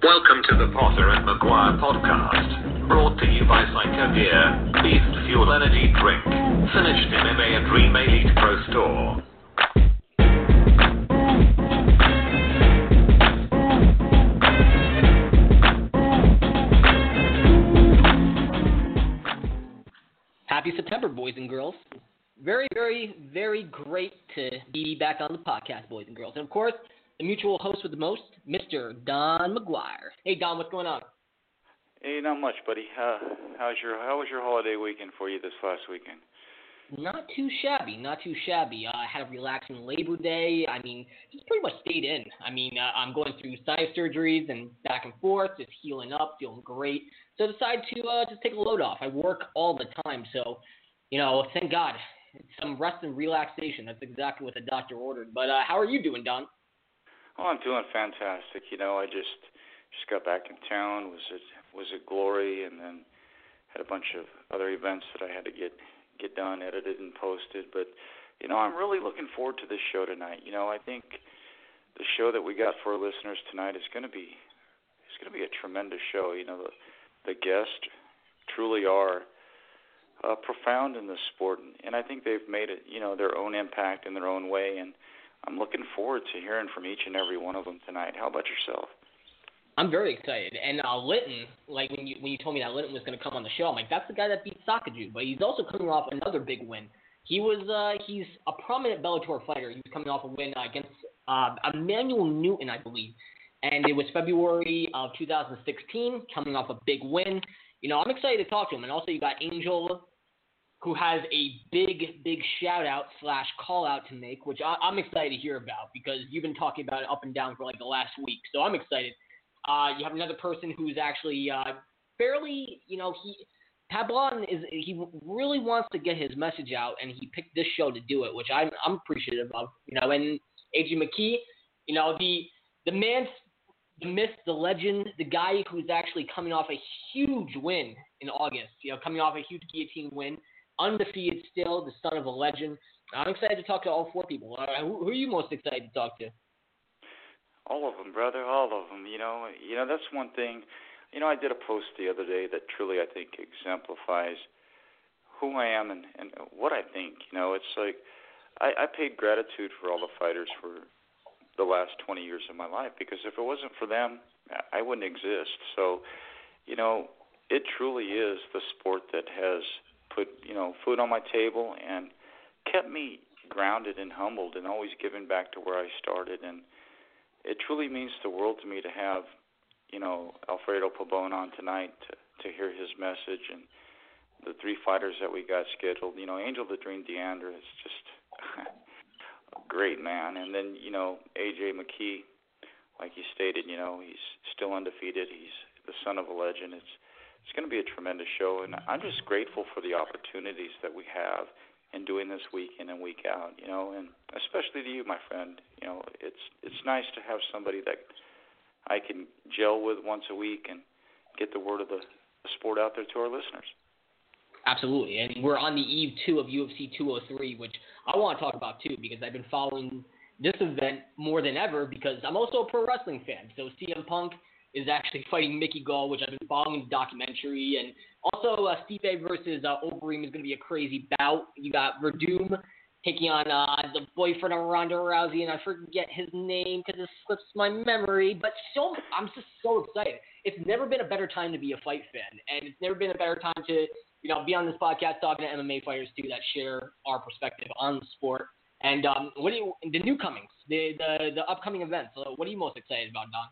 Welcome to the Potter and McGuire podcast, brought to you by Psychogear, Beast Fuel Energy Drink, finished in MA and Dream Elite Pro Store. Happy September, boys and girls. Very, very, very great to be back on the podcast, boys and girls. And of course, the mutual host with the most, Mr. Don McGuire. Hey, Don, what's going on? Hey, not much, buddy. Uh, how's your How was your holiday weekend for you this last weekend? Not too shabby, not too shabby. Uh, I had a relaxing Labor Day. I mean, just pretty much stayed in. I mean, uh, I'm going through sinus surgeries and back and forth, just healing up, feeling great. So I decided to uh, just take a load off. I work all the time, so you know, thank God, some rest and relaxation. That's exactly what the doctor ordered. But uh, how are you doing, Don? Oh, I'm doing fantastic. You know, I just just got back in town. Was it was it glory, and then had a bunch of other events that I had to get get done, edited, and posted. But you know, I'm really looking forward to this show tonight. You know, I think the show that we got for our listeners tonight is going to be it's going to be a tremendous show. You know, the the guests truly are uh, profound in this sport, and I think they've made it you know their own impact in their own way, and I'm looking forward to hearing from each and every one of them tonight. How about yourself? I'm very excited. And uh, Linton, like when you when you told me that Linton was going to come on the show, I'm like, that's the guy that beat Sokoudjou. But he's also coming off another big win. He was uh, he's a prominent Bellator fighter. He was coming off a win uh, against uh, Emmanuel Newton, I believe, and it was February of 2016, coming off a big win. You know, I'm excited to talk to him. And also, you got Angel who has a big, big shout out slash call out to make, which I, am excited to hear about because you've been talking about it up and down for like the last week. So I'm excited. Uh, you have another person who's actually uh, fairly, you know, he Pablon is he really wants to get his message out, and he picked this show to do it, which I'm I'm appreciative of. You know, and AJ McKee, you know, the the man, the myth, the legend, the guy who's actually coming off a huge win in August. You know, coming off a huge guillotine win undefeated still, the son of a legend. I'm excited to talk to all four people. Uh, who, who, are you most excited to talk to? All of them, brother. All of them. You know, you know that's one thing. You know, I did a post the other day that truly I think exemplifies who I am and, and what I think. You know, it's like I, I paid gratitude for all the fighters for the last 20 years of my life because if it wasn't for them, I wouldn't exist. So, you know, it truly is the sport that has put you know food on my table and kept me grounded and humbled and always giving back to where I started. And it truly means the world to me to have you know Alfredo Pabon on tonight to to hear his message and the three fighters that we got scheduled. You know Angel the Dream De Anda is just a great man. And then you know AJ McKee like you stated you know he's still undefeated. He's the son of a legend. It's it's going to be a tremendous show, and I'm just grateful for the opportunities that we have in doing this week in and week out. You know, and especially to you, my friend. You know, it's it's nice to have somebody that I can gel with once a week and get the word of the, the sport out there to our listeners. Absolutely, and we're on the eve too of UFC 203, which I want to talk about too because I've been following this event more than ever because I'm also a pro wrestling fan. So CM Punk is actually fighting Mickey Gall, which I've been following the documentary, and also uh, Stipe versus uh, Overeem is going to be a crazy bout. You got Werdum taking on uh, the boyfriend of Ronda Rousey, and I forget his name because it slips my memory. But so I'm just so excited. It's never been a better time to be a fight fan, and it's never been a better time to you know be on this podcast talking to MMA fighters too that share our perspective on the sport. And um, what do you the new comings, the the the upcoming events? So what are you most excited about, Don?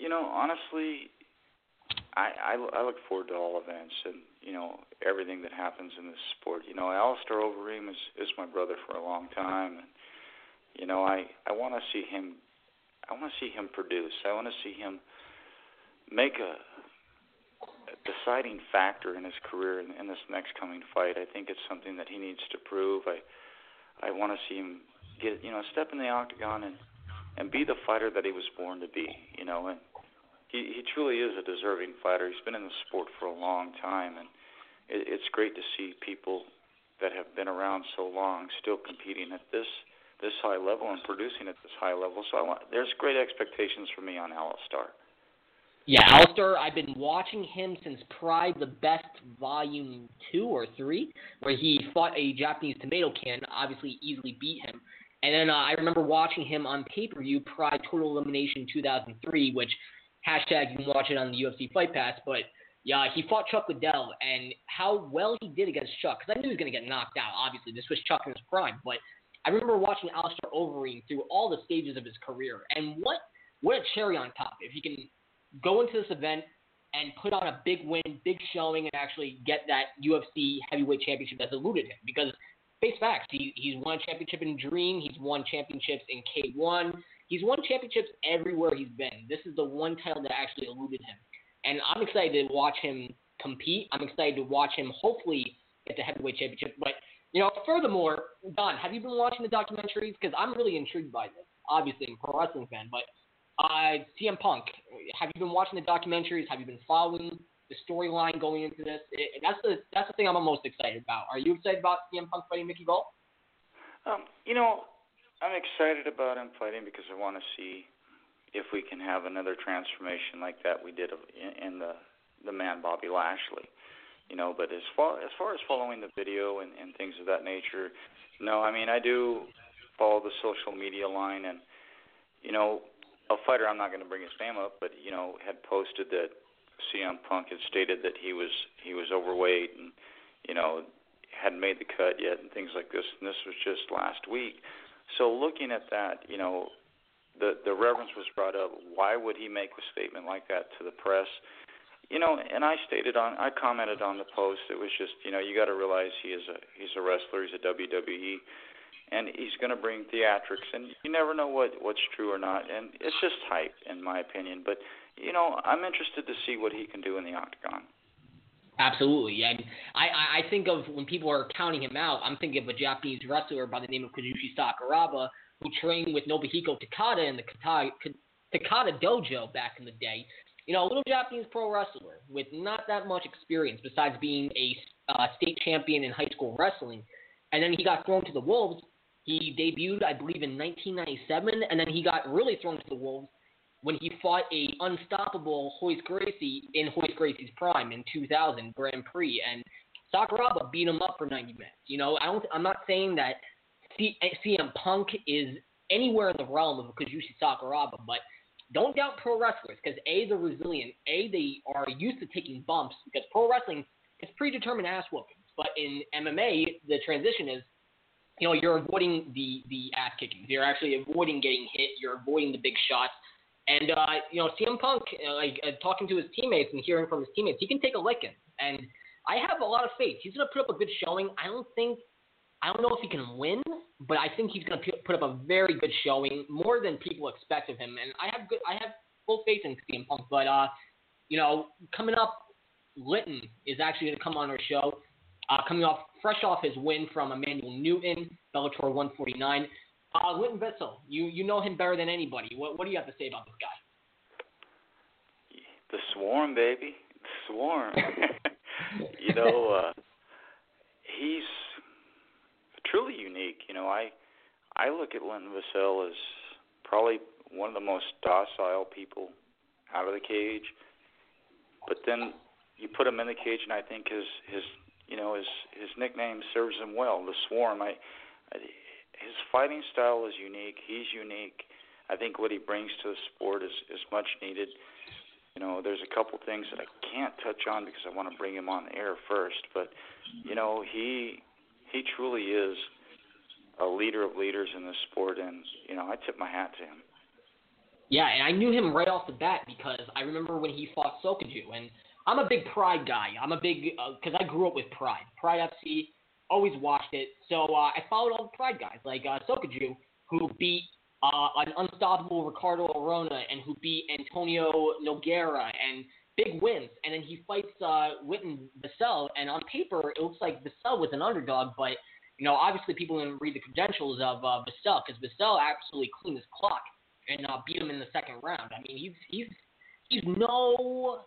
You know, honestly, I, I I look forward to all events and you know everything that happens in this sport. You know, Alistair Overeem is is my brother for a long time, and you know I I want to see him. I want to see him produce. I want to see him make a, a deciding factor in his career in, in this next coming fight. I think it's something that he needs to prove. I I want to see him get you know step in the octagon and and be the fighter that he was born to be. You know, and he he truly is a deserving fighter. He's been in the sport for a long time, and it, it's great to see people that have been around so long still competing at this this high level and producing at this high level. So I want, there's great expectations for me on Alistair. Yeah, Alistair, I've been watching him since Pride the Best Volume 2 or 3, where he fought a Japanese tomato can, obviously easily beat him. And then uh, I remember watching him on pay per view Pride Total Elimination 2003, which hashtag you can watch it on the UFC Fight Pass. But yeah, he fought Chuck Liddell, and how well he did against Chuck, because I knew he was going to get knocked out. Obviously, this was Chuck in his prime, but I remember watching Alistair Overeem through all the stages of his career, and what what a cherry on top if he can go into this event and put on a big win, big showing, and actually get that UFC heavyweight championship that's eluded him. Because face facts, he he's won a championship in Dream, he's won championships in K1, he's won championships everywhere he's been. This is the one title that actually eluded him, and I'm excited to watch him compete. I'm excited to watch him hopefully get the heavyweight championship. But you know, furthermore, Don, have you been watching the documentaries? Because I'm really intrigued by this. Obviously, I'm a pro wrestling fan, but uh, CM Punk, have you been watching the documentaries? Have you been following the storyline going into this? It, that's the that's the thing I'm most excited about. Are you excited about CM Punk fighting Mickey Gall? Um, you know, I'm excited about him fighting because I want to see if we can have another transformation like that we did in, the the man Bobby Lashley. You know, but as far as far as following the video and, and things of that nature, no, I mean I do follow the social media line and you know a fighter I'm not going to bring his name up, but you know had posted that CM Punk had stated that he was he was overweight and you know hadn't made the cut yet and things like this, and this was just last week. So looking at that, you know, the the reverence was brought up. Why would he make a statement like that to the press? You know, and I stated on, I commented on the post. It was just, you know, you got to realize he is a he's a wrestler. He's a WWE and he's going to bring theatrics, and you never know what what's true or not, and it's just hype, in my opinion. But you know, I'm interested to see what he can do in the octagon. Absolutely, and I I think of when people are counting him out, I'm thinking of a Japanese wrestler by the name of Kazushi Sakuraba who trained with Nobuhiko Takada in the Takada, Takada Dojo back in the day. You know, a little Japanese pro wrestler with not that much experience besides being a uh, state champion in high school wrestling, and then he got thrown to the wolves he debuted, I believe, in 1997, and then he got really thrown to the wolves when he fought a unstoppable Royce Gracie in Royce Gracie's prime in 2000 Grand Prix, and Sakuraba beat him up for 90 minutes. You know, I don't. I'm not saying that C- CM Punk is anywhere in the realm of Kazushi Sakuraba, but don't doubt pro wrestlers because a they're resilient, a they are used to taking bumps because pro wrestling is predetermined ass whoopings. But in MMA, the transition is you know, you're avoiding the the ass kickings. You're actually avoiding getting hit. You're avoiding the big shots. And uh, you know, CM Punk, uh, like uh, talking to his teammates and hearing from his teammates, he can take a licking. And I have a lot of faith. He's gonna put up a good showing. I don't think, I don't know if he can win, but I think he's gonna put up a very good showing, more than people expect of him. And I have good, I have full faith in CM Punk. But uh, you know, coming up, Linton is actually gonna come on our show. Uh, coming off fresh off his win from Emmanuel Newton, Bellator 149. Uh, Linton Vassell, you you know him better than anybody. What what do you have to say about this guy? The swarm, baby, the swarm. you know, uh, he's truly unique. You know, I I look at Linton Vassell as probably one of the most docile people out of the cage. But then you put him in the cage, and I think his his you know his his nickname serves him well. The Swarm. I, I his fighting style is unique. He's unique. I think what he brings to the sport is is much needed. You know, there's a couple things that I can't touch on because I want to bring him on the air first. But you know, he he truly is a leader of leaders in this sport, and you know, I tip my hat to him. Yeah, and I knew him right off the bat because I remember when he fought Sokoudjou, and I'm a big Pride guy. I'm a big because uh, I grew up with Pride. Pride FC, always watched it. So uh, I followed all the Pride guys like uh, Sokoudjou, who beat uh, an unstoppable Ricardo Arona and who beat Antonio Nogueira and big wins. And then he fights uh, Linton Vassell, and on paper it looks like Vassell was an underdog, but you know obviously people didn't read the credentials of uh, Vassell because Vassell absolutely cleaned his clock and uh, beat him in the second round. I mean he's he's he's no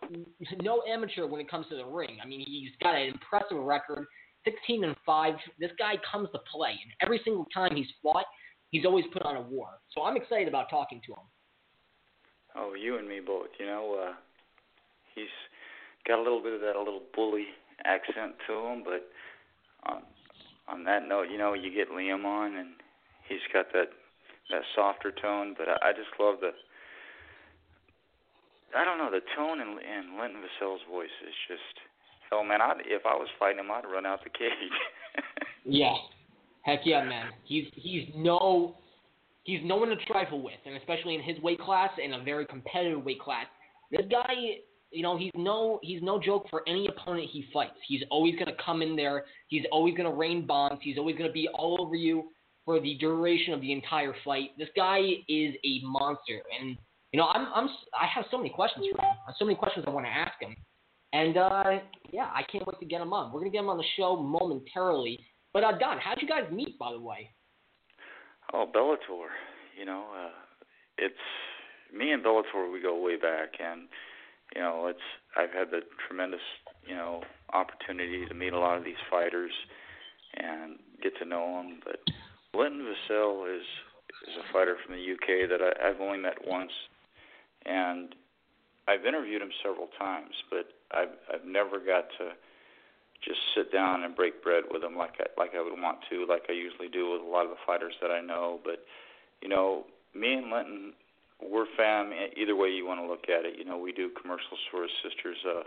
no amateur when it comes to the ring. I mean, he's got an impressive record, 16 and five. This guy comes to play, and every single time he's fought, he's always put on a war. So I'm excited about talking to him. Oh, you and me both. You know, uh, he's got a little bit of that a little bully accent to him, but on on that note, you know, you get Liam on, and he's got that that softer tone. But I, I just love the I don't know the tone in, in Linton Vassell's voice is just hell, man. I'd, if I was fighting him, I'd run out the cage. yeah, heck yeah, man. He's he's no he's no one to trifle with, and especially in his weight class, in a very competitive weight class. This guy, you know, he's no he's no joke for any opponent he fights. He's always gonna come in there. He's always gonna rain bombs. He's always gonna be all over you for the duration of the entire fight. This guy is a monster, and you know, I'm I'm I have so many questions for him. I have so many questions I want to ask him, and uh, yeah, I can't wait to get him on. We're gonna get him on the show momentarily. But uh, Don, how'd you guys meet, by the way? Oh, Bellator. You know, uh, it's me and Bellator. We go way back, and you know, it's I've had the tremendous you know opportunity to meet a lot of these fighters and get to know them. But Linton Vassell is is a fighter from the UK that I, I've only met once, and I've interviewed him several times, but I've I've never got to just sit down and break bread with him like I like I would want to, like I usually do with a lot of the fighters that I know. But you know, me and Linton, we're fam. Either way you want to look at it, you know, we do commercials for his sister's uh,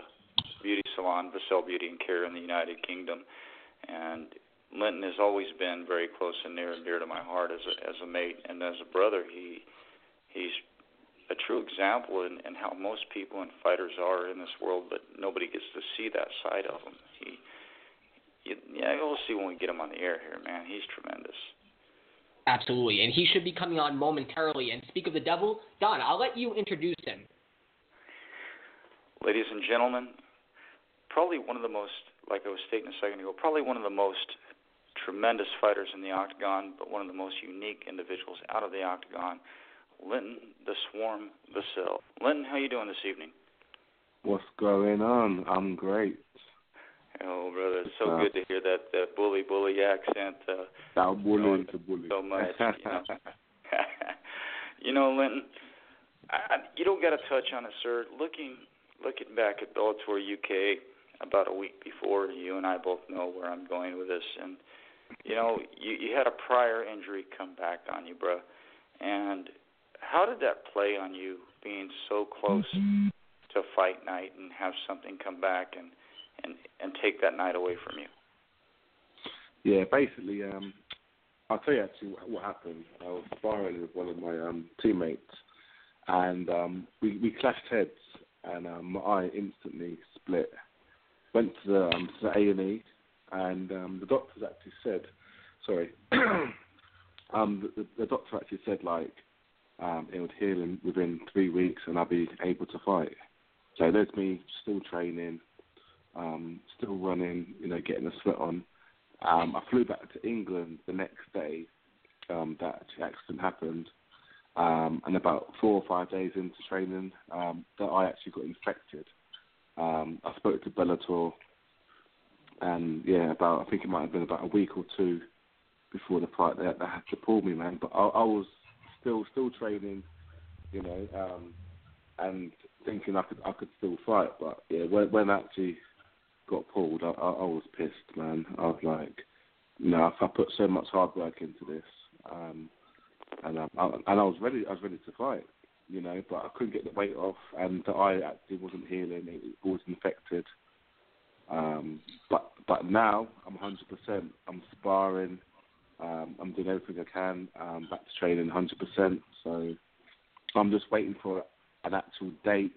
beauty salon, Vassell Beauty and Care in the United Kingdom, and Linton has always been very close and near and dear to my heart as a as a mate and as a brother. He he's a true example in, in how most people and fighters are in this world, but nobody gets to see that side of him. He, you, yeah, we'll see when we get him on the air here, man. He's tremendous. Absolutely, and he should be coming on momentarily. And speak of the devil, Don, I'll let you introduce him. Ladies and gentlemen, probably one of the most, like I was stating a second ago, probably one of the most tremendous fighters in the octagon, but one of the most unique individuals out of the octagon Linton the Swarm Vassell. Linton, how you doing this evening? What's going on? I'm great. Oh, brother, it's so uh, good to hear that that bully bully accent. Uh, that bully to bully. So much, you know. you know, Linton, I, you don't got to touch on it, sir. Looking looking back at Bellator UK about a week before, you and I both know where I'm going with this, and you know, you you had a prior injury come back on you, bro, and how did that play on you being so close mm-hmm. to fight night and have something come back and and and take that night away from you? Yeah, basically, um, I'll tell you actually what, happened. I was sparring with one of my um, teammates, and um, we we clashed heads, and um, my eye instantly split. Went to the um, to the A and E, and um, the doctors actually said, sorry, um, the, the doctor actually said like um, it would heal in, within three weeks and I'd be able to fight. So there's me still training, um, still running, you know, getting the sweat on. Um, I flew back to England the next day um, that accident happened. Um, and about four or five days into training, um, that I actually got infected. Um, I spoke to Bellator, and yeah, about I think it might have been about a week or two before the fight they, they had to pull me, man. But I, I was still still training, you know, um, and thinking I could I could still fight. But yeah, when when I actually got pulled, I, I, I was pissed, man. I was like, you know, I put so much hard work into this, um, and um, I, and I was ready. I was ready to fight, you know, but I couldn't get the weight off, and the eye actually wasn't healing. It, it was infected. Um, but but now I'm 100%. I'm sparring. Um, I'm doing everything I can. Um, back to training 100%. So I'm just waiting for an actual date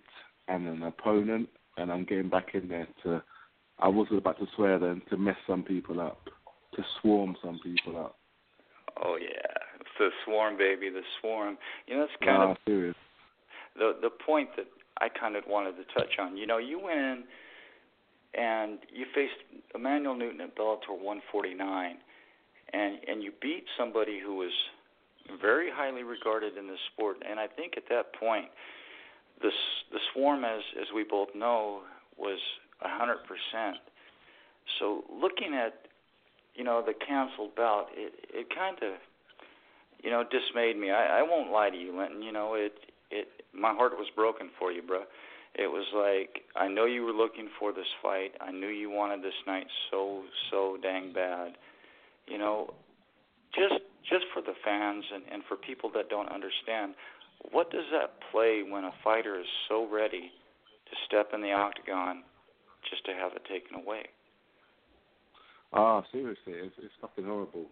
and an opponent, and I'm getting back in there to. I was about to swear then to mess some people up, to swarm some people up. Oh yeah, it's the swarm, baby, the swarm. You know, it's kind of serious. the the point that I kind of wanted to touch on. You know, you went in and you faced Emmanuel Newton at Bellator 149 and and you beat somebody who was very highly regarded in the sport. And I think at that point, the the swarm, as as we both know, was hundred percent. So looking at you know the canceled bout, it it kind of you know, dismayed me. I, I won't lie to you, Linton. You know, it it my heart was broken for you, bro. It was like I know you were looking for this fight. I knew you wanted this night so so dang bad. You know, just just for the fans and and for people that don't understand, what does that play when a fighter is so ready to step in the octagon just to have it taken away? Ah, seriously, it's, it's fucking horrible.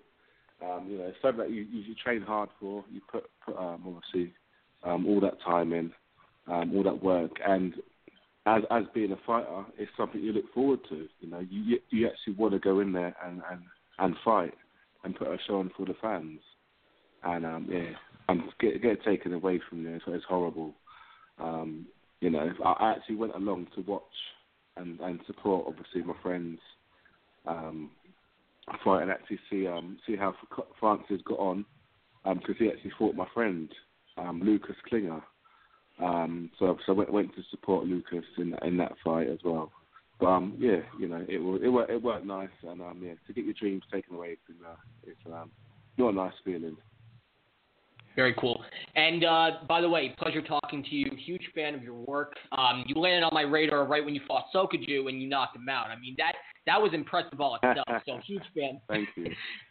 Um, you know, it's something that you, you train hard for. You put, put um, obviously um, all that time in, um, all that work, and as as being a fighter, it's something you look forward to. You know, you you actually want to go in there and and and fight and put a show on for the fans. And um, yeah, and get get taken away from there, so it's horrible. Um, you know, I actually went along to watch and and support obviously my friends um, fight and actually see um, see how Francis got on because um, he actually fought my friend um, Lucas Klinger. Um, so so I went, went to support Lucas in in that fight as well. But um, yeah, you know, it was it worked, it worked nice, and um, yeah, to get your dreams taken away, it's, uh, it's um, not a nice feeling. Very cool. And uh, by the way, pleasure talking to you. Huge fan of your work. Um, you landed on my radar right when you fought Sokoudjou and you knocked him out. I mean that that was impressive all itself. so huge fan. Thank you.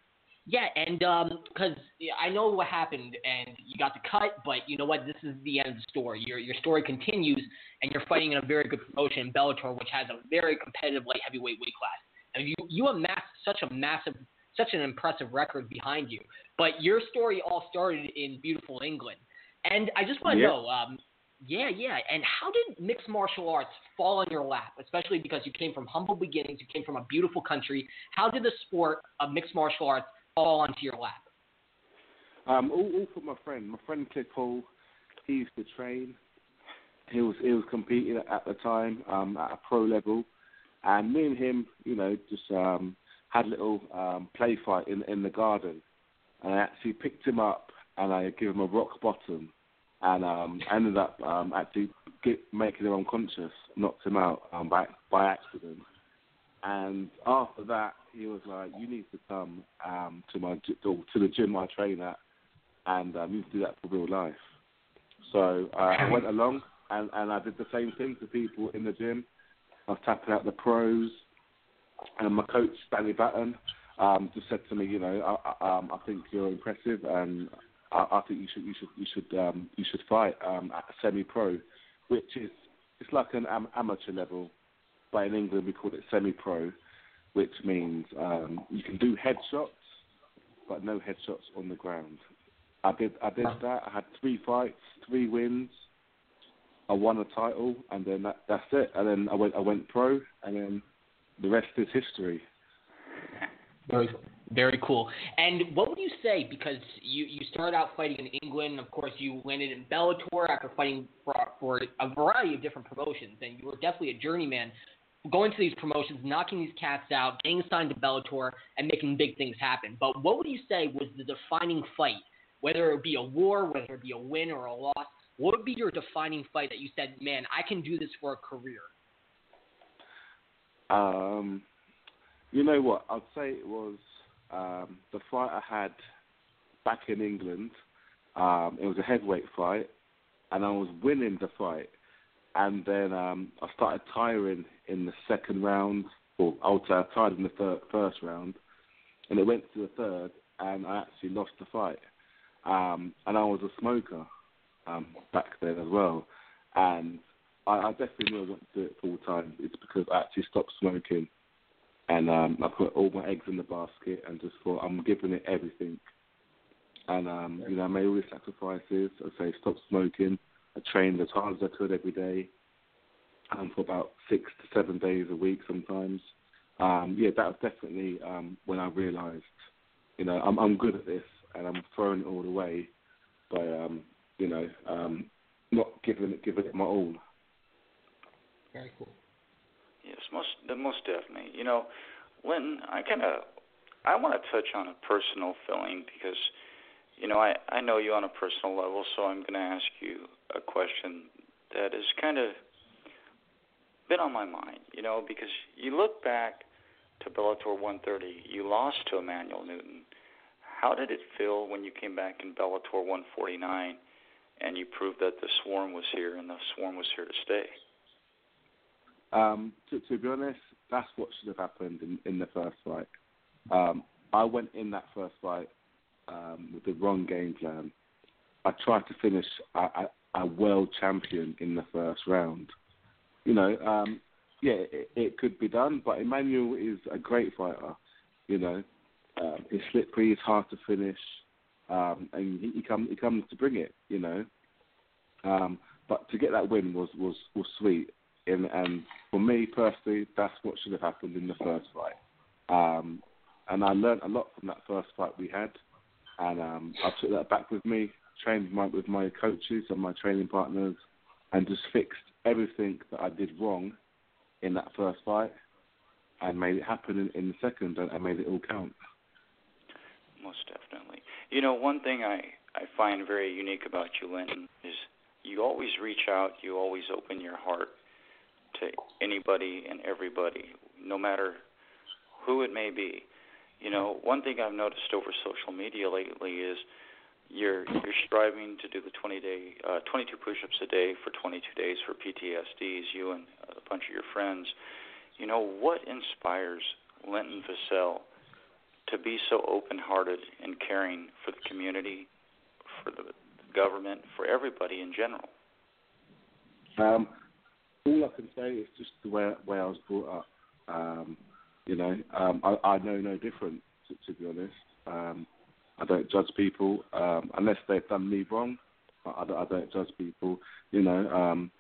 yeah, and because um, I know what happened and you got the cut, but you know what? This is the end of the story. Your your story continues, and you're fighting in a very good promotion, Bellator, which has a very competitive light heavyweight weight class. And you you amassed such a massive such an impressive record behind you. But your story all started in beautiful England, and I just want to yeah. know, um, yeah, yeah, and how did mixed martial arts fall in your lap? Especially because you came from humble beginnings, you came from a beautiful country. How did the sport of mixed martial arts fall onto your lap? Um, all, all from my friend. My friend Cliff Hall, he used to train. He was he was competing at the time um, at a pro level, and me and him, you know, just um, had a little um, play fight in in the garden, and I actually picked him up and I gave him a rock bottom, and um, ended up um, actually get, making him unconscious, knocked him out um, by by accident. And after that, he was like, "You need to come um, to my to the gym I train at, and um, you need to do that for real life." So uh, I went along, and, and I did the same thing to people in the gym. I was tapping out the pros, and my coach Stanley Batten um, just said to me, you know, I, I, um, I think you're impressive, and I, I think you should you should you should um, you should fight um, at semi-pro, which is it's like an am- amateur level, but in England we call it semi-pro, which means um, you can do headshots, but no headshots on the ground. I did I did that. I had three fights, three wins. I won a title, and then that, that's it. And then I went I went pro, and then the rest is history. Very, very cool. And what would you say? Because you you started out fighting in England. Of course, you landed in Bellator after fighting for for a variety of different promotions, and you were definitely a journeyman. Going to these promotions, knocking these cats out, getting signed to Bellator, and making big things happen. But what would you say was the defining fight? Whether it be a war, whether it be a win or a loss, what would be your defining fight that you said, "Man, I can do this for a career"? Um, you know what? I'd say it was um, the fight I had back in England. Um, it was a heavyweight fight, and I was winning the fight. And then um, I started tiring in the second round, or I tired in the third, first round, and it went to the third, and I actually lost the fight. Um, and I was a smoker um, back then as well, and I, I definitely knew I wanted to do it full time. It's because I actually stopped smoking, and um, I put all my eggs in the basket and just thought I'm giving it everything. And um, you know, I made all the sacrifices. I say stop smoking. I trained as hard as I could every day, um, for about six to seven days a week sometimes. Um, yeah, that was definitely um, when I realised, you know, I'm I'm good at this and I'm throwing it all away by um, you know, um, not giving it giving it my all. Very cool. Yes, most most definitely. You know, when I kind of I want to touch on a personal feeling because you know I I know you on a personal level, so I'm going to ask you a question that has kind of been on my mind. You know, because you look back to Bellator 130, you lost to Emmanuel Newton. how did it feel when you came back in Bellator 149 and you proved that the swarm was here and the swarm was here to stay? Um, to, to be honest, that's what should have happened in, in the first fight. Um, I went in that first fight um, with the wrong game plan. I tried to finish a, a, a world champion in the first round. You know, um, yeah, it, it could be done, but Emmanuel is a great fighter. You know, um, he's slippery, he's hard to finish, um, and he, he, come, he comes to bring it. You know, um, but to get that win was was was sweet, and, and for me personally, that's what should have happened in the first fight. Um, and I learned a lot from that first fight we had, and um, I took that back with me, trained my, with my coaches and my training partners, and just fixed everything that I did wrong in that first fight, and made it happen in, in the second, and, and made it all count. Most definitely. You know, one thing I I find very unique about you, Linton, is you always reach out, you always open your heart to anybody and everybody, no matter who it may be. You know, one thing I've noticed over social media lately is you're you're striving to do the 20 day, uh, 22 push-ups a day for 22 days for PTSDs. You and a bunch of your friends. You know what inspires Linton Vassell to be so open-hearted and caring for the community, for the government, for everybody in general? Um, all I can say is just the way way I was brought up. Um, you know, um, I, I know no different, to, to be honest. Um, I don't judge people um, unless they've done me wrong. I, I, don't judge people, you know. Um,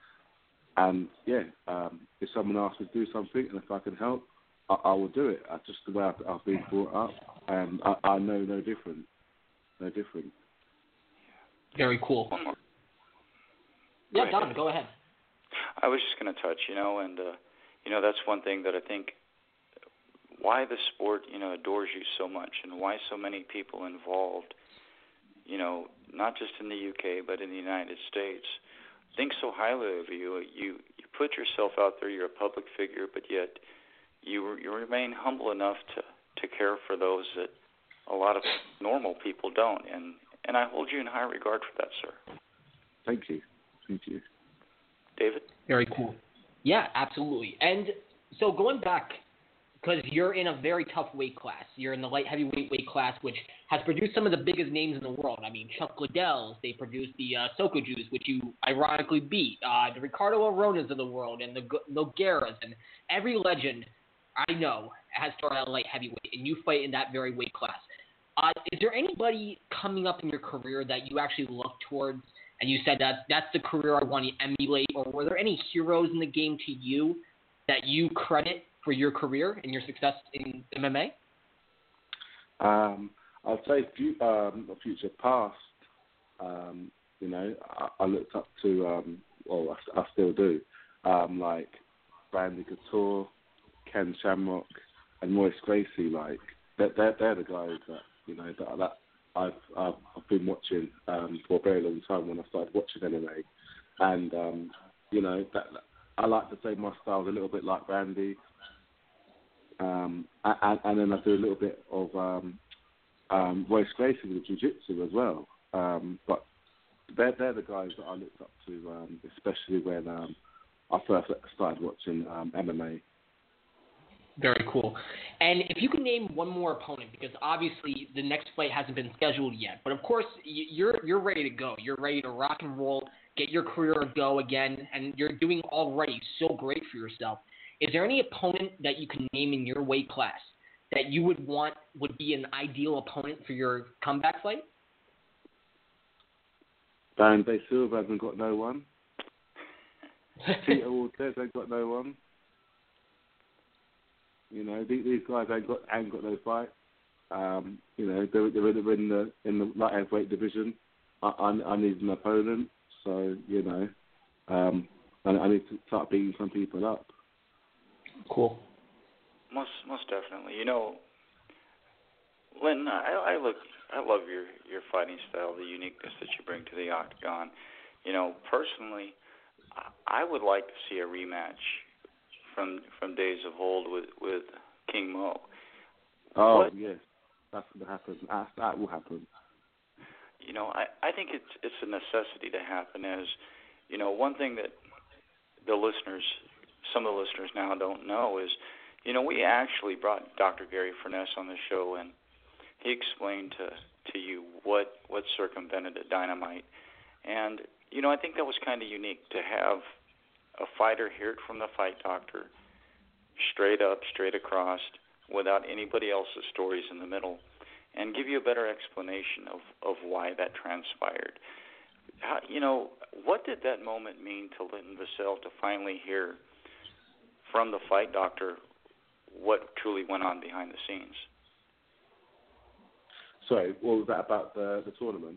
and yeah, um, if someone asks me to do something and if I can help, I, I will do it. I, just the way I've, I've been brought up, and I, I know no different, no different. Very cool. One more. Yeah, Don, go ahead. I was just going to touch, you know, and uh, you know that's one thing that I think why the sport, you know, adores you so much and why so many people involved, you know, not just in the UK but in the United States, think so highly of you. You you put yourself out there. You're a public figure, but yet you you remain humble enough to to care for those that a lot of normal people don't. And and I hold you in high regard for that, sir. Thank you. Thank you. David? Very cool. Yeah, absolutely. And so going back because you're in a very tough weight class. You're in the light heavyweight weight class, which has produced some of the biggest names in the world. I mean, Chuck Liddells. They produced the uh, Sokoudjous, which you ironically beat. Uh, the Ricardo Aronas of the world, and the Nogueiras, and every legend I know has started at light heavyweight, and you fight in that very weight class. Uh, is there anybody coming up in your career that you actually look towards, and you said that that's the career I want to emulate, or were there any heroes in the game to you that you credit for your career and your success in MMA? Um, I'll say few, um, future past. Um, you know, I, I looked up to, um, well, I, I still do, um, like Randy Couture, Ken Shamrock, and Royce Gracie. Like they're, they're they're the guys that you know that, that I've I've, I've been watching um, for a very long time when I started watching MMA, and um, you know that I like to say my style is a little bit like Randy um, and, and then I do a little bit of um, um, Royce Gracie with jiu-jitsu as well. Um, but they're, they're the guys that I looked up to, um, especially when um, I first started watching um, MMA. Very cool. And if you can name one more opponent, because obviously the next fight hasn't been scheduled yet, but of course you're you're ready to go. You're ready to rock and roll, get your career a go again, and you're doing already so great for yourself. Is there any opponent that you can name in your weight class that you would want would be an ideal opponent for your comeback fight? Dan Vanderlei Silva hasn't got no one. Peter Ortez ain't got no one. You know, these, these guys ain't got ain't got no fight. Um, you know, they're, they're in the in the light heavyweight division. I, I, I need an opponent, so you know, um, I, I need to start beating some people up. Cool. Most most definitely. You know, Lynn, I, I look, I love your your fighting style, the uniqueness that you bring to the octagon. You know, personally, I I would like to see a rematch from from days of old with with King Mo. Oh what, yes. that's going to happen. That, that will happen. You know, I I think it's it's a necessity to happen. As you know, one thing that the listeners, some of the listeners now don't know is, you know, we actually brought Dr. Gary Furness on the show, and he explained to to you what what circumvented a dynamite, and you know, I think that was kind of unique to have a fighter hear it from the fight doctor, straight up, straight across, without anybody else's stories in the middle, and give you a better explanation of of why that transpired. How, you know, what did that moment mean to Linton Vassell to finally hear from the fight doctor what truly went on behind the scenes? Sorry, what was that about the the tournament?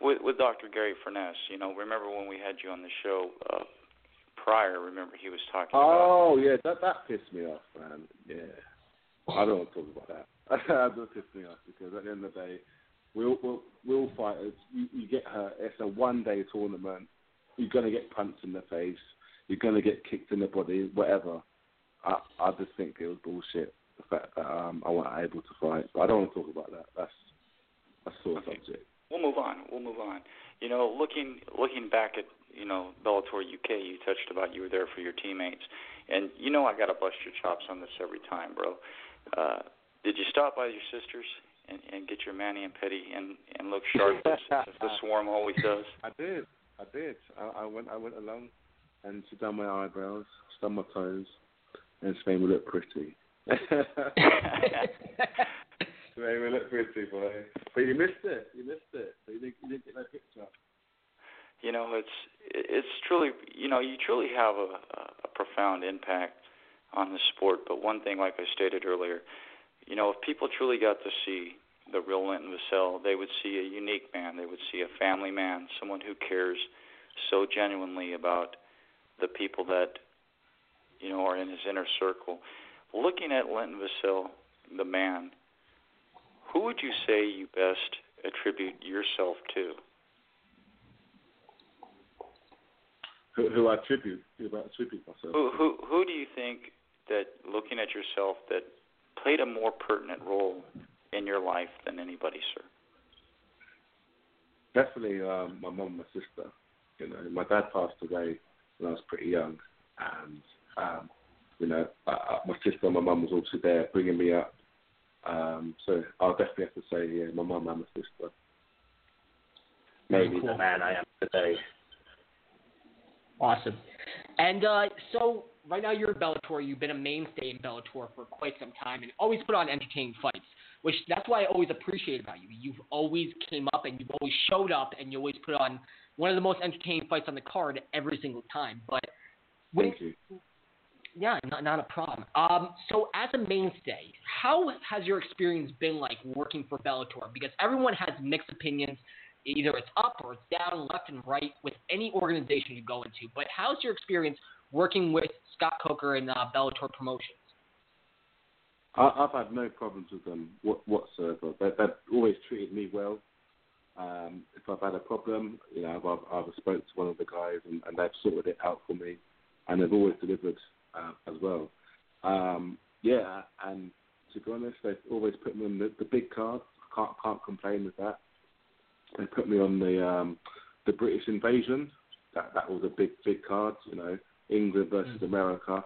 With with Dr. Gary Furness, you know, remember when we had you on the show uh, prior? Remember he was talking. Oh about, yeah, that that pissed me off, man. Yeah, I don't want to talk about that. that does piss me off because at the end of the day, we'll we'll, we'll fighters. You, you get hurt. It's a one day tournament. You're gonna get punched in the face. You're gonna get kicked in the body. Whatever. I I just think it was bullshit. The fact that um, I wasn't able to fight, but I don't want to talk about that. That's that's sore Okay. subject. we'll move on. We'll move on. You know, looking looking back at you know Bellator UK, you touched about you were there for your teammates, and you know I gotta bust your chops on this every time, bro. Uh, did you stop by your sisters and, and get your mani and petty and and look sharp as, as the swarm always does? I did. I did. I, I went. I went along, and she done my eyebrows, she done my toes, and she made me look pretty. She made me look pretty, boy. But you missed it. You missed it. So you didn't, you didn't get that picture. you know it's it's truly you know you truly have a, a profound impact on the sport but one thing like i stated earlier you know if people truly got to see the real Linton Vassell, they would see a unique man. They would see a family man someone who cares so genuinely about the people that you know are in his inner circle. Looking at Linton Vassell the man who would you say you best attribute yourself to? Who, who I tribute, who I attribute myself. Who who who do you think that looking at yourself that played a more pertinent role in your life than anybody, sir? Definitely um, my mum and my sister. You know, my dad passed away when I was pretty young, and um, you know, uh, uh, my sister and my mum was also there bringing me up. Um, so I'll definitely have to say, yeah, my mum and my sister. Maybe Cool. the man I am today. Awesome. And uh, so right now you're in Bellator. You've been a mainstay in Bellator for quite some time, and always put on entertaining fights. Which that's why I always appreciate about you. You've always came up and you've always showed up, and you always put on one of the most entertaining fights on the card every single time. But when, Thank you. yeah, not not a problem. Um, so as a mainstay, how has your experience been like working for Bellator? Because everyone has mixed opinions. Either it's up or it's down, left and right with any organization you go into. But how's your experience working with Scott Coker and uh, Bellator Promotions? I, I've had no problems with them whatsoever. They, they've always treated me well. Um, if I've had a problem, you know, I've, I've spoke to one of the guys and, and they've sorted it out for me, and they've always delivered uh, as well. Um, yeah, and to be honest, they've always put me on the, the big cards. Can't can't complain with that. They put me on the um, the British invasion. That that was a big big card, you know, England versus America.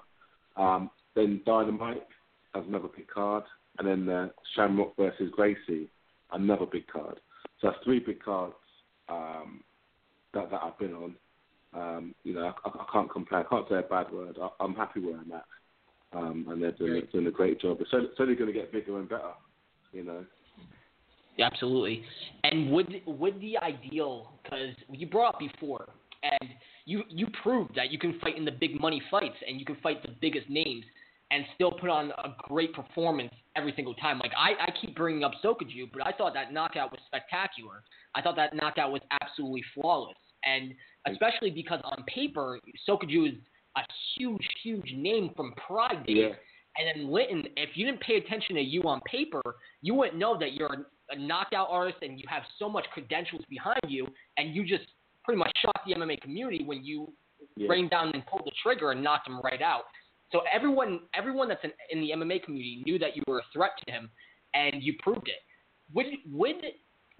Um, then Dynamite as another big card, and then uh, Shamrock versus Gracie, another big card. So that's three big cards um, that that I've been on. Um, you know, I, I can't complain. I can't say a bad word. I, I'm happy where I'm at, um, and they're doing, Great. doing a great job. It's only, it's only going to get bigger and better. You know. Yeah, absolutely. And would would the ideal because you brought up before, and you you proved that you can fight in the big money fights and you can fight the biggest names and still put on a great performance every single time. Like I, I keep bringing up Sokoudjou, but I thought that knockout was spectacular. I thought that knockout was absolutely flawless, and especially because on paper Sokoudjou is a huge, huge name from Pride days. Yeah. And then Linton, if you didn't pay attention to you on paper, you wouldn't know that you're a knockout artist and you have so much credentials behind you, and you just pretty much shocked the MMA community when you Yeah. rained down and pulled the trigger and knocked him right out. So everyone, everyone that's in, in the MMA community knew that you were a threat to him, and you proved it. Would would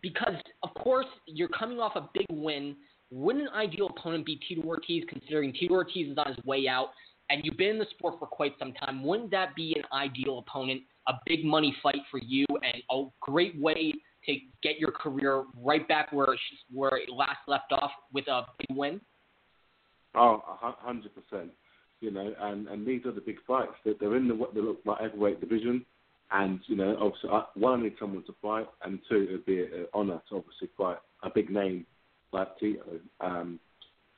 because of course you're coming off a big win. Would an ideal opponent be Tito Ortiz, considering Tito Ortiz is on his way out, and you've been in the sport for quite some time? Wouldn't that be an ideal opponent, a big money fight for you, and a great way to get your career right back where it, where it last left off with a big win? Oh, hundred percent. You know, and and these are the big fights. They're, they're in the the light heavyweight division, and you know, obviously, I, one, I need someone to fight, and two, it'd be an honour to obviously fight a big name like Tito. Um,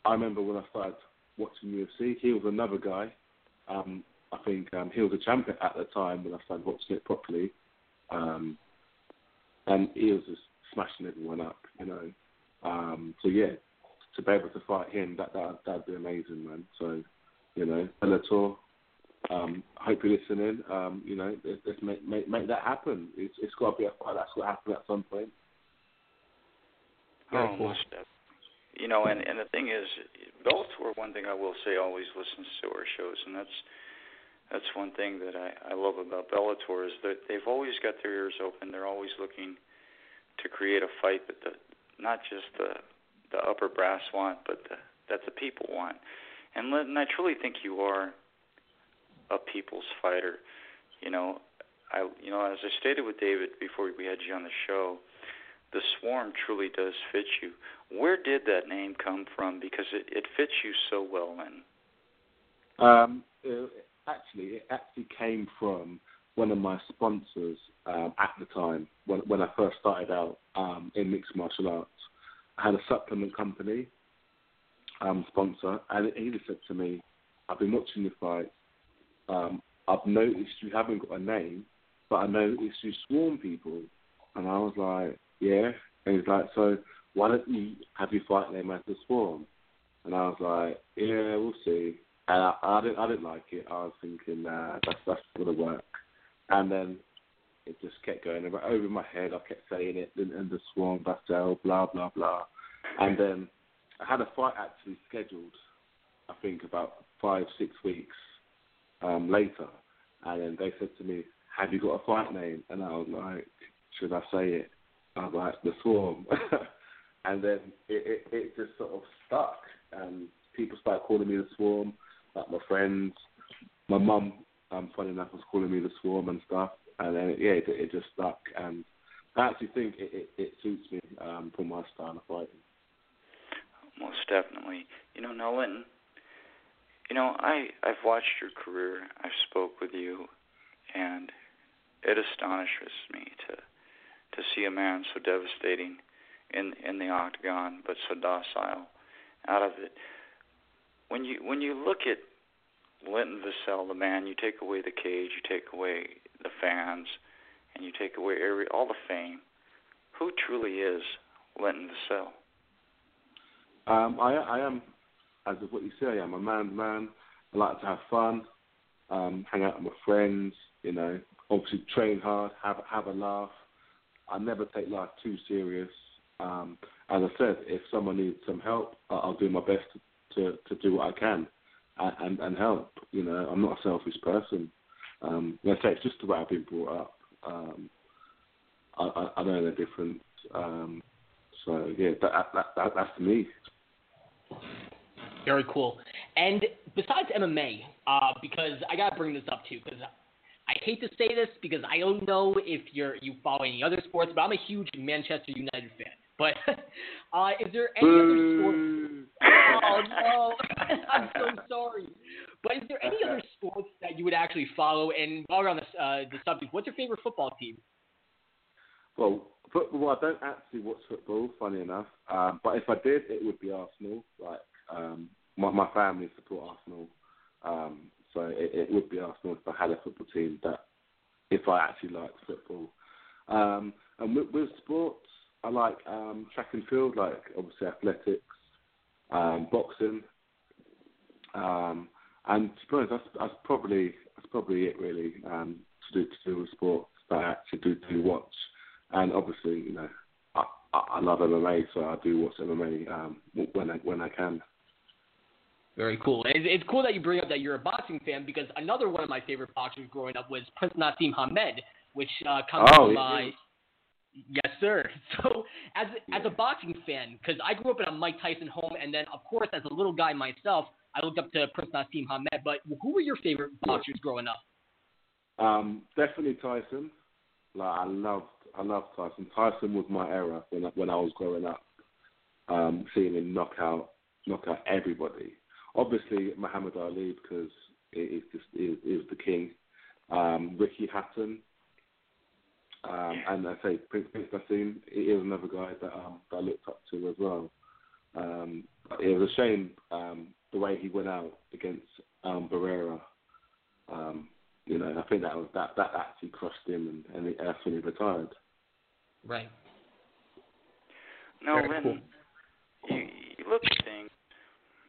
I remember when I started watching UFC, he was another guy. Um, I think um, he was a champion at the time when I started watching it properly, um, and he was just smashing everyone up, you know. Um, so yeah, to be able to fight him, that that that'd be amazing, man. So, you know, Bellator. Um, hope you're listening. Um, you know, let's make make make that happen. It's it's got to be a fight that's got to happen at some point. Oh, most You know, and and the thing is, Bellator. One thing I will say, always listens to our shows, and that's that's one thing that I I love about Bellator is that they've always got their ears open. They're always looking to create a fight that the not just the the upper brass want, but the, that the people want. And, and I truly think you are a people's fighter. You know, I you know as I stated with David before we had you on the show, the swarm truly does fit you. Where did that name come from? Because it, it fits you so well in. Um, actually, it actually came from one of my sponsors um, at the time when when I first started out um, in mixed martial arts. I had a supplement company um, sponsor, and he just said to me, "I've been watching your fight. Um, I've noticed you haven't got a name, but I noticed you swarm people." And I was like, "Yeah." And he's like, "So why don't you have your fight name as the Swarm?" And I was like, "Yeah, we'll see." And I, I didn't, I didn't like it. I was thinking, nah, that's that's gonna work. And then it just kept going over my head. I kept saying it, and the Swarm Vassell, blah blah blah. And then I had a fight actually scheduled. I think about five six weeks um, later, and then they said to me, "Have you got a fight name?" And I was like, "Should I say it?" I was like, "The Swarm." and then it, it, it just sort of stuck, and people started calling me the Swarm, like my friends, my mum. Um, funny enough, was calling me the Swarm and stuff and then yeah, it, it just stuck. And I actually think it, it, it suits me um, for my style of fighting. Most definitely. You know, Nolan. You know, I I've watched your career. I've spoke with you, and it astonishes me to to see a man so devastating in in the octagon, but so docile out of it. When you when you look at Linton Vassell, the man, you take away the cage, you take away the fans, and you take away every all the fame, who truly is Linton Vassell? Um, I, I am, as of what you say, I am a man's man. I like to have fun, um, hang out with my friends. You know, obviously train hard, have have a laugh. I never take life too serious. Um, as I said, if someone needs some help, I'll do my best to to, do what I can and, and and help. You know, I'm not a selfish person. Um, like I say, it's just the way I've been brought up. Um, I, I, I know they're different. Um, so yeah, that, that, that that's me. Very cool. And besides MMA, uh, because I gotta bring this up too, because I hate to say this because I don't know if you're you follow any other sports, but I'm a huge Manchester United fan. But uh, is there any other sport? Oh no, I'm so sorry. But is there any other sports that you would actually follow? And while we're on the, uh, the subject, what's your favorite football team? Well, football. I don't actually watch football. Funny enough, um, but if I did, it would be Arsenal. Like um, my my family support Arsenal, um, so it, it would be Arsenal if I had a football team that if I actually liked football. Um, and with, with sports, I like um, track and field, like obviously athletics, um, boxing, um, and to be honest, that's, that's probably that's probably it really um, to do to do with sports that I actually do do watch. And obviously, you know, I, I love MMA, so I do watch MMA um, when I when I can. Very cool. It's, it's cool that you bring up that you're a boxing fan because another one of my favorite boxers growing up was Prince Naseem Hamed, which uh, comes Oh, from. yeah. Uh, yes, sir. So as as a boxing fan, because I grew up in a Mike Tyson home, and then of course as a little guy myself, I looked up to Prince Naseem Hamed. But who were your favorite boxers growing up? Um, definitely Tyson. Like I loved, I loved Tyson. Tyson was my era when I, when I was growing up. Um, seeing him knock out, knock out everybody. Obviously Muhammad Ali because it is just is, is the king. Um, Ricky Hatton. Um, and I say Prince Prince Naseem. He was another guy that um, that I looked up to as well. Um, it was a shame um, the way he went out against um, Barrera. Um, you know, I think that was that that actually crushed him, and, and that's when he actually retired. Right. No, Very Lynn, cool. you, you look at things,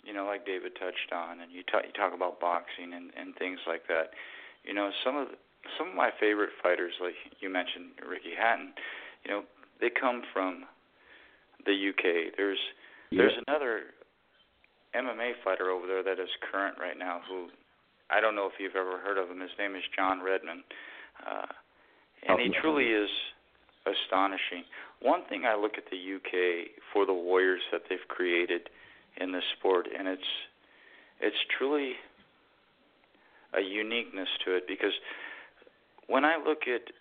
you know, like David touched on, and you talk you talk about boxing and and things like that. You know, some of the, some of my favorite fighters, like you mentioned Ricky Hatton, you know, they come from the UK. There's there's another MMA fighter over there that is current right now who I don't know if you've ever heard of him. His name is John Redman. Uh, and he Oh, truly is astonishing. One thing I look at the UK for the warriors that they've created in the sport and it's it's truly a uniqueness to it because when I look at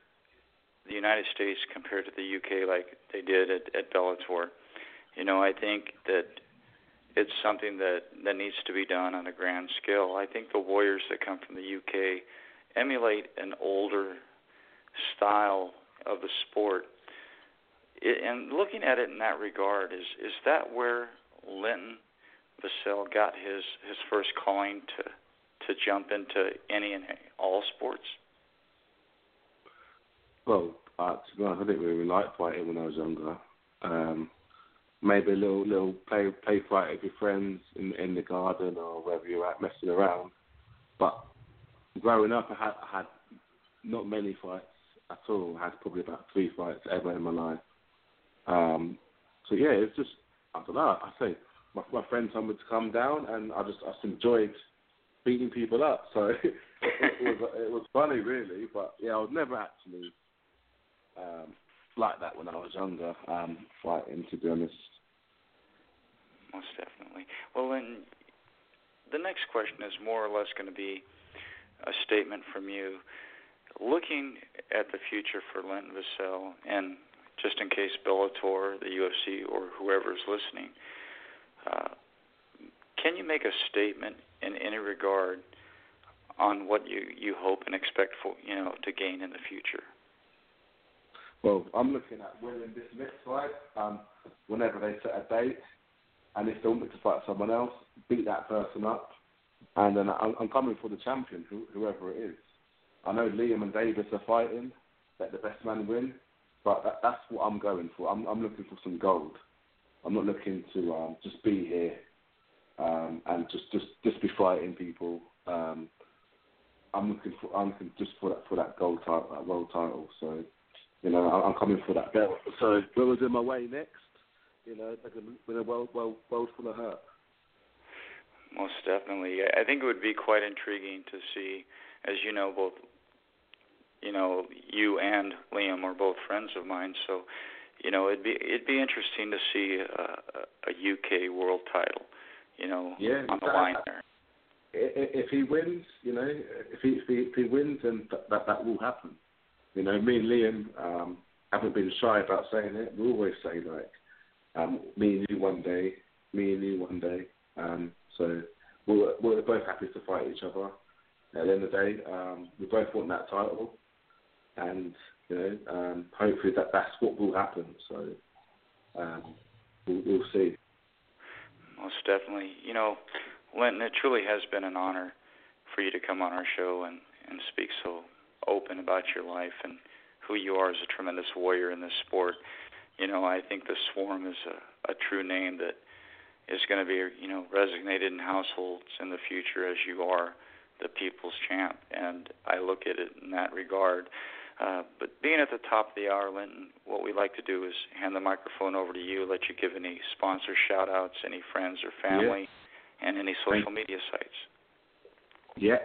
the United States compared to the UK like they did at, at Bellator, you know, I think that it's something that that needs to be done on a grand scale. I think the warriors that come from the UK emulate an older style of the sport. It, and looking at it in that regard, is is that where Linton Vassell got his his first calling to to jump into any and all sports? Well, uh, to be honest, I didn't really like fighting when I was younger. Um, maybe a little little play play fight with your friends in in the garden or wherever you're at messing around. But growing up, I had I had not many fights at all. I had probably about three fights ever in my life. Um, so yeah, it's just I don't know. I say my my friend told me to come down, and I just I just enjoyed beating people up. So it, it was it was funny, really. But yeah, I was never actually um, like that when I was younger, um, fighting. To be honest. Most definitely. Well, then, the next question is more or less going to be a statement from you. Looking at the future for Linton Vassell, and just in case Bellator, the UFC, or whoever is listening, uh, can you make a statement in any regard on what you, you hope and expect for you know to gain in the future? Well, I'm looking at winning this next fight. Um, whenever they set a date, and if they want me to fight someone else, beat that person up, and then I'm, I'm coming for the champion, who, whoever it is. I know Liam and Davis are fighting, let the best man win, but that, that's what I'm going for. I'm, I'm looking for some gold. I'm not looking to um, just be here um, and just, just just be fighting people. Um, I'm looking for I'm looking just for that for that gold title, that world title. So, you know, I'm I'm coming for that belt. So, whoever's in my way next, you know, they're going to win a world world world full of hurt. Most definitely. I think it would be quite intriguing to see, as you know, both you know, you and Liam are both friends of mine, so you know, it'd be it'd be interesting to see a, a UK world title, you know, Yeah, on the that- line there. I- i- If he wins, you know, if he if he, if he wins, then that, that that will happen. You know, me and Liam um, haven't been shy about saying it. We always say like, um, me and you one day, me and you one day. Um, so we're we're both happy to fight each other. At the end of the day, um, we both want that title, and you know, um, hopefully that that's what will happen. So um, we'll, we'll see. Most definitely. You know, Linton, it truly has been an honor for you to come on our show and, and speak so open about your life and who you are as a tremendous warrior in this sport. You know, I think the Swarm is a, a true name that is going to be, you know, resonated in households in the future as you are the people's champ. And I look at it in that regard. Uh, but being at the top of the hour, Linton, what we like to do is hand the microphone over to you, let you give any sponsor shout outs, any friends or family, and any social media sites. Yeah.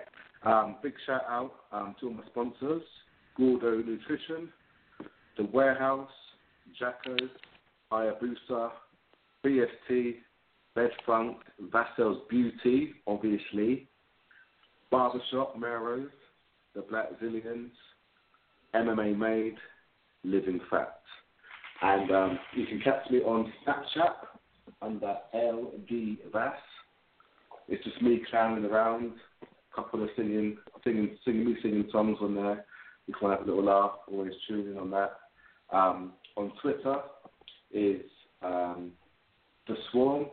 Um, big shout out um, to all my sponsors. Gordo Nutrition, The Warehouse, Jaco, Hayabusa, BST, Best Funk, Vassell's Beauty, obviously, Barbershop, Meros, The Black Zillions, MMA Made, Living Fat. And um, you can catch me on Snapchat under LD Vass. It's just me clowning around, couple of singing, singing, singing, me singing songs on there. You can have a little laugh, always tuning in on that. Um, on Twitter is um, The Swarm.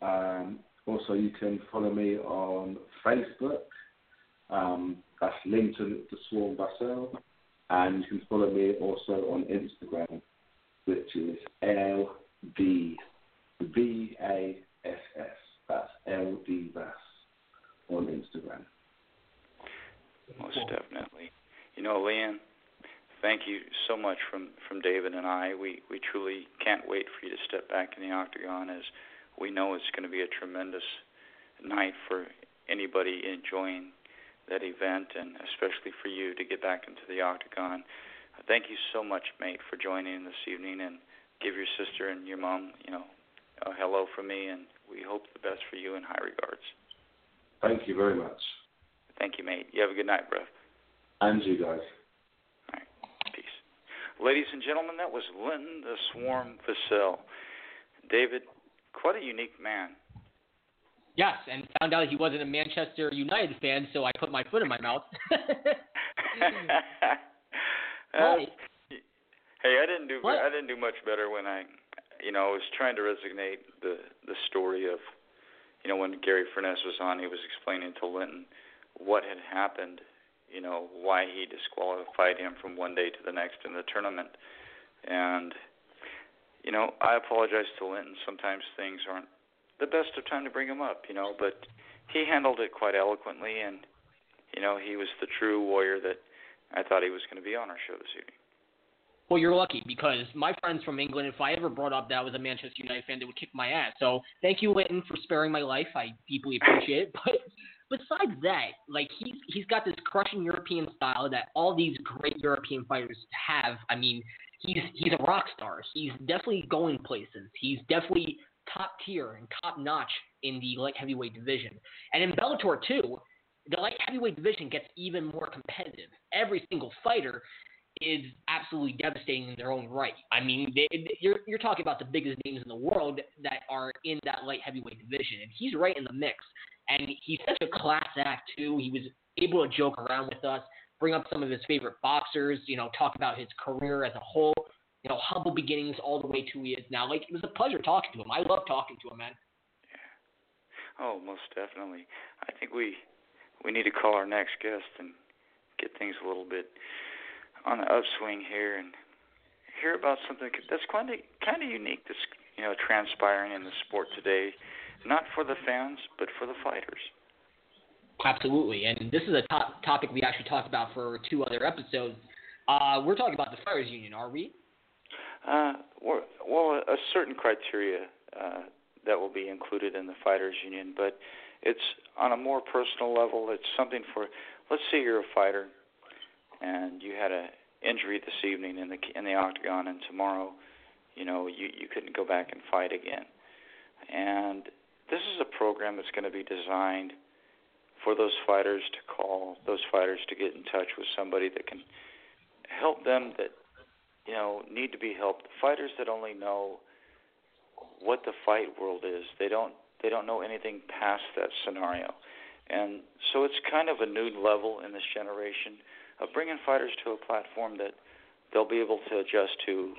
Um, also, you can follow me on Facebook. Um, that's Linton The Swarm Vassell. And you can follow me also on Instagram, which is L D V A S S. That's L D Vass on Instagram. Most definitely. You know, Leon, thank you so much from from David and I. We we truly can't wait for you to step back in the octagon, as we know it's going to be a tremendous night for anybody enjoying that event, and especially for you to get back into the octagon. Thank you so much, mate, for joining this evening, and give your sister and your mom, you know, a hello from me, and we hope the best for you in high regards. Thank you very much. Thank you, mate. You have a good night, bro. And you guys. All right. Peace. Ladies and gentlemen, that was Linton the Swarm Vassell. David, quite a unique man. Yes, and found out he wasn't a Manchester United fan, so I put my foot in my mouth. uh, hey, I didn't do What? I didn't do much better when I, you know, I was trying to resonate the the story of, you know, when Gary Furness was on, he was explaining to Linton what had happened, you know, why he disqualified him from one day to the next in the tournament, and, you know, I apologize to Linton. Sometimes things aren't the best of time to bring him up, you know, but he handled it quite eloquently, and you know, he was the true warrior that I thought he was going to be on our show this evening. Well, you're lucky because my friends from England, if I ever brought up that I was a Manchester United fan, they would kick my ass. So thank you, Linton, for sparing my life. I deeply appreciate it. But besides that, like he's he's got this crushing European style that all these great European fighters have. I mean, he's he's a rock star. He's definitely going places. He's definitely top tier and top notch in the light heavyweight division. And in Bellator too, the light heavyweight division gets even more competitive. Every single fighter is absolutely devastating in their own right. I mean, they, you're you're talking about the biggest names in the world that are in that light heavyweight division, and he's right in the mix. And he's such a class act too. He was able to joke around with us, bring up some of his favorite boxers, you know, talk about his career as a whole, you know, humble beginnings all the way to he is now. Like it was a pleasure talking to him. I love talking to him, man. Yeah. Oh, most definitely. I think we we need to call our next guest and get things a little bit on the upswing here and hear about something that's kind of kind of unique that's you know transpiring in the sport today, not for the fans but for the fighters. Absolutely, and this is a top topic we actually talked about for two other episodes. Uh, we're talking about the Fighters Union, are we? Uh, well, a certain criteria uh, that will be included in the fighters union, but it's on a more personal level. It's something for, let's say you're a fighter, and you had a injury this evening in the in the octagon, and tomorrow, you know, you you couldn't go back and fight again. And this is a program that's going to be designed for those fighters to call, those fighters to get in touch with somebody that can help them that you know need to be helped. Fighters that only know what the fight world is, they don't they don't know anything past that scenario, and so it's kind of a new level in this generation of bringing fighters to a platform that they'll be able to adjust to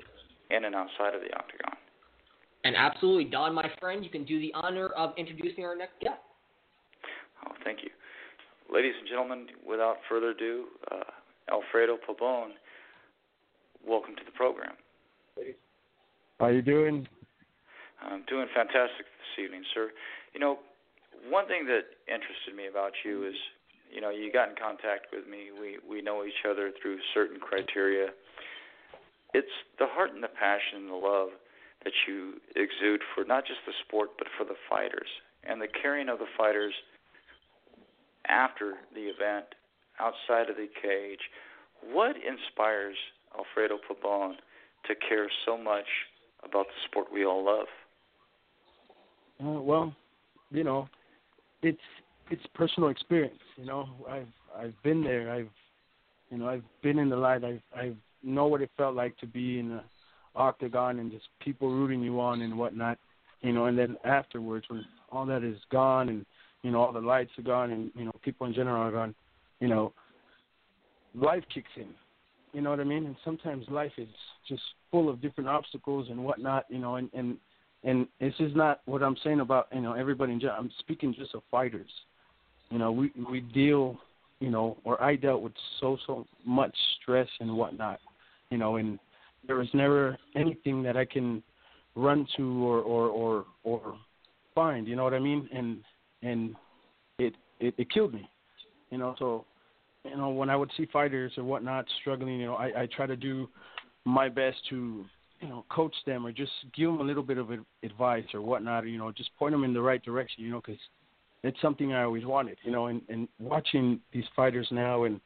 in and outside of the octagon. And absolutely, Don, my friend, you can do the honor of introducing our next guest. Oh, thank you. Ladies and gentlemen, without further ado, uh, Alfredo Pabron, welcome to the program. How are you doing? I'm doing fantastic this evening, sir. You know, one thing that interested me about you is, you know, you got in contact with me. We we know each other through certain criteria. It's the heart and the passion and the love that you exude for not just the sport but for the fighters and the caring of the fighters after the event, outside of the cage, what inspires Alfredo Pabron to care so much about the sport we all love? Uh, well, you know, it's it's personal experience. You know, I've I've been there. I've you know I've been in the light. I I know what it felt like to be in the octagon and just people rooting you on and whatnot. You know, and then afterwards when all that is gone and you know all the lights are gone and you know people in general are gone. You know, life kicks in. You know what I mean? And sometimes life is just full of different obstacles and whatnot. You know, and and and this is not what I'm saying about you know everybody in general. I'm speaking just of fighters. You know, we we deal, you know, or I dealt with so so much stress and whatnot. You know, and there was never anything that I can run to or or or or find. You know what I mean? And and it it, it killed me. You know, so you know when I would see fighters or whatnot struggling, you know, I I try to do my best to you know coach them or just give them a little bit of advice or whatnot. Or, you know, just point them in the right direction. You know, because it's something I always wanted. You know, and and watching these fighters now and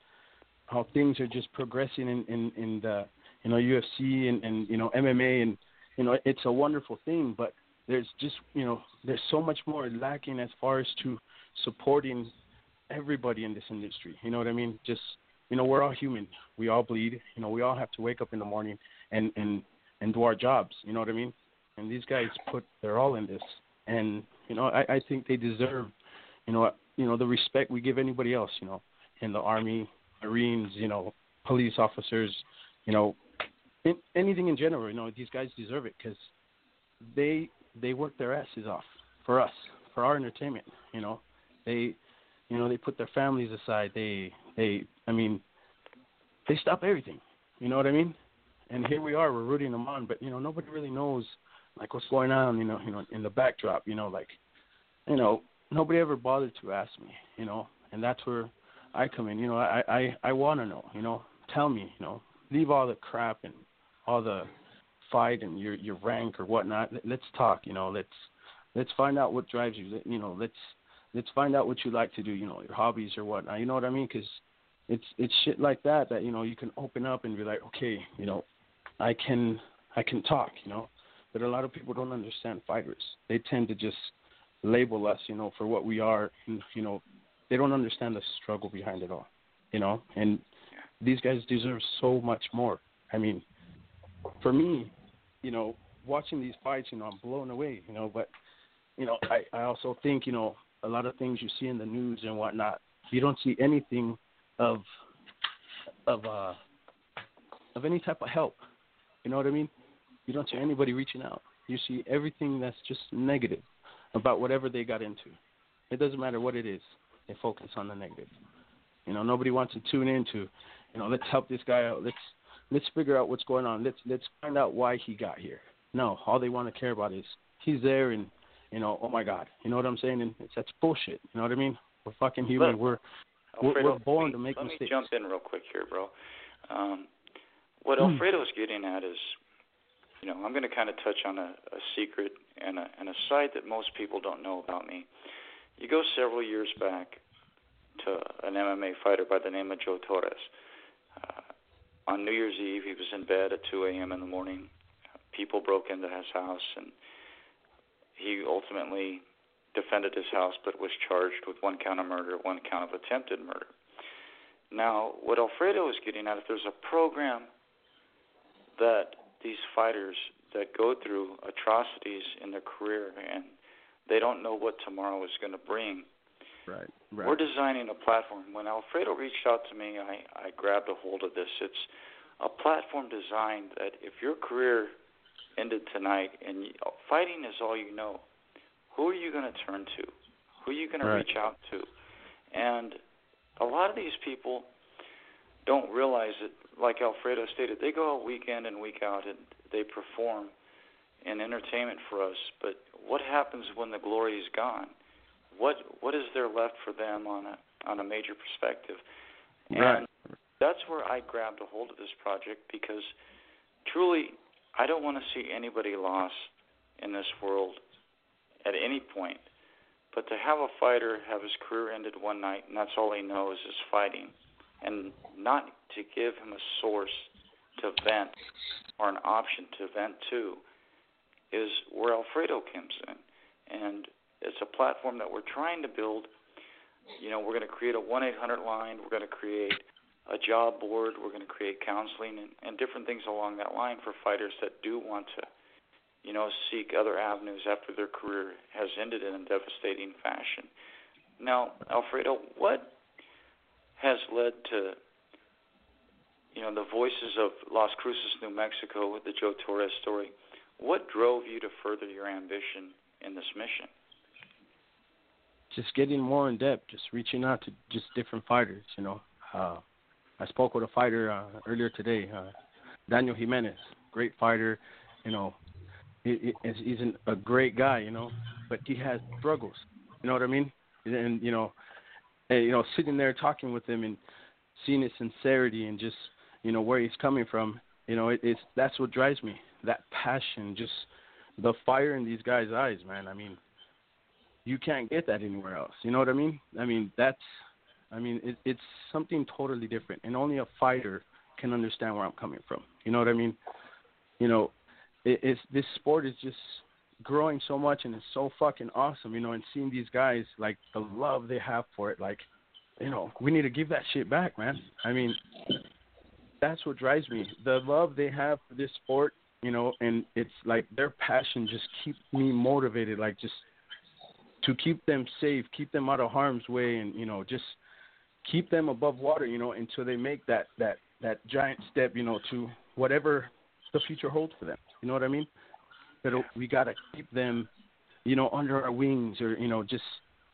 how things are just progressing in in, in the you know UFC and and you know MMA and you know it's a wonderful thing, but there's just you know there's so much more lacking as far as to supporting everybody in this industry. You know what I mean? Just you know we're all human. We all bleed. You know we all have to wake up in the morning and and and do our jobs. You know what I mean? And these guys put their all in this, and you know I, I think they deserve you know you know the respect we give anybody else. You know in the army, marines, you know police officers, you know in, anything in general. You know these guys deserve it because they they work their asses off for us, for our entertainment. You know, they, you know, they put their families aside. They, they, I mean, they stop everything. You know what I mean? And here we are, we're rooting them on, but you know, nobody really knows like what's going on. You know, you know, in the backdrop. You know, like, you know, nobody ever bothered to ask me. You know, and that's where I come in. You know, I, I, I want to know. You know, tell me. You know, leave all the crap and all the fight and your your rank or whatnot. Let's talk. You know, let's let's find out what drives you. You know, let's let's find out what you like to do. You know, your hobbies or whatnot. You know what I mean? Because it's it's shit like that that you know you can open up and be like, okay, you know, I can I can talk. You know, but a lot of people don't understand fighters. They tend to just label us, you know, for what we are. You know, they don't understand the struggle behind it all. You know, and these guys deserve so much more. I mean, for me, you know, watching these fights, you know, I'm blown away, you know, but you know, I, I also think, you know, a lot of things you see in the news and whatnot, you don't see anything of of uh of any type of help. You know what I mean? You don't see anybody reaching out. You see everything that's just negative about whatever they got into. It doesn't matter what it is. They focus on the negative. You know, nobody wants to tune into, you know, let's help this guy out. Let's let's figure out what's going on. Let's let's find out why he got here. No, all they want to care about is he's there and you know, oh my God, you know what I'm saying? And it's, that's bullshit. You know what I mean? We're fucking human. But, we're Alfredo, we're born to make let mistakes. Let me jump in real quick here, bro. Um, what Hmm. Alfredo's getting at is, you know, I'm going to kind of touch on a, a secret and a, and a side that most people don't know about me. You go several years back to an MMA fighter by the name of Joe Torres. Uh, on New Year's Eve, he was in bed at 2 a.m. in the morning. People broke into his house, and he ultimately defended his house, but was charged with one count of murder, one count of attempted murder. Now, what Alfredo is getting at, if there's a program that these fighters that go through atrocities in their career and they don't know what tomorrow is going to bring, Right. Right. we're designing a platform. When Alfredo reached out to me, I, I grabbed a hold of this. It's a platform designed that if your career ended tonight and fighting is all you know, who are you going to turn to? Who are you going Right. to reach out to? And a lot of these people don't realize that, like Alfredo stated, they go out week in and week out and they perform in entertainment for us. But what happens when the glory is gone? What what is there left for them on a on a major perspective? Right. And that's where I grabbed a hold of this project because truly I don't want to see anybody lost in this world at any point. But to have a fighter have his career ended one night and that's all he knows is fighting and not to give him a source to vent or an option to vent to is where Alfredo comes in. And it's a platform that we're trying to build. You know, we're going to create a 1 800 line, we're going to create a job board, we're going to create counseling and, and different things along that line for fighters that do want to, you know, seek other avenues after their career has ended in a devastating fashion. Now, Alfredo, what has led to you know the voices of Las Cruces, New Mexico, with the Joe Torres story? What drove you to further your ambition in this mission? Just getting more in depth, just reaching out to just different fighters. You know, uh, I spoke with a fighter uh, earlier today, uh, Daniel Jimenez, great fighter. You know, he, he's a great guy. You know, but he has struggles. You know what I mean? And you know, and, you know, sitting there talking with him and seeing his sincerity and just you know where he's coming from. You know, it, it's that's what drives me. That passion, just the fire in these guys' eyes, man. I mean, you can't get that anywhere else. You know what I mean? I mean, that's, I mean, it, it's something totally different, and only a fighter can understand where I'm coming from. You know what I mean? You know, it, it's this sport is just growing so much, and it's so fucking awesome. You know, and seeing these guys like the love they have for it, like, you know, we need to give that shit back, man. I mean, that's what drives me. The love they have for this sport, you know, and it's like their passion just keeps me motivated, like just to keep them safe, keep them out of harm's way, and you know, just keep them above water, you know, until they make that that that giant step, you know, to whatever the future holds for them. You know what I mean? But we gotta keep them, you know, under our wings, or you know, just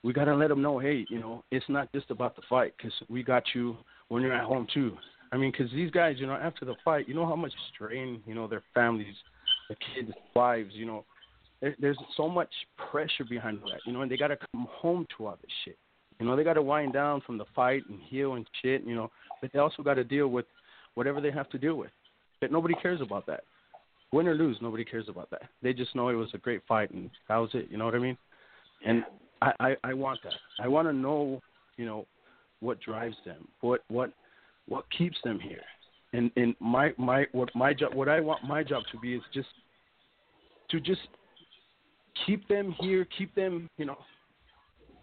we gotta let them know, hey, you know, it's not just about the fight, because we got you when you're at home too. I mean, because these guys, you know, after the fight, you know how much strain, you know, their families, the kids, wives, you know, there, there's so much pressure behind that, you know, and they got to come home to all this shit. You know, they got to wind down from the fight and heal and shit, you know, but they also got to deal with whatever they have to deal with. But nobody cares about that. Win or lose, nobody cares about that. They just know it was a great fight and that was it. You know what I mean? And I, I, I want that. I want to know, you know, what drives them, what what what keeps them here. And and my my what my job what I want my job to be is just to just keep them here, keep them, you know,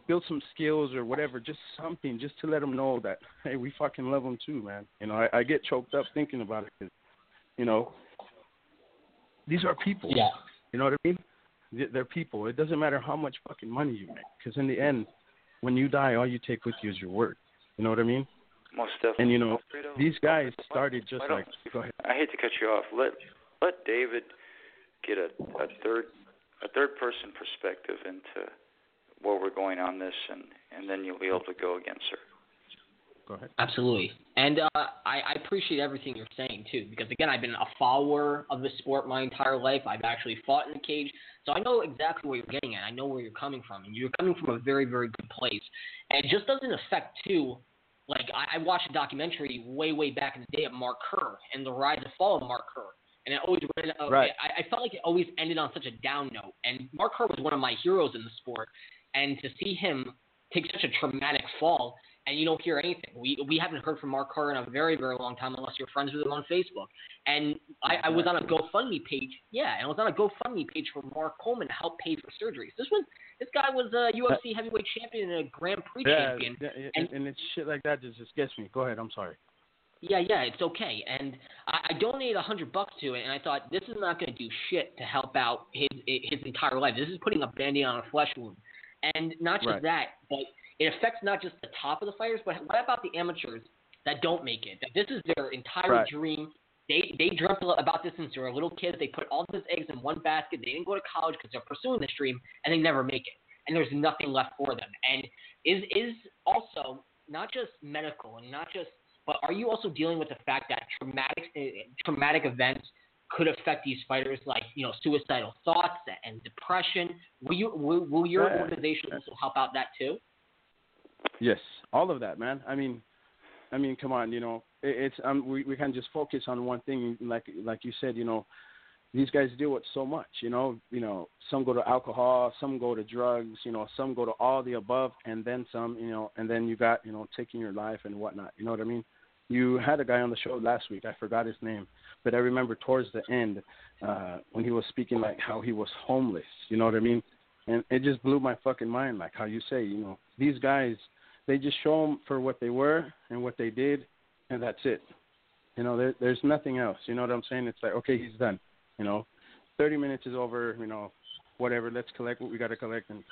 build some skills or whatever, just something, just to let them know that hey, we fucking love them too, man. You know, I, I get choked up thinking about it because, you know, these are people. Yeah. You know what I mean? They're people. It doesn't matter how much fucking money you make, because in the end, when you die, all you take with you is your work. You know what I mean? Most definitely. And you know, Alfredo, these guys why- started just like. Go ahead. I hate to cut you off. Let let David get a, a third a third person perspective into where we're going on this, and and then you'll be able to go again, sir. Go ahead. Absolutely. And uh, I, I appreciate everything you're saying, too, because, again, I've been a follower of the sport my entire life. I've actually fought in the cage. So I know exactly where you're getting at. I know where you're coming from. And you're coming from a very, very good place. And it just doesn't affect, too, like, I, I watched a documentary way, way back in the day of Mark Kerr and the rise and fall of Mark Kerr. And it always went, uh, Right. I, I felt like it always ended on such a down note. And Mark Kerr was one of my heroes in the sport. And to see him take such a traumatic fall and you don't hear anything. We we haven't heard from Mark Kerr in a very very long time unless you're friends with him on Facebook. And I, I was on a GoFundMe page. Yeah, and I was on a GoFundMe page for Mark Coleman to help pay for surgeries. This was this guy was a UFC heavyweight champion and a Grand Prix Yeah, champion. yeah, and, and it's shit like that that just gets me. Go ahead. I'm sorry. Yeah, yeah, it's okay. And I, I donated a hundred bucks to it, and I thought this is not going to do shit to help out his his entire life. This is putting a band-aid on a flesh wound, and not just Right. that, but it affects not just the top of the fighters, but what about the amateurs that don't make it? That this is their entire Right. dream. They they dreamt about this since they were little kids. They put all those eggs in one basket. They didn't go to college because they're pursuing this dream, and they never make it. And there's nothing left for them. And is is also not just medical and not just, but are you also dealing with the fact that traumatic uh, traumatic events could affect these fighters, like you know suicidal thoughts and depression? Will you will, will your organization also help out that too? Yes, all of that, man. I mean, I mean, come on, you know, it, it's um, we we can just focus on one thing, like like you said, you know, these guys deal with so much. You know, you know, some go to alcohol, some go to drugs. You know, some go to all the above, and then some. You know, and then you got you know taking your life and whatnot. You know what I mean? You had a guy on the show last week. I forgot his name, but I remember towards the end uh, when he was speaking like how he was homeless. You know what I mean? And it just blew my fucking mind. Like how you say, you know, these guys, they just show them for what they were and what they did, and that's it. You know, there, there's nothing else. You know what I'm saying? It's like, okay, he's done. You know, 30 minutes is over. You know, whatever. Let's collect what we got to collect, and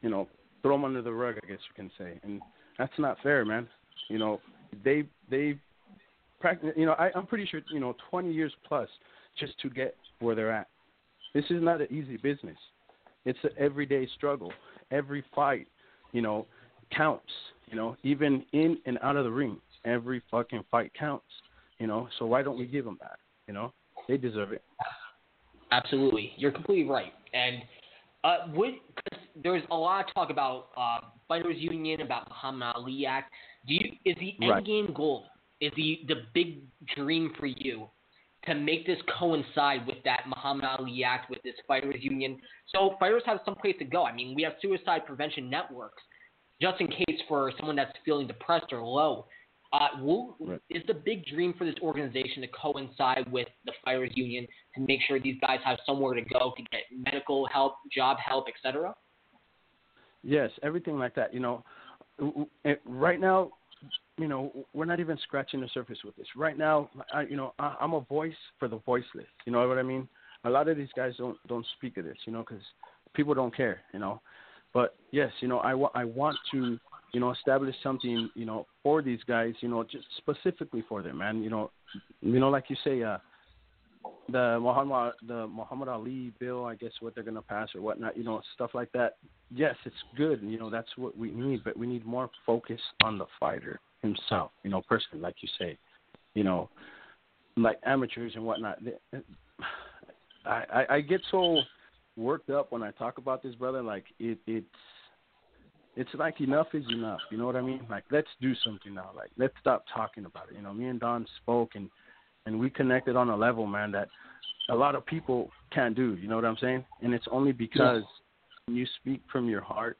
you know, throw them under the rug. I guess you can say, and that's not fair, man. You know, they they practice. You know, I, I'm pretty sure. You know, 20 years plus just to get where they're at. This is not an easy business. It's an everyday struggle. Every fight, you know, counts. You know, even in and out of the ring, every fucking fight counts. You know, so why don't we give them that? You know, they deserve it. Absolutely, you're completely right. And uh, would, cause there's a lot of talk about uh, fighters union, about Muhammad Ali Act. Do you is the end Right. game goal? Is the the big dream for you to make this coincide with that Muhammad Ali Act, with this fighters union, so fighters have some place to go? I mean, we have suicide prevention networks, just in case for someone that's feeling depressed or low. Uh, will, Right. Is the big dream for this organization to coincide with the fighters union to make sure these guys have somewhere to go to get medical help, job help, etc.? Yes, everything like that. You know, right now, you know, we're not even scratching the surface with this. Right now, I, you know, I, I'm a voice for the voiceless. You know what I mean? A lot of these guys don't don't speak of this, you know, because people don't care, you know. But yes, you know, I want I want to, you know, establish something, you know, for these guys, you know, just specifically for them, man. You know, you know, like you say, uh, the Muhammad the Muhammad Ali bill, I guess what they're gonna pass or whatnot, you know, stuff like that. Yes, it's good, you know, that's what we need, but we need more focus on the fighter himself, you know, personally, like you say, you know, like amateurs and whatnot. I, I I get so worked up when I talk about this, brother. Like it it's it's like enough is enough. You know what I mean? Like let's do something now. Like let's stop talking about it. You know, me and Don spoke and and we connected on a level, man, that a lot of people can't do. You know what I'm saying? And it's only because you speak from your heart,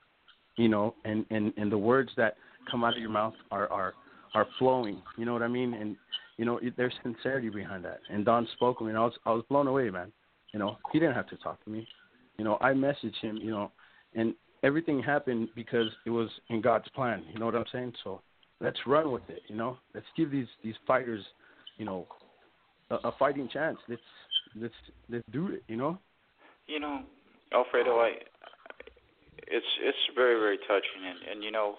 you know, and and and the words that come out of your mouth are are are flowing. You know what I mean? And you know, it, there's sincerity behind that. And Don spoke. I mean, I was I was blown away, man. You know, he didn't have to talk to me. You know, I messaged him. You know, and everything happened because it was in God's plan. You know what I'm saying? So let's run with it. You know, let's give these these fighters, you know, a, a fighting chance. Let's let's let's do it. You know. You know, Alfredo, I it's it's very very touching, and and you know,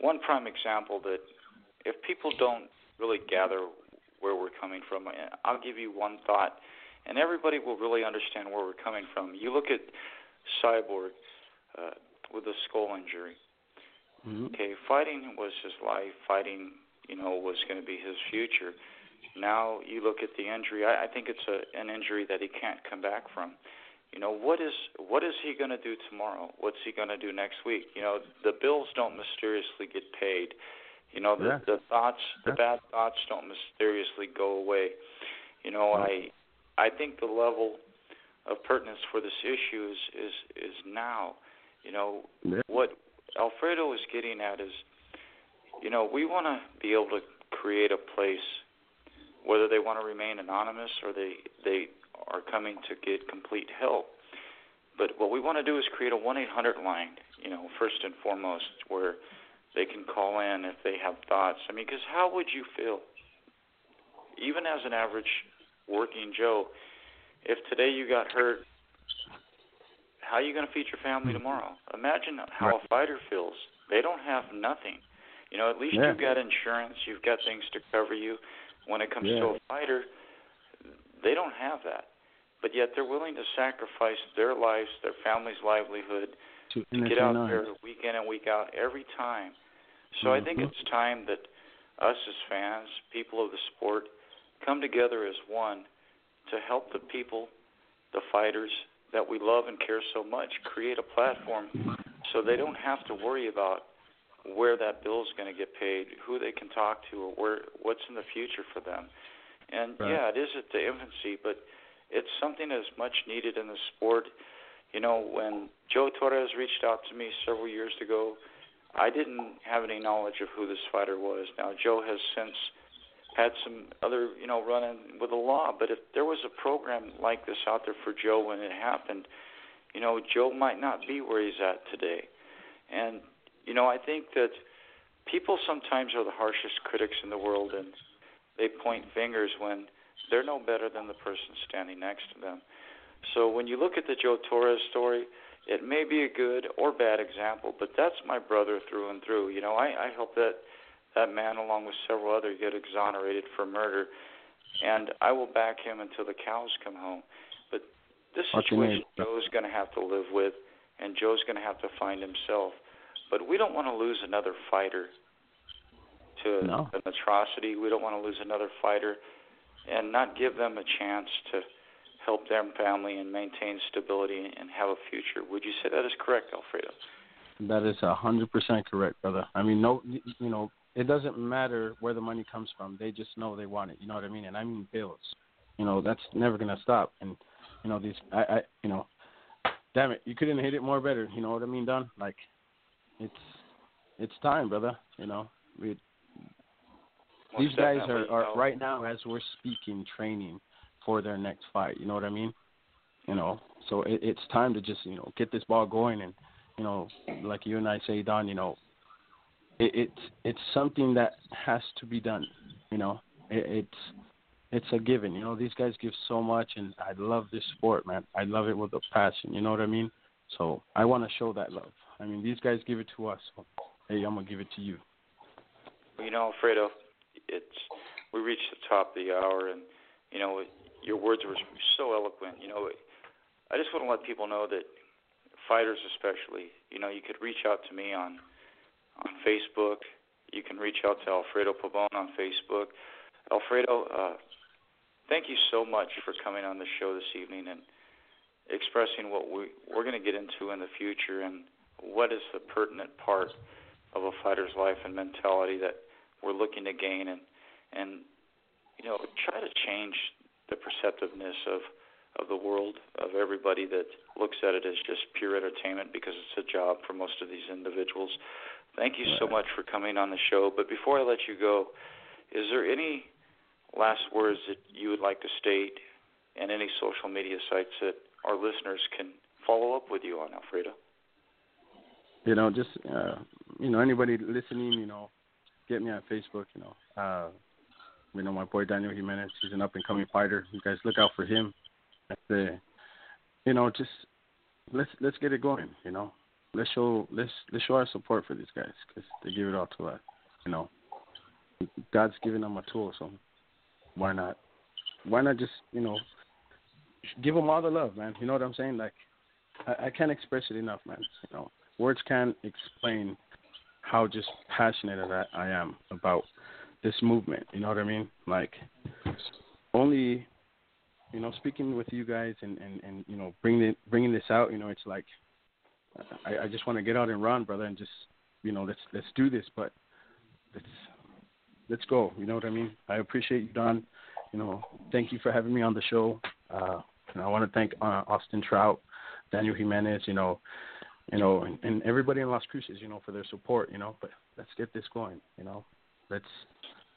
one prime example that if people don't really gather where we're coming from, I'll give you one thought, and everybody will really understand where we're coming from. You look at Cyborg uh, with a skull injury. Mm-hmm. Okay, fighting was his life. Fighting, you know, was going to be his future. Now you look at the injury. I, I think it's a an injury that he can't come back from. You know, what is what is he going to do tomorrow? What's he going to do next week? You know, the bills don't mysteriously get paid. You know, the Yeah. the thoughts, the Yeah. bad thoughts don't mysteriously go away. You know, No. I I think the level of pertinence for this issue is is is now. You know, Yeah. what Alfredo is getting at is, you know, we want to be able to create a place, whether they want to remain anonymous or they they are coming to get complete help. But what we want to do is create a 1-800 line, you know, first and foremost, where they can call in if they have thoughts. I mean, because how would you feel, even as an average working Joe, if today you got hurt? How are you going to feed your family hmm. tomorrow? Imagine how Right. a fighter feels. They don't have nothing. You know, at least Yeah. you've got insurance, you've got things to cover you. When it comes to a fighter, they don't have that. But yet they're willing to sacrifice their lives, their family's livelihood To to get out there week in and week out every time. So I think Mhm. it's time that us as fans, people of the sport, come together as one to help the people, the fighters that we love and care so much, create a platform so they don't have to worry about where that bill's going to get paid, who they can talk to, or where what's in the future for them. And Right. yeah, it is at the infancy, but it's something that's much needed in the sport. You know, when Joe Torres reached out to me several years ago, I didn't have any knowledge of who this fighter was. Now Joe has since had some other, you know, run-in with the law, but if there was a program like this out there for Joe when it happened, you know, Joe might not be where he's at today. And you know, I think that people sometimes are the harshest critics in the world and they point fingers when they're no better than the person standing next to them. So when you look at the Joe Torres story, it may be a good or bad example, but that's my brother through and through. You know, I, I hope that that man, along with several others, get exonerated for murder, and I will back him until the cows come home. But this situation Joe's going to have to live with, and Joe's going to have to find himself. But we don't want to lose another fighter to no. an atrocity. We don't want to lose another fighter and not give them a chance to help their family and maintain stability and have a future. Would you say that is correct, Alfredo? That is a hundred percent correct, brother. I mean, no, you know, it doesn't matter where the money comes from. They just know they want it. You know what I mean? And I mean bills. You know, that's never gonna stop. And you know, these, I, I, you know, damn it, you couldn't hit it more better. You know what I mean, Don? Like, it's, it's time, brother. You know, we. These guys are, are right now, as we're speaking, training for their next fight. You know what I mean? You know, so it, it's time to just you know get this ball going and you know, like you and I say, Don. You know, it, it's it's something that has to be done. You know, it, it's it's a given. You know, these guys give so much, and I love this sport, man. I love it with a passion. You know what I mean? So I want to show that love. I mean, these guys give it to us. Hey, I'm gonna give it to you. You know, Alfredo, it's we reached the top of the hour, and you know, your words were so eloquent. You know, I just want to let people know that fighters, especially, you know, you could reach out to me on on Facebook. You can reach out to Alfredo Pabron on Facebook. Alfredo, uh, thank you so much for coming on the show this evening and expressing what we we're going to get into in the future and what is the pertinent part of a fighter's life and mentality that we're looking to gain and and you know try to change the perceptiveness of of the world of everybody that looks at it as just pure entertainment because it's a job for most of these individuals. Thank you so much for coming on the show. But before I let you go, is there any last words that you would like to state and any social media sites that our listeners can follow up with you on, Alfredo? You know, just uh, you know, anybody listening, you know, get me on Facebook. You know, uh, you know, my boy Daniel Jimenez. He's an up and coming fighter. You guys look out for him. The, you know, just let's let's get it going. You know, let's show let's let's show our support for these guys because they give it all to us. You know, God's given them a tool, so why not? Why not just you know give them all the love, man? You know what I'm saying? Like I, I can't express it enough, man. You know, words can't explain how just passionate that I am about this movement. You know what I mean? Like only you know speaking with you guys and and and you know bringing bringing this out. You know, it's like I, I just want to get out and run, brother, and just you know let's let's do this. But let's let's go. You know what I mean? I appreciate you, Don. You know, thank you for having me on the show. Uh, and I want to thank uh, Austin Trout, Daniel Jimenez. You know, you know, and, and everybody in Las Cruces, you know, for their support, you know. But let's get this going, you know. Let's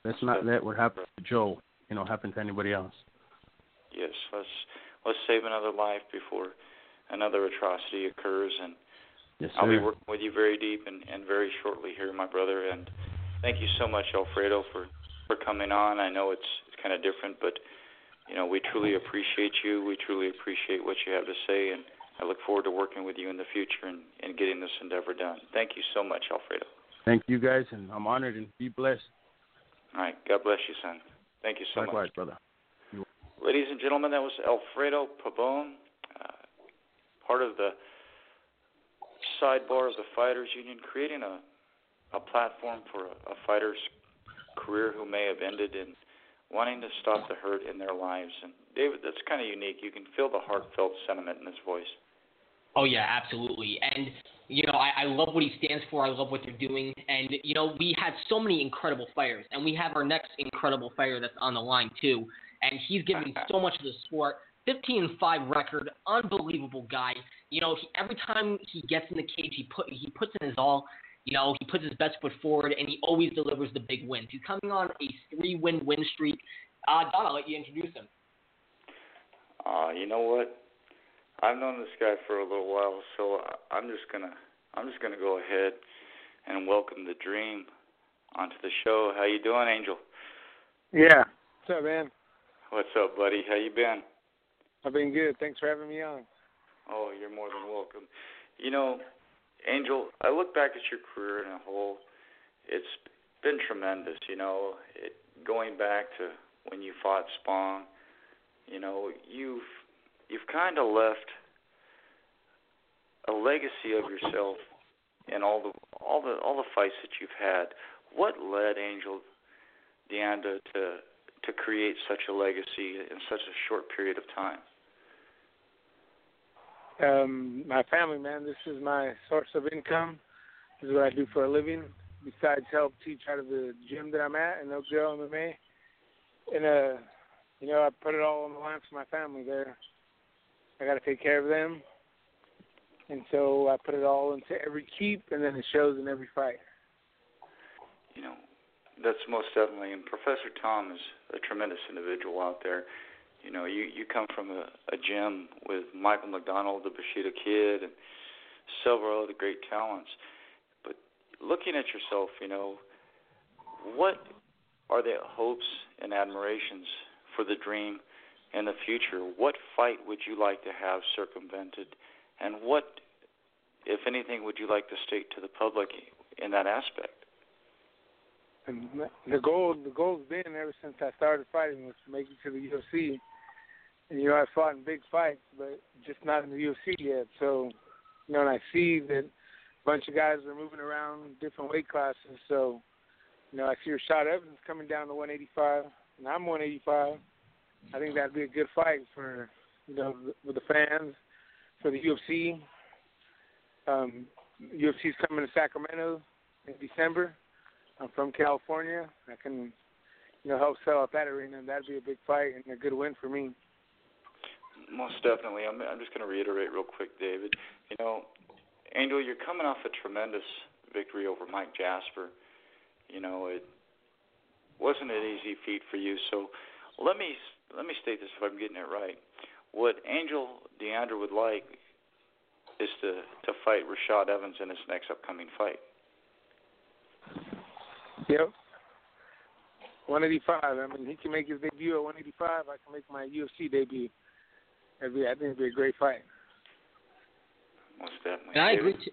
let's not let what happened to Joe, you know, happen to anybody else. Yes, let's let's save another life before another atrocity occurs, and yes, I'll be working with you very deep and, and very shortly here, my brother. And thank you so much, Alfredo, for for coming on. I know it's it's kind of different, but you know we truly appreciate you. We truly appreciate what you have to say, and I look forward to working with you in the future and, and getting this endeavor done. Thank you so much, Alfredo. Thank you, guys, and I'm honored and be blessed. All right. God bless you, son. Thank you so much. Likewise, much. brother. Ladies and gentlemen, that was Alfredo Pabron, uh, part of the sidebar of the Fighters Union, creating a, a platform for a, a fighter's career who may have ended in wanting to stop the hurt in their lives. And David, that's kind of unique. You can feel the heartfelt sentiment in his voice. Oh yeah, absolutely. And you know, I, I love what he stands for. I love what they're doing. And you know, we had so many incredible fighters, and we have our next incredible fighter that's on the line too. And he's giving so much to the sport. 15 and five record, unbelievable guy. You know, he, every time he gets in the cage, he put he puts in his all. You know, he puts his best foot forward, and he always delivers the big wins. He's coming on a three-win win streak. Uh, Don, I'll let you introduce him. Uh, you know what? I've known this guy for a little while, so I'm just gonna I'm just gonna go ahead and welcome the Dream onto the show. How you doing, Angel? Yeah. What's up, man? What's up, buddy? How you been? I've been good. Thanks for having me on. Oh, you're more than welcome. You know, Angel, I look back at your career in a whole. It's been tremendous. You know, it, going back to when you fought Spong. You know, you've you've kind of left a legacy of yourself in all the all the all the fights that you've had. What led Angel De Anda to to create such a legacy in such a short period of time? Um, my family, man. This is my source of income. This is what I do for a living. Besides help teach out of the gym that I'm at in Oakdale MMA, and uh, you know, I put it all on the line for my family there. I got to take care of them, and so I put it all into every keep, and then it shows in every fight. You know, that's most definitely. And Professor Tom is a tremendous individual out there. You know, you you come from a, a gym with Michael McDonald, the Bushido Kid, and several other great talents. But looking at yourself, you know, what are the hopes and admirations for the dream in the future? What fight would you like to have circumvented, and what, if anything, would you like to state to the public in that aspect? And the goal, the goal's been ever since I started fighting was to make it to the UFC. And you know, I fought in big fights, but just not in the UFC yet. So, you know, and I see that a bunch of guys are moving around different weight classes. So, you know, I see Rashad Evans coming down to 185, and I'm 185. I think that'd be a good fight for, you know, with the fans, for the UFC. Um, UFC's coming to Sacramento in December. I'm from California. I can, you know, help sell out that arena, and that'd be a big fight and a good win for me. Most definitely. I'm, I'm just going to reiterate real quick, David. You know, Angel, you're coming off a tremendous victory over Mike Jasper. You know, it wasn't an easy feat for you. So let me let me state this if I'm getting it right. What Angel De Anda would like is to to fight Rashad Evans in his next upcoming fight. Yep. 185. I mean, he can make his debut at 185. I can make my UFC debut. It'd be, I think it'd be a great fight. Most definitely. And I agree too.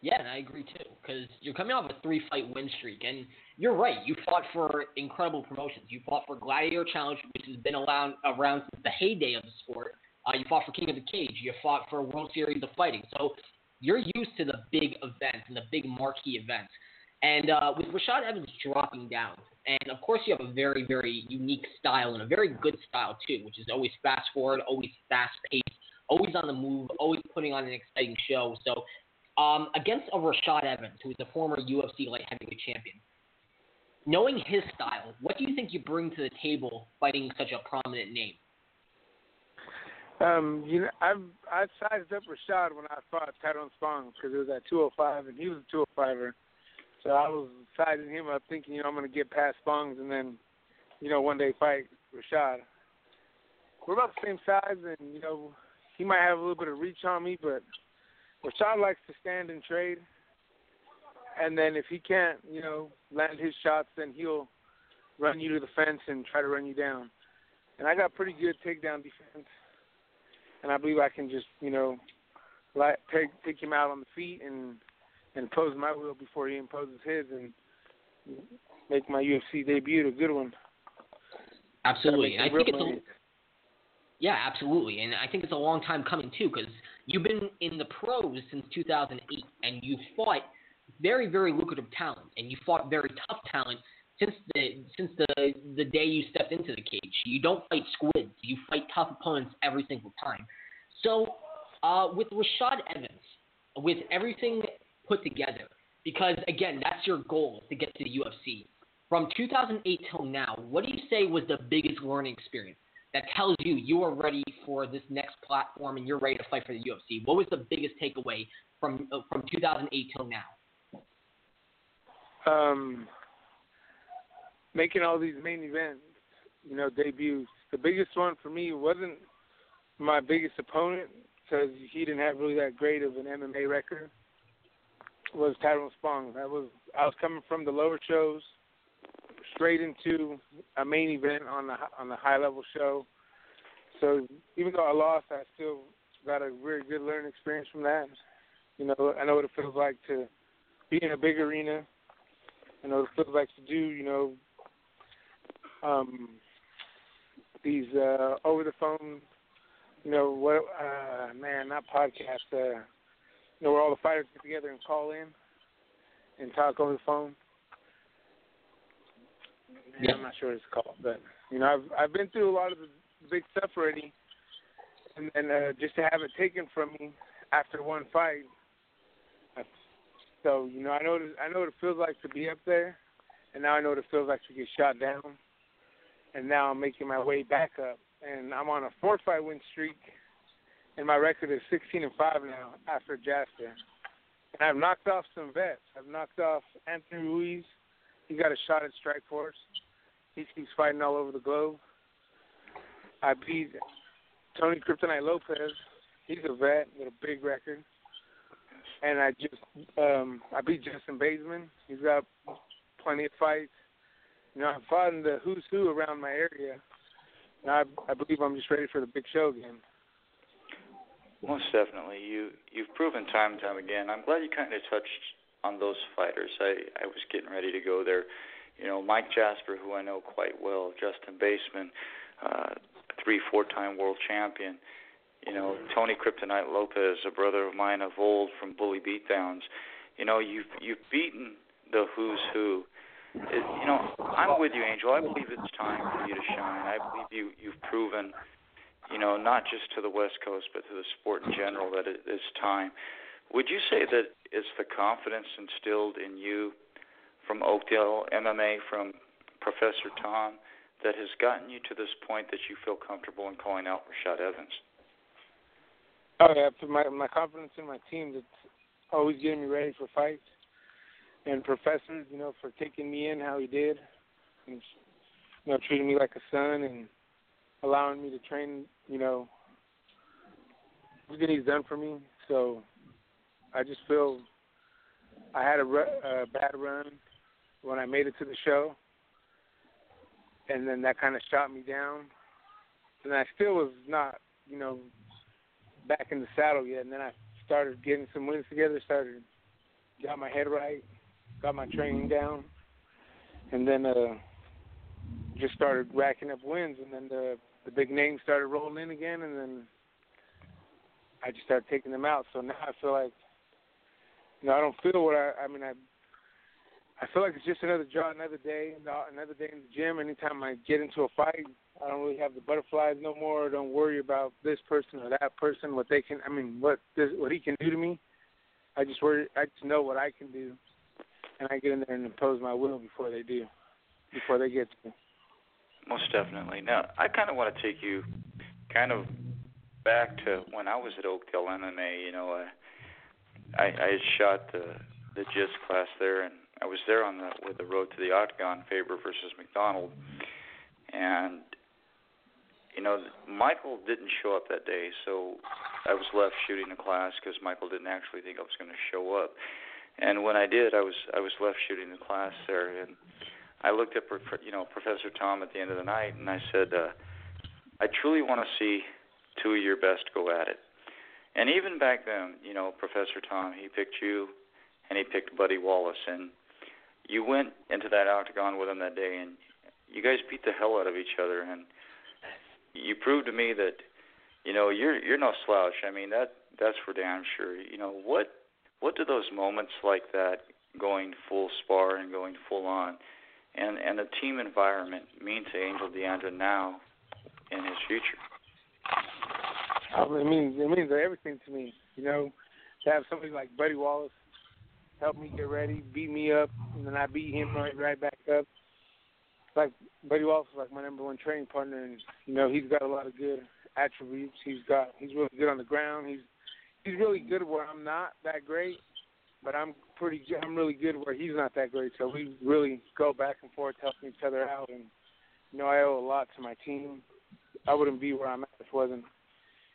Yeah, and I agree too, because you're coming off a three-fight win streak, and you're right. You fought for incredible promotions. You fought for Gladiator Challenge, which has been around around since the heyday of the sport. Uh, you fought for King of the Cage. You fought for World Series of Fighting. So you're used to the big events and the big marquee events. And uh, with Rashad Evans dropping down, and of course you have a very, very unique style and a very good style too, which is always fast forward, always fast paced, always on the move, always putting on an exciting show. So um, against a Rashad Evans, who is a former UFC light heavyweight champion, knowing his style, what do you think you bring to the table fighting such a prominent name? Um, you know, I've I sized up Rashad when I fought Tyrone Spong because it was at 205 and he was a 205er. So I was sizing him up, thinking, you know, I'm going to get past Spongs and then, you know, one day fight Rashad. We're about the same size, and you know, he might have a little bit of reach on me, but Rashad likes to stand and trade. And then if he can't, you know, land his shots, then he'll run you to the fence and try to run you down. And I got pretty good takedown defense, and I believe I can just, you know, like take take him out on the feet and and impose my will before he imposes his and make my UFC debut a good one. Absolutely, I think it's a. yeah, absolutely, and I think it's a long time coming too because you've been in the pros since 2008, and you've fought very, very lucrative talent, and you fought very tough talent since the since the the day you stepped into the cage. You don't fight squids; you fight tough opponents every single time. So, uh, with Rashad Evans, with everything put together, because again, that's your goal to get to the UFC. From 2008 till now, what do you say was the biggest learning experience? That tells you you are ready for this next platform and you're ready to fight for the UFC? What was the biggest takeaway from uh, from 2008 till now? Um, making all these main events, you know, debuts. The biggest one for me wasn't my biggest opponent because he didn't have really that great of an MMA record. Was Tyrone Spong. That was I was coming from the lower shows straight into a main event on the on the high level show. So even though I lost, I still got a very good learning experience from that. You know, I know what it feels like to be in a big arena. I know what it feels like to do, you know, um, these uh, over the phone, you know, what, uh, man, not podcast, uh, you know, where all the fighters get together and call in and talk over the phone. Yeah, I'm not sure what it's called, but you know, I've I've been through a lot of the big stuff already, and and uh, just to have it taken from me after one fight. So you know, I know I know what it feels like to be up there, and now I know what it feels like to get shot down, and now I'm making my way back up, and I'm on a four fight win streak, and my record is 16 and five now after Jasper, and I've knocked off some vets. I've knocked off Anthony Ruiz. He got a shot at Strikeforce. He keeps fighting all over the globe. I beat Tony Kryptonite Lopez. He's a vet with a big record. And I just um I beat Justin Baesman. He's got plenty of fights. You know, I've fought the who's who around my area. And I I believe I'm just ready for the big show again. Most definitely. You you've proven time and time again. I'm glad you kind of touched on those fighters. I I was getting ready to go there you know, Mike Jasper, who I know quite well, Justin Baesman, uh, three, four-time world champion. You know, Tony Kryptonite Lopez, a brother of mine of old from Bully Beatdowns. You know, you've you've beaten the who's who. It, you know, I'm with you, Angel. I believe it's time for you to shine. I believe you you've proven, you know, not just to the West Coast but to the sport in general that it is time. Would you say that it's the confidence instilled in you from Oakdale MMA from Professor Tom that has gotten you to this point that you feel comfortable in calling out Rashad Evans? Oh yeah, my my confidence in my team that's always getting me ready for fights, and Professor, you know, for taking me in how he did, and you know, treating me like a son and allowing me to train, you know, everything he's done for me. So I just feel I had a, a bad run when I made it to the show, and then that kind of shot me down. And I still was not, you know, back in the saddle yet. And then I started getting some wins together, started got my head right, got my training down, and then uh, just started racking up wins. And then the the big names started rolling in again, and then I just started taking them out. So now I feel like, know, I don't feel what I. I mean, I I feel like it's just another job, another day, another day in the gym. Anytime I get into a fight, I don't really have the butterflies no more. I don't worry about this person or that person, what they can. I mean, what this, what he can do to me. I just worry. I just know what I can do, and I get in there and impose my will before they do, before they get to me. Most definitely. Now, I kind of want to take you, kind of, back to when I was at Oakdale MMA. You know, I I, I had shot the the JIS class there, and I was there on the with the road to the octagon, Faber versus McDonald, and you know Michael didn't show up that day, so I was left shooting the class because Michael didn't actually think I was going to show up. And when I did, I was I was left shooting the class there, and I looked at you know Professor Tom at the end of the night, and I said, uh, I truly want to see two of your best go at it. And even back then, you know, Professor Tom, he picked you, and he picked Buddy Wallace, and you went into that octagon with him that day, and you guys beat the hell out of each other, and you proved to me that you know you're you're no slouch. I mean that that's for damn sure. You know what what do those moments like that, going full spar and going full on, and and the team environment mean to Angel De Anda now in his future? Um, it means it means everything to me. You know, to have somebody like Buddy Wallace help me get ready, beat me up, and then I beat him right right back up. like Buddy Wallace is like my number one training partner, and you know he's got a lot of good attributes. He's got he's really good on the ground. He's he's really good where I'm not that great, but I'm pretty I'm really good where he's not that great. So we really go back and forth helping each other out, and you know I owe a lot to my team. I wouldn't be where I'm at if it wasn't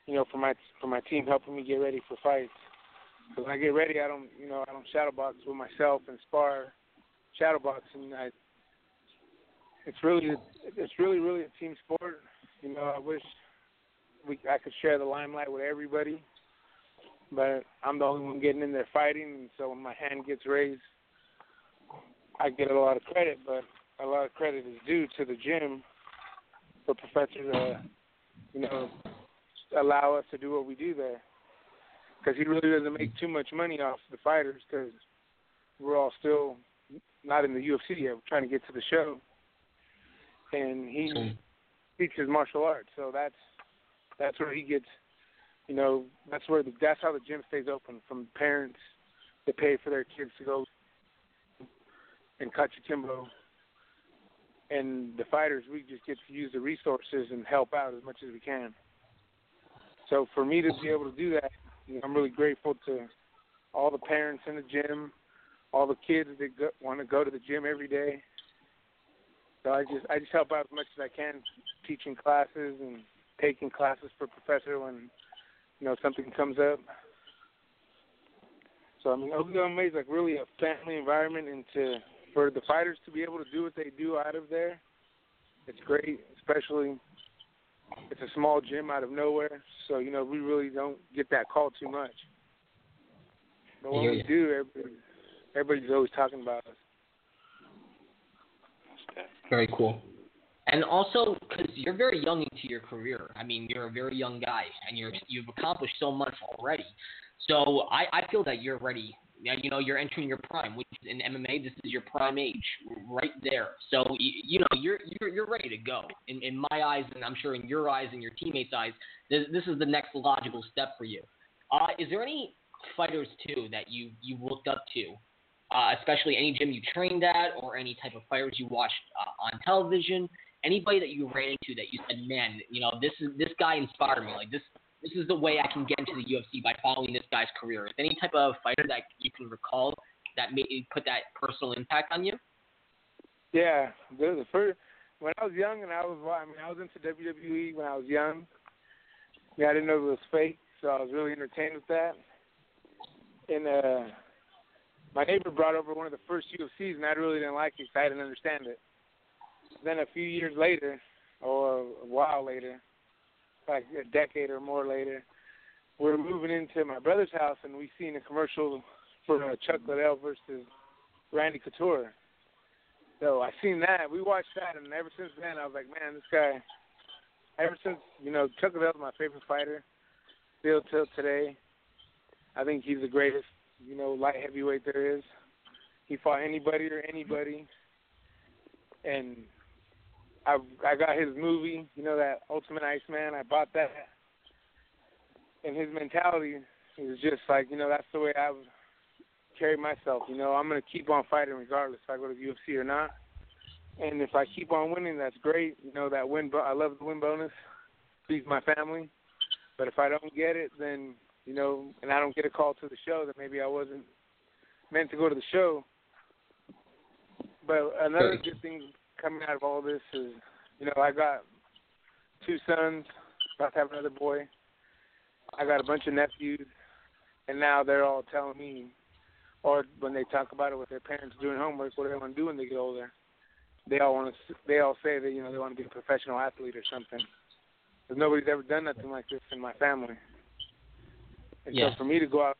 you know for my for my team helping me get ready for fights. Because when I get ready, I don't you know I don't shadow box with myself and spar shadow boxing. I it's really it's really really a team sport. You know I wish we I could share the limelight with everybody but I'm the only one getting in there fighting, and so when my hand gets raised, I get a lot of credit, but a lot of credit is due to the gym for Professor to, uh, you know, allow us to do what we do there. Because he really doesn't make too much money off the fighters because we're all still not in the UFC yet. We're trying to get to the show, and he teaches martial arts, so that's that's where he gets you know, that's where the, that's how the gym stays open. From parents that pay for their kids to go and Cachimbo, and the fighters, we just get to use the resources and help out as much as we can. So for me to be able to do that, you know, I'm really grateful to all the parents in the gym, all the kids that go, want to go to the gym every day. So I just I just help out as much as I can, teaching classes and taking classes for Professor when you know, something comes up. So I mean, OKLMA is like really a family environment, and to for the fighters to be able to do what they do out of there, it's great. Especially, it's a small gym out of nowhere, so you know we really don't get that call too much. But when we do, everybody, everybody's always talking about us. Very cool. And also, because you're very young into your career. I mean, you're a very young guy, and you're you've accomplished so much already. So I, I feel that you're ready. You know, you're entering your prime, which in MMA, this is your prime age, right there. So you, you know, you're you're you're ready to go. In in my eyes, and I'm sure in your eyes and your teammates' eyes, this, this is the next logical step for you. Uh, is there any fighters too that you you looked up to uh, especially any gym you trained at or any type of fighters you watched uh, on television anybody that you ran into that you said, man, you know, this is this guy inspired me. Like this, this is the way I can get into the UFC by following this guy's career. Is any type of fighter that you can recall that made put that personal impact on you? Yeah, the, first when I was young and I was I mean I was into WWE when I was young. Yeah, I didn't know it was fake, so I was really entertained with that. And uh my neighbor brought over one of the first UFCs, and I really didn't like it because I didn't understand it then a few years later, or a while later, like a decade or more later, we're moving into my brother's house and we seen a commercial for uh, Chuck Liddell versus Randy Couture. So I seen that. We watched that, and ever since then, I was like, man, this guy. Ever since you know, Chuck Liddell's my favorite fighter, still till today. I think he's the greatest, you know, light heavyweight there is. He fought anybody or anybody, and I I got his movie, you know that Ultimate Iceman. I bought that, and his mentality is just like you know that's the way I would carry myself. You know I'm gonna keep on fighting regardless if I go to UFC or not. And if I keep on winning, that's great. You know that win. I love the win bonus. Feeds my family. But if I don't get it, then you know, and I don't get a call to the show, then maybe I wasn't meant to go to the show. But another good thing coming out of all this is, you know, I got two sons, about to have another boy. I got a bunch of nephews, and now they're all telling me, or when they talk about it with their parents doing homework, what do they want to do when they get older? They all want to. They all say that you know they want to be a professional athlete or something. Because nobody's ever done nothing like this in my family. And yeah. so for me to go out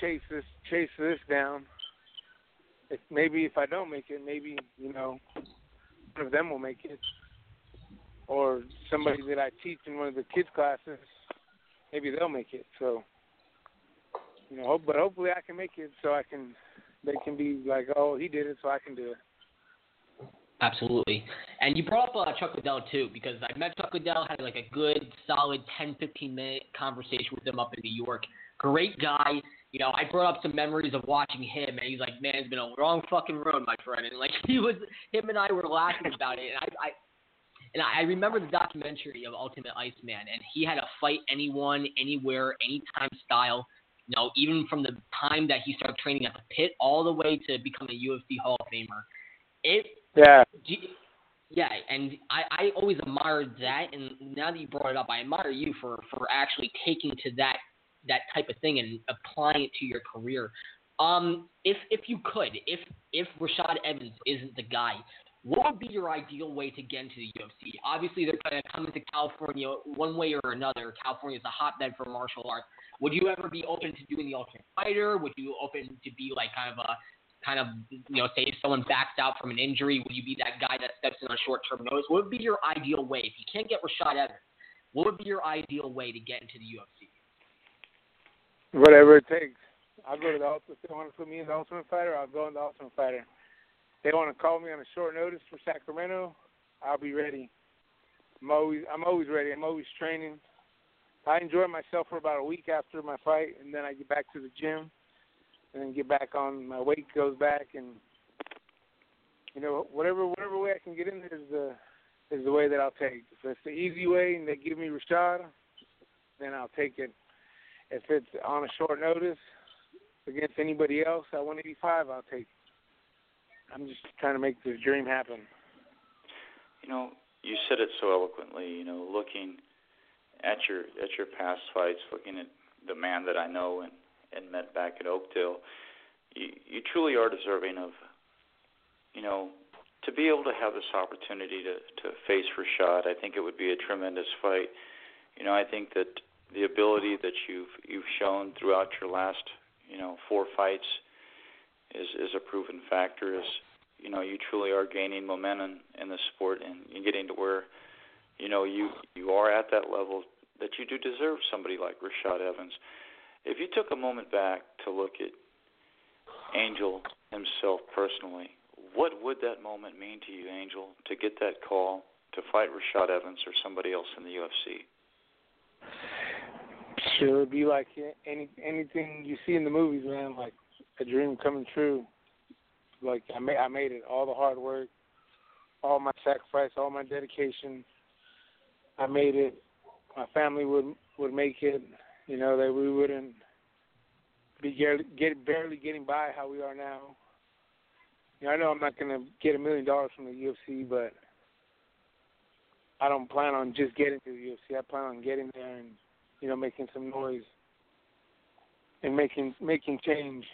chase this chase this down, if maybe if I don't make it, maybe you know one of them will make it, or somebody that I teach in one of the kids classes, maybe they'll make it. So, you know, but hopefully I can make it so I can, they can be like, oh, he did it, so I can do it. Absolutely. And you brought up uh, Chuck Liddell, too, because I met Chuck Liddell, had like a good, solid 10, 15 minute conversation with him up in New York. Great guy you know, I brought up some memories of watching him, and he's like, "Man, it's been a long fucking road, my friend." And like he was, him and I were laughing about it, and I, I and I remember the documentary of Ultimate Iceman, and he had a fight anyone, anywhere, anytime style. You know, even from the time that he started training at the pit all the way to becoming a UFC Hall of Famer. It Yeah. yeah, and I, I always admired that, and now that you brought it up, I admire you for for actually taking to that that type of thing and applying it to your career. Um, if if you could, if if Rashad Evans isn't the guy, what would be your ideal way to get into the UFC? Obviously, they're going to come into California one way or another. California is a hotbed for martial arts. Would you ever be open to doing the Ultimate Fighter? Would you open to be like kind of a kind of you know say if someone backs out from an injury, would you be that guy that steps in on short term notice? What would be your ideal way if you can't get Rashad Evans? What would be your ideal way to get into the UFC? Whatever it takes. I'll go to the Ultimate. They want to put me in the Ultimate Fighter, I'll go in the Ultimate Fighter. They want to call me on a short notice for Sacramento, I'll be ready. I'm always I'm always ready. I'm always training. I enjoy myself for about a week after my fight, and then I get back to the gym, and then get back on. My weight goes back, and you know whatever whatever way I can get in there is the is the way that I'll take. If it's the easy way and they give me Rashad, then I'll take it. If it's on a short notice against anybody else at 185, I'll take. I'm just trying to make this dream happen. You know, you said it so eloquently. You know, looking at your at your past fights, looking at the man that I know and and met back at Oakdale, you you truly are deserving of, you know, to be able to have this opportunity to to face Rashad. I think it would be a tremendous fight. You know, I think that the ability that you've you've shown throughout your last you know four fights is is a proven factor. Is you know you truly are gaining momentum in the sport and you're getting to where you know you you are at that level that you do deserve somebody like Rashad Evans. If you took a moment back to look at Angel himself personally, what would that moment mean to you, Angel, to get that call to fight Rashad Evans or somebody else in the UFC? Sure, it'd be like any anything you see in the movies, man. Like a dream coming true. Like I made, I made it. All the hard work, all my sacrifice, all my dedication. I made it. My family would would make it. You know that we wouldn't be get, get barely getting by how we are now. You know, I know I'm not gonna get a million dollars from the UFC, but I don't plan on just getting to the UFC. I plan on getting there and you know making some noise and making making change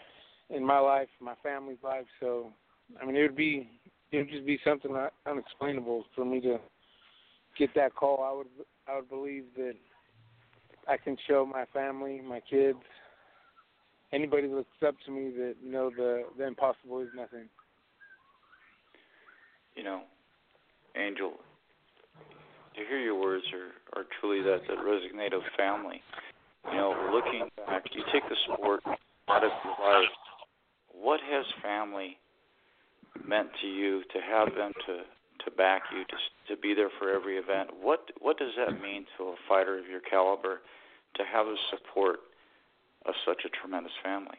in my life, my family's life. So, I mean, it would be it would just be something unexplainable for me to get that call. I would I would believe that I can show my family, my kids, anybody that looks up to me that you know the the impossible is nothing. You know, Angel, to hear your words are are truly that that resonate of family. You know, looking back, you take the sport out of your life what has family meant to you to have them to to back you to to be there for every event what what does that mean to a fighter of your caliber to have the support of such a tremendous family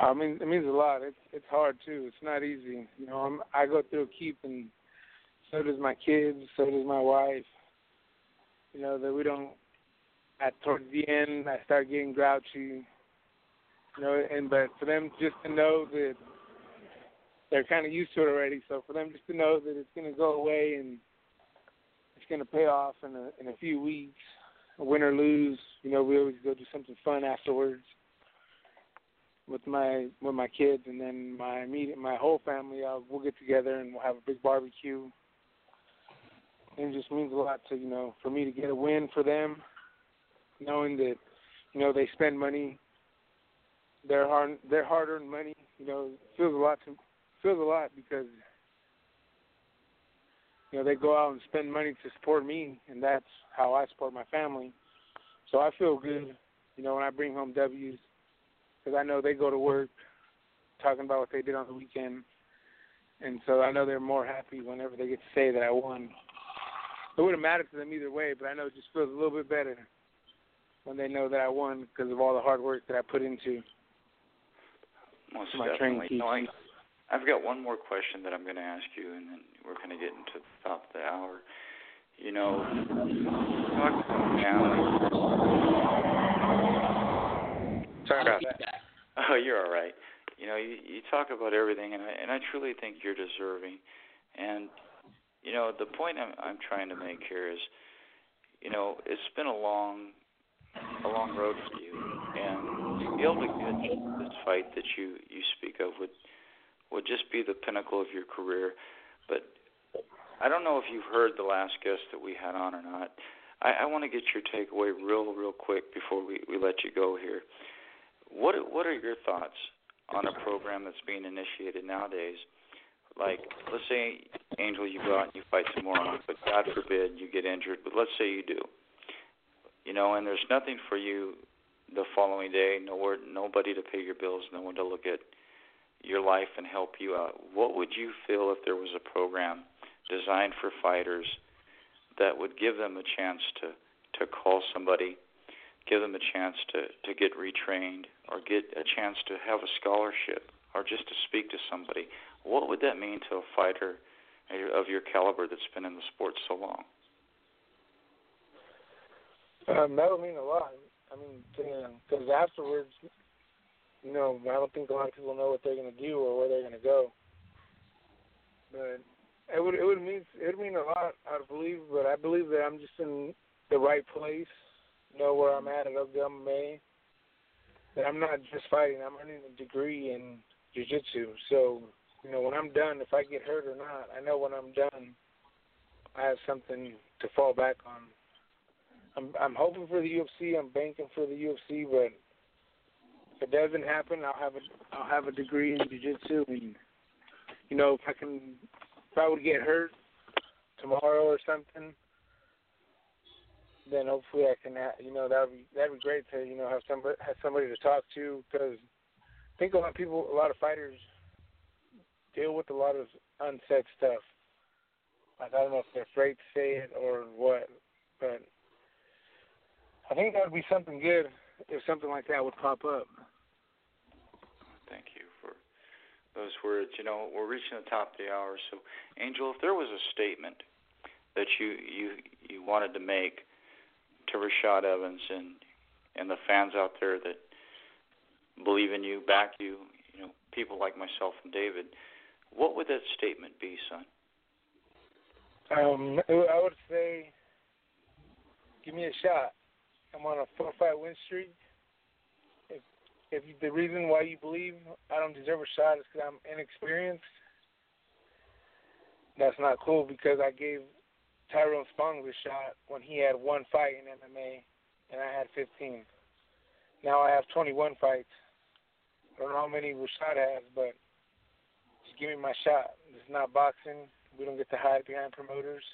I mean, it means a lot. It's it's hard too. It's not easy. You know, I'm, I go through keep, and so does my kids. So does my wife. You know that we don't. At towards the end, I start getting grouchy. You know, and but for them just to know that they're kind of used to it already. So for them just to know that it's going to go away and it's going to pay off in a in a few weeks, win or lose. You know, we always go do something fun afterwards with my with my kids, and then my immediate my whole family. Uh, we'll get together and we'll have a big barbecue. It just means a lot to you know for me to get a win for them, knowing that you know they spend money their hard their hard earned money, you know, feels a lot to feels a lot because you know they go out and spend money to support me, and that's how I support my family. So I feel good, you know, when I bring home W's because I know they go to work talking about what they did on the weekend, and so I know they're more happy whenever they get to say that I won. It wouldn't matter to them either way, but I know it just feels a little bit better when they know that I won because of all the hard work that I put into Most my definitely. training I, I've got one more question that I'm going to ask you, and then we're going to get into the top of the hour. You know, talk about. Sorry about that. Oh, you're all right. You know, you, you talk about everything, and I and I truly think you're deserving. And you know, the point I'm I'm trying to make here is, you know, it's been a long, a long road for you, and to be able to get this fight that you you speak of would would just be the pinnacle of your career. But I don't know if you've heard the last guest that we had on or not. I, I want to get your takeaway real, real quick before we, we let you go here. What what are your thoughts on a program that's being initiated nowadays? Like, let's say Angel, you go out and you fight tomorrow, but God forbid you get injured. But let's say you do, you know, and there's nothing for you the following day, nowhere, nobody to pay your bills, no one to look at your life and help you out. What would you feel if there was a program designed for fighters that would give them a chance to to call somebody, give them a chance to to get retrained or get a chance to have a scholarship or just to speak to somebody? What would that mean to a fighter of your caliber that's been in the sport so long? Um, that would mean a lot. I mean, because afterwards, you know, I don't think a lot of people know what they're going to do or where they're going to go. But it would it would mean it would mean a lot, I believe. But I believe that I'm just in the right place, know where I'm at at MMA. That I'm not just fighting; I'm earning a degree in jiu-jitsu. So, you know, when I'm done, if I get hurt or not, I know when I'm done, I have something to fall back on. I'm I'm hoping for the UFC. I'm banking for the UFC, but if it doesn't happen, I'll have a I'll have a degree in jiu-jitsu, and you know, if I can, if I would get hurt tomorrow or something, then hopefully I can, you know, that'd be that'd be great to you know have somebody have somebody to talk to because I think a lot of people, a lot of fighters deal with a lot of unsaid stuff. Like I don't know if they're afraid to say it or what, but I think that would be something good if something like that would pop up. Thank you for those words. You know, we're reaching the top of the hour, so Angel, if there was a statement that you you you wanted to make to Rashad Evans and and the fans out there that believe in you, back you, you know, people like myself and David, what would that statement be, son? Um, I would say, give me a shot. I'm on a four-fight win streak. If if the reason why you believe I don't deserve a shot is because I'm inexperienced, that's not cool. Because I gave Tyrone Spong a shot when he had one fight in MMA, and I had 15. Now I have 21 fights. I don't know how many Rashad has, but give me my shot. It's not boxing. We don't get to hide behind promoters.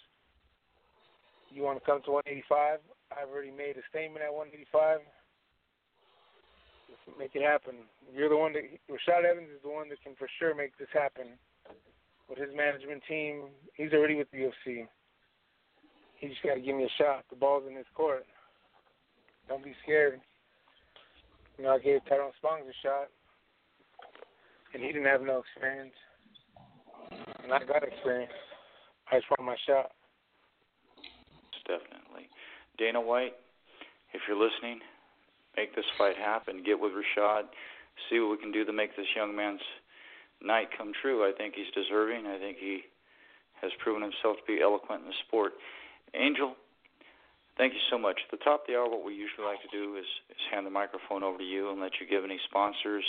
You want to come to 185? I've already made a statement at 185. Let's make it happen. You're the one that Rashad Evans is the one that can for sure make this happen. With his management team, he's already with the UFC. He just got to give me a shot. The ball's in his court. Don't be scared. You know, I gave Tyrone Spong a shot, and he didn't have no experience, I got experience. I just want my shot. Definitely. Dana White, if you're listening, make this fight happen. Get with Rashad. See what we can do to make this young man's night come true. I think he's deserving. I think he has proven himself to be eloquent in the sport. Angel, thank you so much. At the top of the hour, what we usually like to do is, is hand the microphone over to you and let you give any sponsors,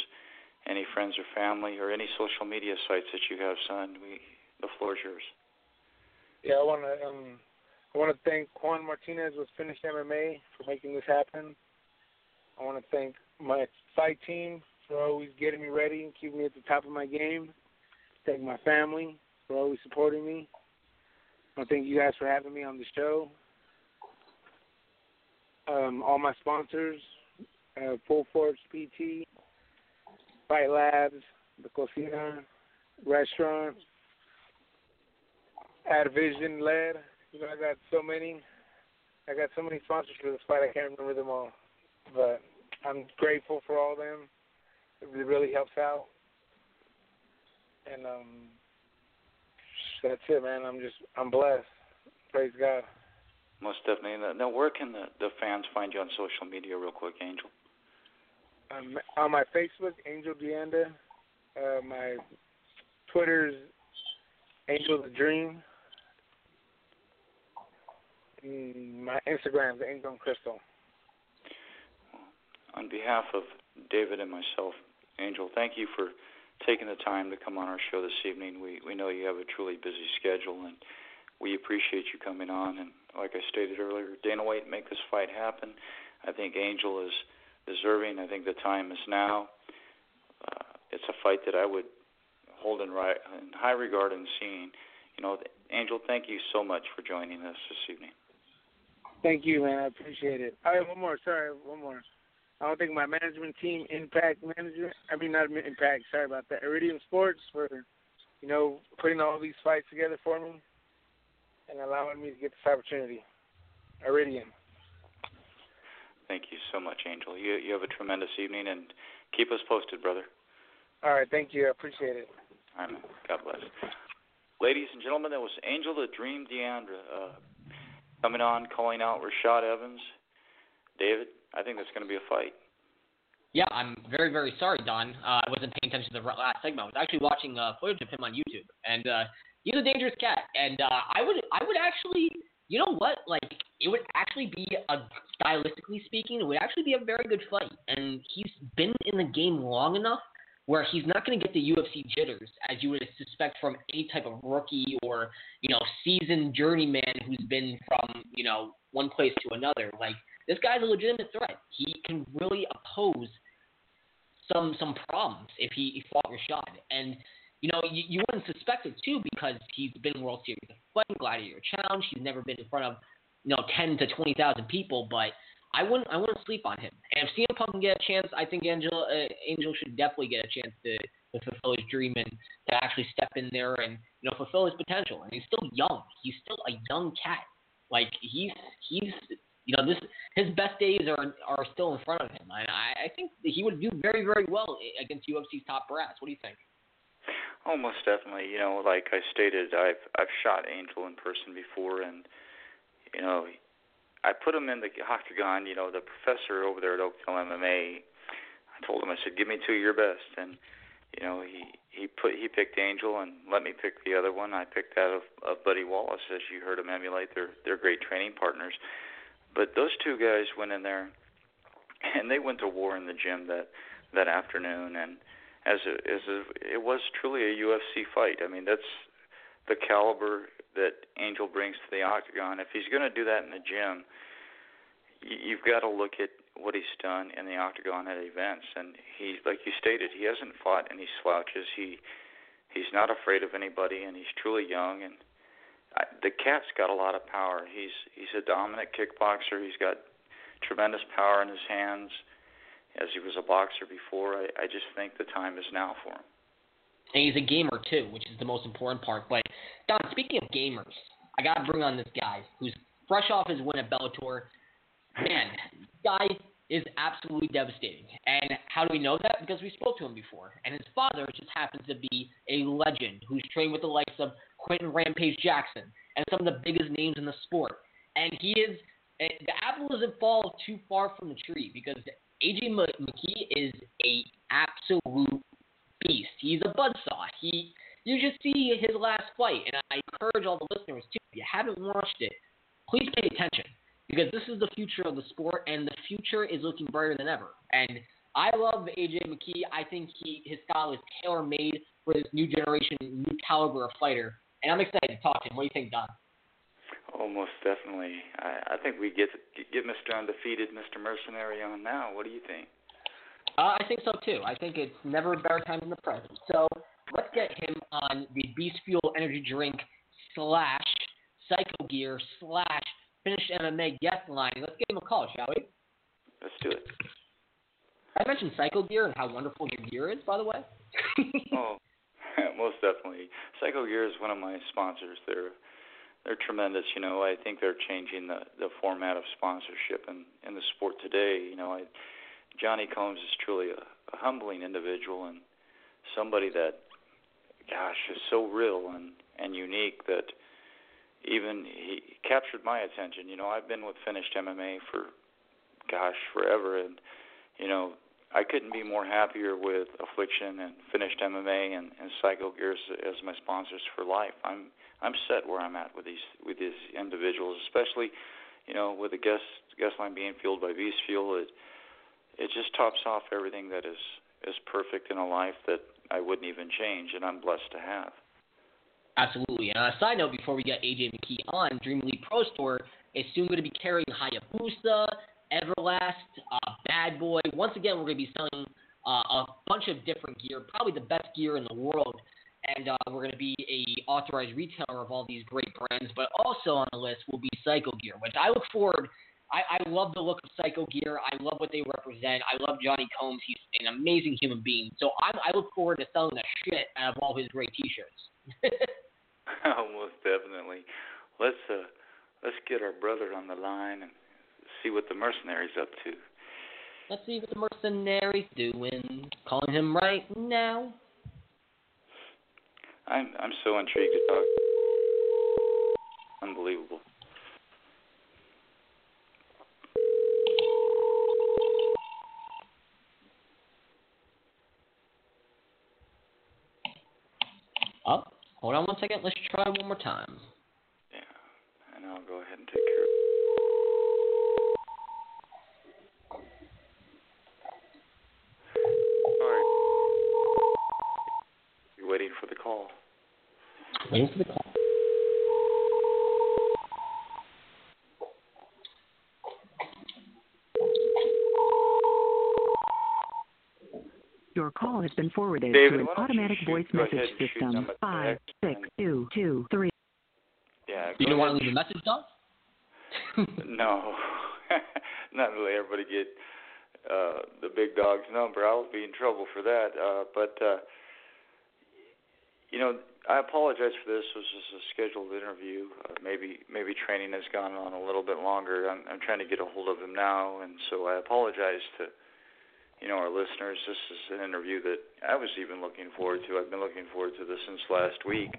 any friends or family, or any social media sites that you have, son. We, the floor is yours. Yeah, I want to um, I want to thank Juan Martinez with Finish MMA for making this happen. I want to thank my fight team for always getting me ready and keeping me at the top of my game. Thank my family for always supporting me. I thank you guys for having me on the show. Um, all my sponsors, uh, Full Force PT, Fight Labs, the Cocina Restaurant, Advision Led. You know, I got so many. I got so many sponsors for this fight. I can't remember them all. but I'm grateful for all of them. It really helps out, and um, that's it, man. I'm just I'm blessed. Praise God. Most definitely. Now, where can the, the fans find you on social media, real quick, Angel? Um, on my Facebook, Angel De Anda. Uh, my Twitter's Angel the Dream. And my Instagram's Angel and Crystal. On behalf of David and myself, Angel, thank you for taking the time to come on our show this evening. We we know you have a truly busy schedule, and we appreciate you coming on. And like I stated earlier, Dana White make this fight happen. I think Angel is deserving. I think the time is now. Uh, it's a fight that I would hold in, right, in high regard and seeing. You know, Angel, thank you so much for joining us this evening. Thank you, man. I appreciate it. All right, one more. Sorry, one more. I don't think my management team, Impact Management, I mean not Impact, sorry about that, Iridium Sports for, you know, putting all these fights together for me and allowing me to get this opportunity. Iridium. Thank you so much, Angel. You you have a tremendous evening and keep us posted, brother. All right, thank you. I appreciate it. All right, man. God bless. Ladies and gentlemen, that was Angel the Dream De Anda uh, coming on, calling out Rashad Evans. David, I think that's going to be a fight. Yeah, I'm very, very sorry, Don. Uh, I wasn't paying attention to the last segment. I was actually watching uh, footage of him on YouTube, and uh, he's a dangerous cat. And uh, I would, I would actually, you know what? Like, it would actually be a stylistically speaking, it would actually be a very good fight. And he's been in the game long enough where he's not going to get the UFC jitters as you would suspect from any type of rookie or you know seasoned journeyman who's been from you know one place to another. Like this guy's a legitimate threat. He can really oppose some some problems if he, fought Rashad. And you know you, you wouldn't suspect it too because he's been World Series of Fighting, Gladiator Challenge. He's never been in front of you know ten to twenty thousand people, but I wouldn't I wouldn't sleep on him. And if CM Punk can get a chance, I think Angel uh, Angel should definitely get a chance to, to fulfill his dream and to actually step in there and you know fulfill his potential. And he's still young. He's still a young cat. Like he's he's you know this his best days are are still in front of him. And I, I think he would do very very well against UFC's top brass. What do you think? Oh, most definitely. You know, like I stated, I've I've shot Angel in person before, and you know I put him in the octagon. You know, the professor over there at Oakdale MMA. I told him, I said, "Give me two of your best," and you know, he he put he picked Angel and let me pick the other one. I picked that of, of Buddy Wallace, as you heard him emulate. They're they're great training partners. But those two guys went in there, and they went to war in the gym that that afternoon. And as a, as a, it was truly a UFC fight. I mean, that's the caliber that Angel brings to the octagon. If he's going to do that in the gym, you've got to look at what he's done in the octagon at events. And he, like you stated, he hasn't fought any slouches. He he's not afraid of anybody, and he's truly young. And I, the cat's got a lot of power. He's he's a dominant kickboxer. He's got tremendous power in his hands. As he was a boxer before, I, I just think the time is now for him and he's a gamer too, which is the most important part. But Don, speaking of gamers, I gotta bring on this guy who's fresh off his win at Bellator. Man, this guy is absolutely devastating. And how do we know that? Because we spoke to him before. And his father just happens to be a legend who's trained with the likes of Quinton Rampage Jackson and some of the biggest names in the sport. And he is eh, the apple doesn't fall too far from the tree because AJ McKee is a absolute beast. He's a buzzsaw. He you just see his last fight, and I encourage all the listeners too. If you haven't watched it, please pay attention because this is the future of the sport, and the future is looking brighter than ever. And I love AJ McKee. I think he his style is tailor made for this new generation, new caliber of fighter. And I'm excited to talk to him. What do you think, Don? Oh, most definitely. I, I think we get get Mr. Undefeated, Mr. Mercenary on now. What do you think? Uh, I think so too. I think it's never a better time than the present. So let's get him on the Beast Fuel Energy Drink slash Psycho Gear slash Finished MMA guest line. Let's give him a call, shall we? Let's do it. I mentioned Psycho Gear and how wonderful your gear is, by the way. oh, most definitely. Psycho Gear is one of my sponsors. They're they're tremendous. You know, I think they're changing the the format of sponsorship in in the sport today. You know, I Johnny Combs is truly a, a humbling individual and somebody that, gosh, is so real and and unique that even he captured my attention. You know, I've been with Finished MMA for, gosh, forever, and you know, I couldn't be more happier with Affliction and Finished MMA and, and Psycho Gears as my sponsors for life. I'm I'm set where I'm at with these with these individuals, especially, you know, with the guest guest line being fueled by Beast Fuel. It it just tops off everything that is is perfect in a life that I wouldn't even change, and I'm blessed to have. Absolutely. And on a side note, before we get AJ McKee on, Dream Pro Store is soon going to be carrying Hayabusa, Everlast, uh, Bad Boy. Once again, we're going to be selling uh, a bunch of different gear, probably the best gear in the world. And uh, we're going to be a authorized retailer of all these great brands. But also on the list will be Psycho Gear, which I look forward. I, I love the look of Psycho Gear. I love what they represent. I love Johnny Combs. He's an amazing human being. So I'm, I look forward to selling the shit out of all his great T-shirts. oh, most definitely. Let's uh, let's get our brother on the line and see what the mercenary's up to. Let's see what the mercenary's doing. Calling him right now. I'm I'm so intrigued to talk. Unbelievable. Up. Oh, hold on one second. Let's try one more time. Yeah, and I'll go ahead and take care of it. Sorry. You waiting for the call? Waiting for the call. Your call has been forwarded David, to an why don't you automatic voice message system. them a Five text six and- two two three. Yeah. You don't want to leave a message, Don? No. Not really everybody get uh the big dog's number. I'll be in trouble for that. Uh but uh you know, I apologize for this. It was just a scheduled interview. Uh, maybe maybe training has gone on a little bit longer. I'm I'm trying to get a hold of him now and so I apologize to you know, our listeners. This is an interview that I was even looking forward to. I've been looking forward to this since last week.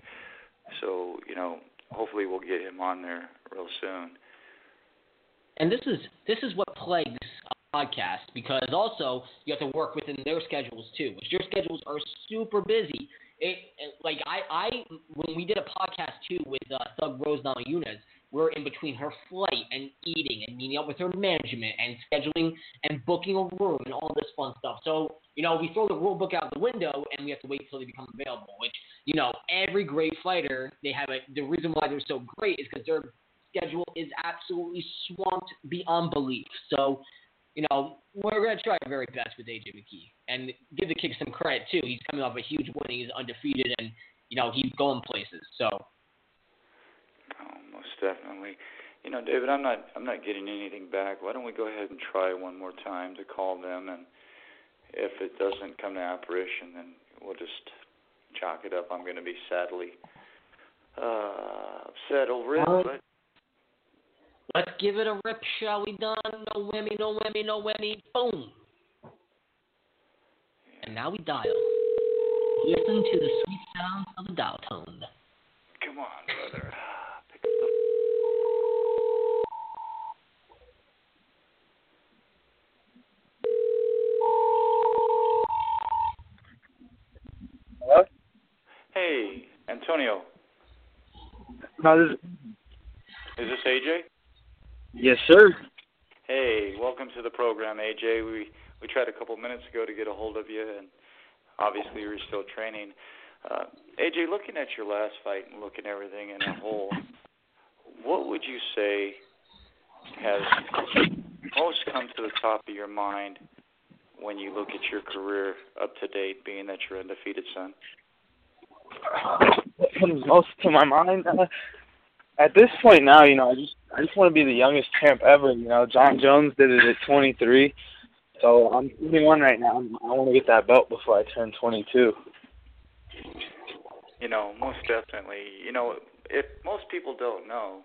So, you know, hopefully we'll get him on there real soon. And this is this is what plagues a podcast because also you have to work within their schedules too. Which your schedules are super busy. It like I I when we did a podcast too with uh, Thug Rose Namajunas, we're in between her flight and eating and meeting up with her management and scheduling and booking a room and all this fun stuff. So you know we throw the rule book out the window and we have to wait until they become available. Which you know every great fighter they have a the reason why they're so great is because their schedule is absolutely swamped beyond belief. So, you know, we're going to try our very best with AJ McKee and give the kid some credit too. He's coming off a huge win. He's undefeated, and you know he's going places. So, most definitely. You know, David, I'm not I'm not getting anything back. Why don't we go ahead and try one more time to call them and if it doesn't come to apparition then we'll just chalk it up. I'm going to be sadly uh upset over it, but let's give it a rip, shall we? Done. No whammy, no whammy, no whammy. Boom. And now we dial. Listen to the sweet sounds of the dial tone. come on, brother. Pick up the Hello? Hey, Antonio, No, this is this AJ? yes, sir. Hey, welcome to the program, AJ. We we tried a couple minutes ago to get a hold of you, and obviously you're still training. Uh, AJ, looking at your last fight and looking at everything in a whole, what would you say has most come to the top of your mind when you look at your career up to date, being that you're undefeated, son? What comes most to my mind uh, at this point now you know i just i just want to be the youngest champ ever you know jon jones did it at 23 so i'm 21 right now i want to get that belt before i turn 22 You know, most definitely. You know, if most people don't know,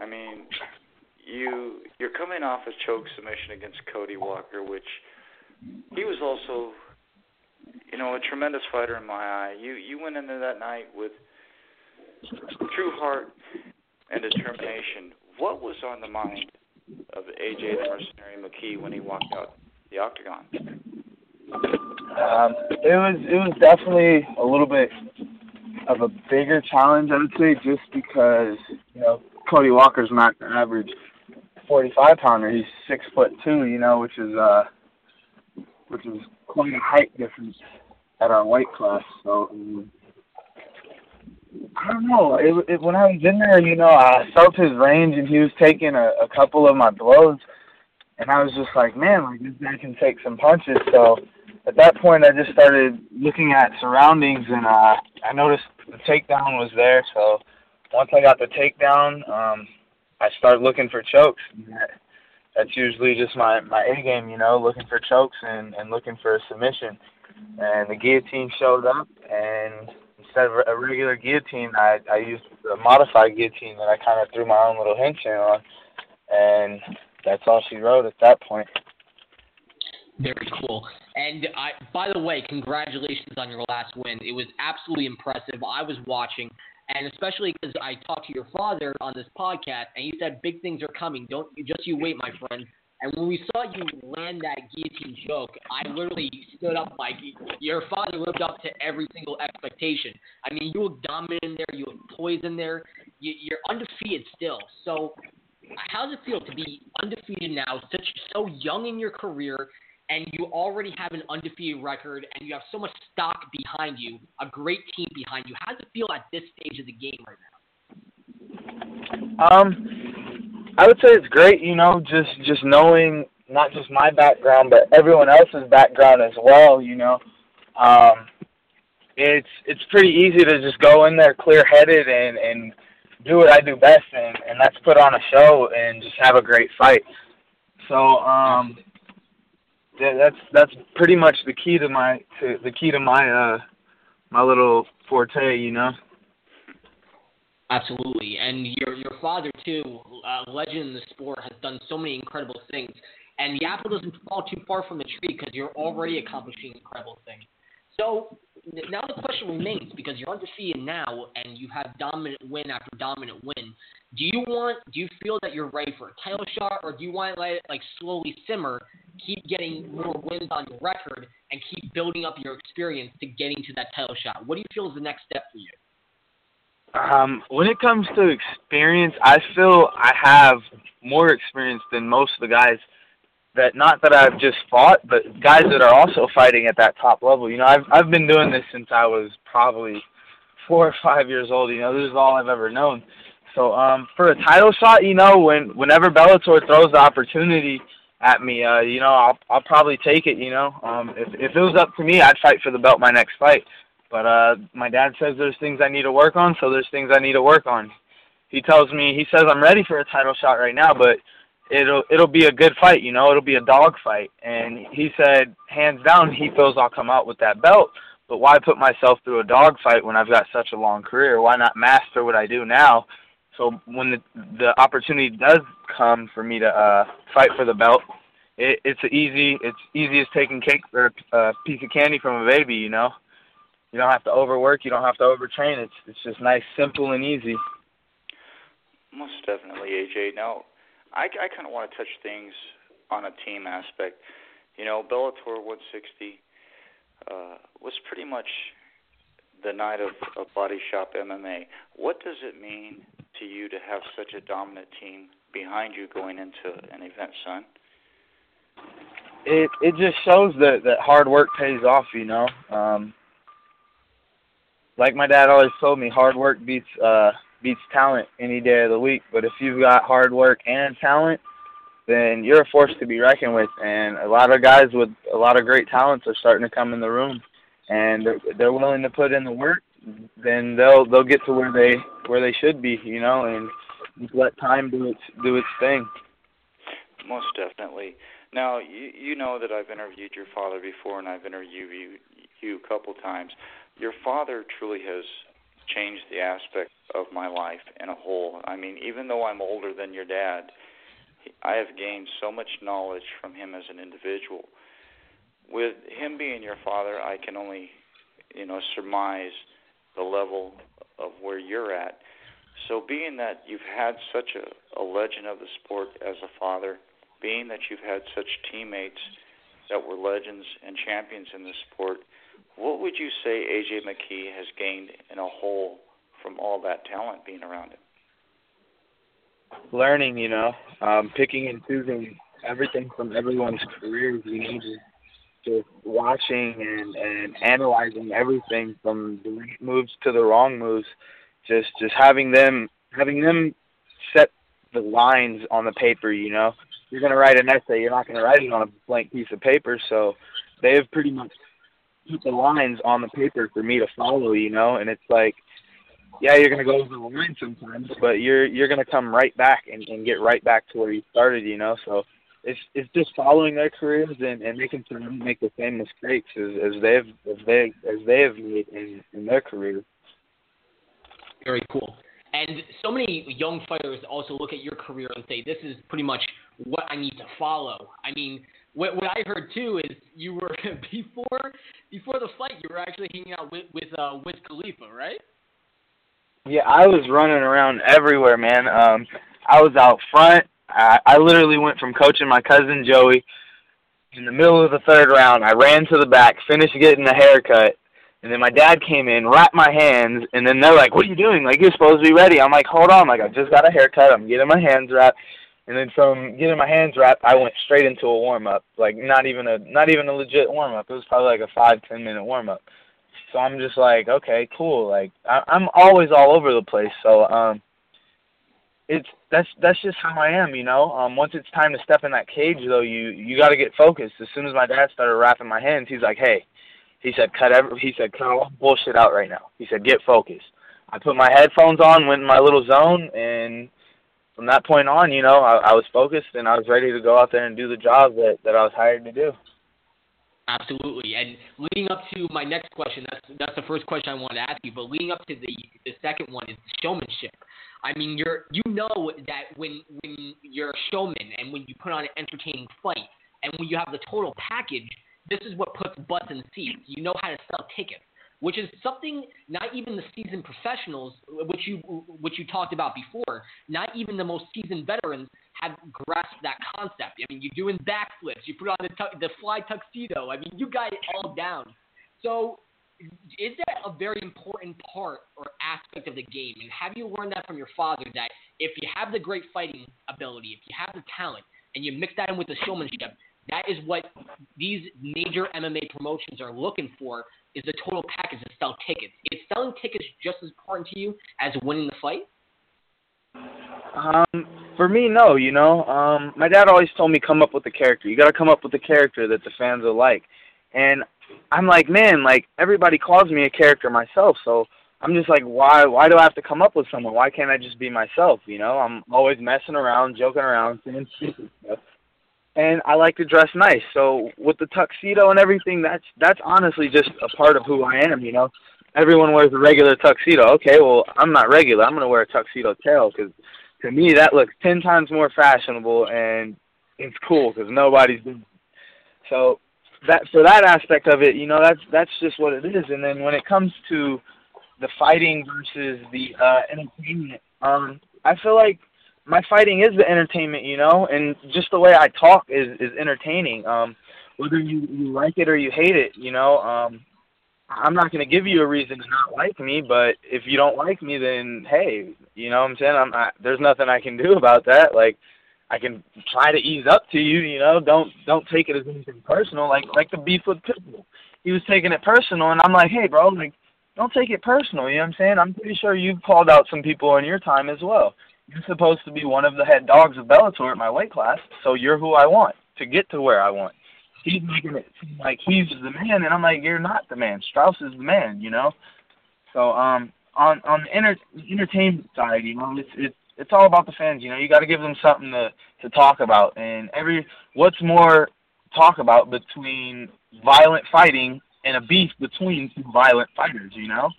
I mean, you you're coming off a choke submission against Cody Walker, which he was also, you know, a tremendous fighter in my eye. You you went into that night with true heart and determination. What was on the mind of AJ the Mercenary McKee when he walked out the octagon? Um, it was it was definitely a little bit of a bigger challenge, I would say, just because you know Cody Walker's not an average 45 pounder. He's six foot two, you know, which is uh, which is quite a height difference at our weight class. So um, I don't know. It, it, when I was in there, you know, I felt his range, and he was taking a, a couple of my blows, and I was just like, man, like this guy can take some punches. So at that point, I just started looking at surroundings, and uh, I noticed the takedown was there. So once I got the takedown, um, I started looking for chokes. That's usually just my my A game, you know, looking for chokes and and looking for a submission. And the guillotine showed up, and instead of a regular guillotine, I I used a modified guillotine that I kind of threw my own little hinge in on, and that's all she wrote at that point. Very cool. And I, by the way, congratulations on your last win. It was absolutely impressive. I was watching, and especially because I talked to your father on this podcast, and he said big things are coming. Don't just you wait, my friend. And when we saw you land that guillotine choke, I literally stood up like your father lived up to every single expectation. I mean, you look dominant in there, you look poised in there, you, you're undefeated still. So, how does it feel to be undefeated now, such so young in your career, and you already have an undefeated record, and you have so much stock behind you, a great team behind you? How does it feel at this stage of the game right now? Um, I would say it's great. You know, just just knowing not just my background, but everyone else's background as well. You know, um, it's it's pretty easy to just go in there clear headed and and do what I do best, and and that's put on a show and just have a great fight. So um, yeah, that's that's pretty much the key to my to the key to my uh my little forte, you know. Absolutely, and your your father too, uh, legend in the sport, has done so many incredible things. And the apple doesn't fall too far from the tree because you're already accomplishing incredible things. So now the question remains because you're undefeated now and you have dominant win after dominant win. Do you want? Do you feel that you're ready for a title shot, or do you want to let it like slowly simmer, keep getting more wins on your record, and keep building up your experience to getting to that title shot? What do you feel is the next step for you? Um, when it comes to experience, I feel I have more experience than most of the guys that not that I've just fought, but guys that are also fighting at that top level. You know, I've I've been doing this since I was probably four or five years old. You know, this is all I've ever known. So um, for a title shot, you know, when whenever Bellator throws the opportunity at me, uh, you know, I'll I'll probably take it. You know, um, if if it was up to me, I'd fight for the belt my next fight. But uh, my dad says there's things I need to work on, so there's things I need to work on. He tells me he says I'm ready for a title shot right now, but it'll it'll be a good fight, you know, it'll be a dog fight. And he said, hands down, he feels I'll come out with that belt. But why put myself through a dog fight when I've got such a long career? Why not master what I do now? So when the the opportunity does come for me to uh fight for the belt, it, it's easy. It's easy as taking cake or a piece of candy from a baby, you know. You don't have to overwork. You don't have to overtrain. It's it's just nice, simple, and easy. Most definitely, AJ. Now, I, I kind of want to touch things on a team aspect. You know, Bellator 160 uh, was pretty much the night of, of Body Shop MMA. What does it mean to you to have such a dominant team behind you going into an event, son? It it just shows that that hard work pays off. You know, um, like my dad always told me, hard work beats uh beats talent any day of the week. But if you've got hard work and talent, then you're a force to be reckoned with. And a lot of guys with a lot of great talents are starting to come in the room, and they're, they're willing to put in the work. Then they'll they'll get to where they where they should be, you know, and let time do its do its thing. Most definitely. Now you you know that I've interviewed your father before, and I've interviewed you you a couple times. Your father truly has changed the aspect of my life in a whole. I mean, even though I'm older than your dad, I have gained so much knowledge from him as an individual. With him being your father, I can only, you know, surmise the level of where you're at. So, being that you've had such a, a legend of the sport as a father, being that you've had such teammates that were legends and champions in the sport, what would you say AJ McKee has gained in a whole from all that talent being around him? Learning, you know, um, picking and choosing everything from everyone's careers, you know, just, just watching and and analyzing everything from the moves to the wrong moves, just just having them having them set the lines on the paper, you know. You're gonna write an essay, you're not gonna write it on a blank piece of paper, so they have pretty much put the lines on the paper for me to follow, you know, and it's like yeah, you're gonna go over the line sometimes, but you're you're gonna come right back and, and get right back to where you started, you know. So it's it's just following their careers and, and they don't make the same mistakes as, as they've as they as they have made in, in their career. Very cool. And so many young fighters also look at your career and say, "This is pretty much what I need to follow." I mean, what what I heard too is you were before before the fight, you were actually hanging out with with uh, Wiz Khalifa, right? Yeah, I was running around everywhere, man. Um, I was out front. I, I literally went from coaching my cousin Joey in the middle of the third round. I ran to the back, finished getting a haircut, and then my dad came in, wrapped my hands, and then they're like, "What are you doing? Like you're supposed to be ready." I'm like, "Hold on, like I just got a haircut. I'm getting my hands wrapped." And then from getting my hands wrapped, I went straight into a warm up. Like not even a not even a legit warm up. It was probably like a five ten minute warm up. So I'm just like, okay, cool. Like I, I'm always all over the place. So um, it's that's that's just how I am, you know. Um, once it's time to step in that cage, though, you you got to get focused. As soon as my dad started wrapping my hands, he's like, hey, he said, cut every, he said, cut all bullshit out right now. He said, get focused. I put my headphones on, went in my little zone, and from that point on, you know, I, I was focused and I was ready to go out there and do the job that that I was hired to do. Absolutely. And leading up to my next question, that's that's the first question I want to ask you. But leading up to the the second one is showmanship. I mean, you're you know that when when you're a showman and when you put on an entertaining fight and when you have the total package, this is what puts butts in seats. You know how to sell tickets which is something not even the seasoned professionals, which you which you talked about before, not even the most seasoned veterans have grasped that concept. I mean, you're doing backflips, you put on the tu- the fly tuxedo. I mean, you got it all down. So, is that a very important part or aspect of the game? And have you learned that from your father that if you have the great fighting ability, if you have the talent, and you mix that in with the showmanship, that is what these major MMA promotions are looking for is the total package to sell tickets. Is selling tickets just as important to you as winning the fight? Um, for me, no. You know, um, my dad always told me come up with a character. You got to come up with a character that the fans will like, and I'm like, man, like everybody calls me a character myself, so I'm just like, why? Why do I have to come up with someone? Why can't I just be myself? You know, I'm always messing around, joking around, saying stupid stuff and I like to dress nice. So with the tuxedo and everything, that's that's honestly just a part of who I am. You know, everyone wears a regular tuxedo. Okay, well I'm not regular. I'm gonna wear a tuxedo tail because to me that looks ten times more fashionable and it's cool because nobody's. So that for that aspect of it, you know, that's that's just what it is. And then when it comes to the fighting versus the uh, entertainment, um, I feel like my fighting is the entertainment, you know, and just the way I talk is is entertaining. Um, whether you you like it or you hate it, you know, um, I'm not to give you a reason to not like me, but if you don't like me, then hey, you know what I'm saying? I'm I, there's nothing I can do about that. Like I can try to ease up to you, you know. Don't don't take it as anything personal. Like like the beef with Pitbull, he was taking it personal, and I'm like, hey, bro, like don't take it personal. You know what I'm saying? I'm pretty sure you've called out some people in your time as well you're supposed to be one of the head dogs of Bellator at my weight class, so you're who I want to get to where I want. He's making it seem like he's the man, and I'm like, you're not the man. Straus is the man, you know. So um, on on the enter- entertainment side, you know, it's it's it's all about the fans. You know, you got to give them something to to talk about, and every what's more talk about between violent fighting and a beef between two violent fighters. You know,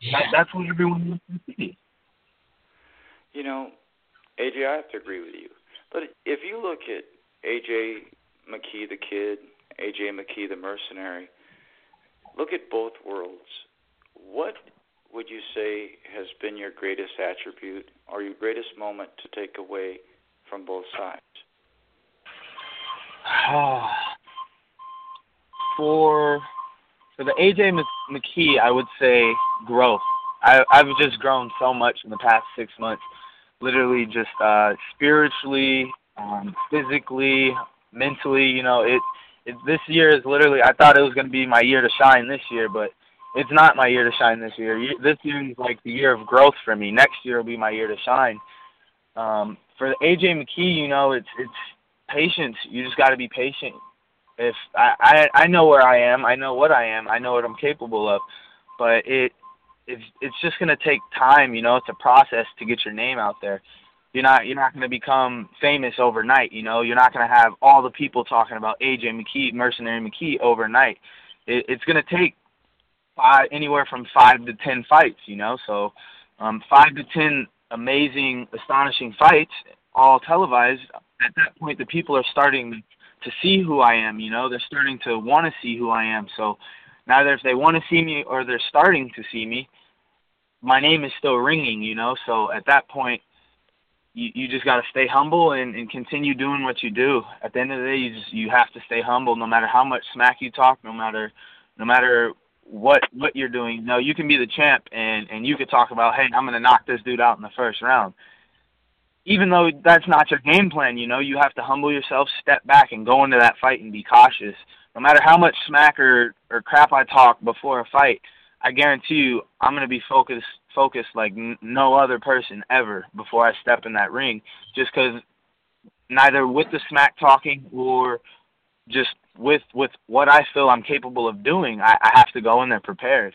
yeah. that, that's what everyone wants to see. You know, AJ, I have to agree with you. But if you look at AJ McKee the kid, AJ McKee the mercenary, look at both worlds. What would you say has been your greatest attribute or your greatest moment to take away from both sides? for for the AJ McKee, I would say growth. I I've just grown so much in the past six months. Literally, just uh, spiritually, um, physically, mentally. You know, it, it. This year is literally. I thought it was going to be my year to shine this year, but it's not my year to shine this year. This year is like the year of growth for me. Next year will be my year to shine. Um, for AJ McKee, you know, it's it's patience. You just got to be patient. If I, I I know where I am, I know what I am, I know what I'm capable of, but it it's it's just gonna take time. You know, it's a process to get your name out there. You're not you're not gonna become famous overnight. You know, you're not gonna have all the people talking about AJ McKee, Mercenary McKee overnight. It, it's gonna take five anywhere from five to ten fights. You know, so um, five to ten amazing, astonishing fights, all televised. At that point, the people are starting to see who I am. You know, they're starting to want to see who I am. So neither if they want to see me or they're starting to see me, my name is still ringing. You know, so at that point, you you just got to stay humble and, and continue doing what you do. At the end of the day, you just you have to stay humble, no matter how much smack you talk, no matter no matter what what you're doing. No, you can be the champ and and you could talk about, hey, I'm gonna knock this dude out in the first round. Even though that's not your game plan, you know, you have to humble yourself, step back, and go into that fight and be cautious. No matter how much smack or or crap I talk before a fight, I guarantee you, I'm gonna be focused focused like n- no other person ever before I step in that ring. Just because neither with the smack talking or just with with what I feel I'm capable of doing, I, I have to go in there prepared.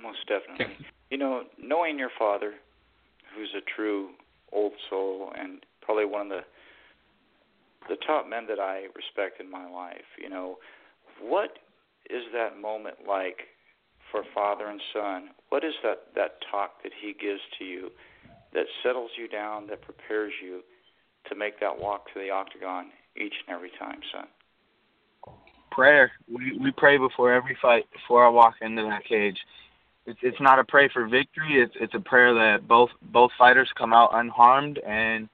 Most definitely. You know, knowing your father, who's a true old soul and probably one of the the top men that I respect in my life, you know, what is that moment like for father and son? What is that that talk that he gives to you that settles you down, that prepares you to make that walk to the octagon each and every time, son? prayer. We we pray before every fight, before I walk into that cage. It's it's not a pray for victory. It's it's a prayer that both both fighters come out unharmed and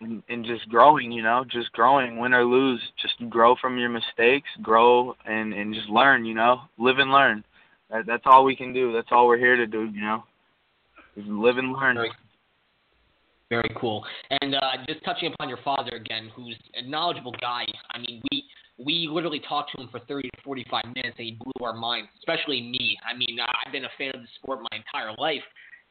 and, just growing. You know, just growing, win or lose. Just grow from your mistakes, grow and and just learn. You know, live and learn. That, that's all we can do. That's all we're here to do. You know, is live and learn. Very, very cool. And uh, just touching upon your father again, who's a knowledgeable guy. I mean, we we literally talked to him for 30 to 45 minutes and he blew our minds, especially me. I mean, I've been a fan of the sport my entire life.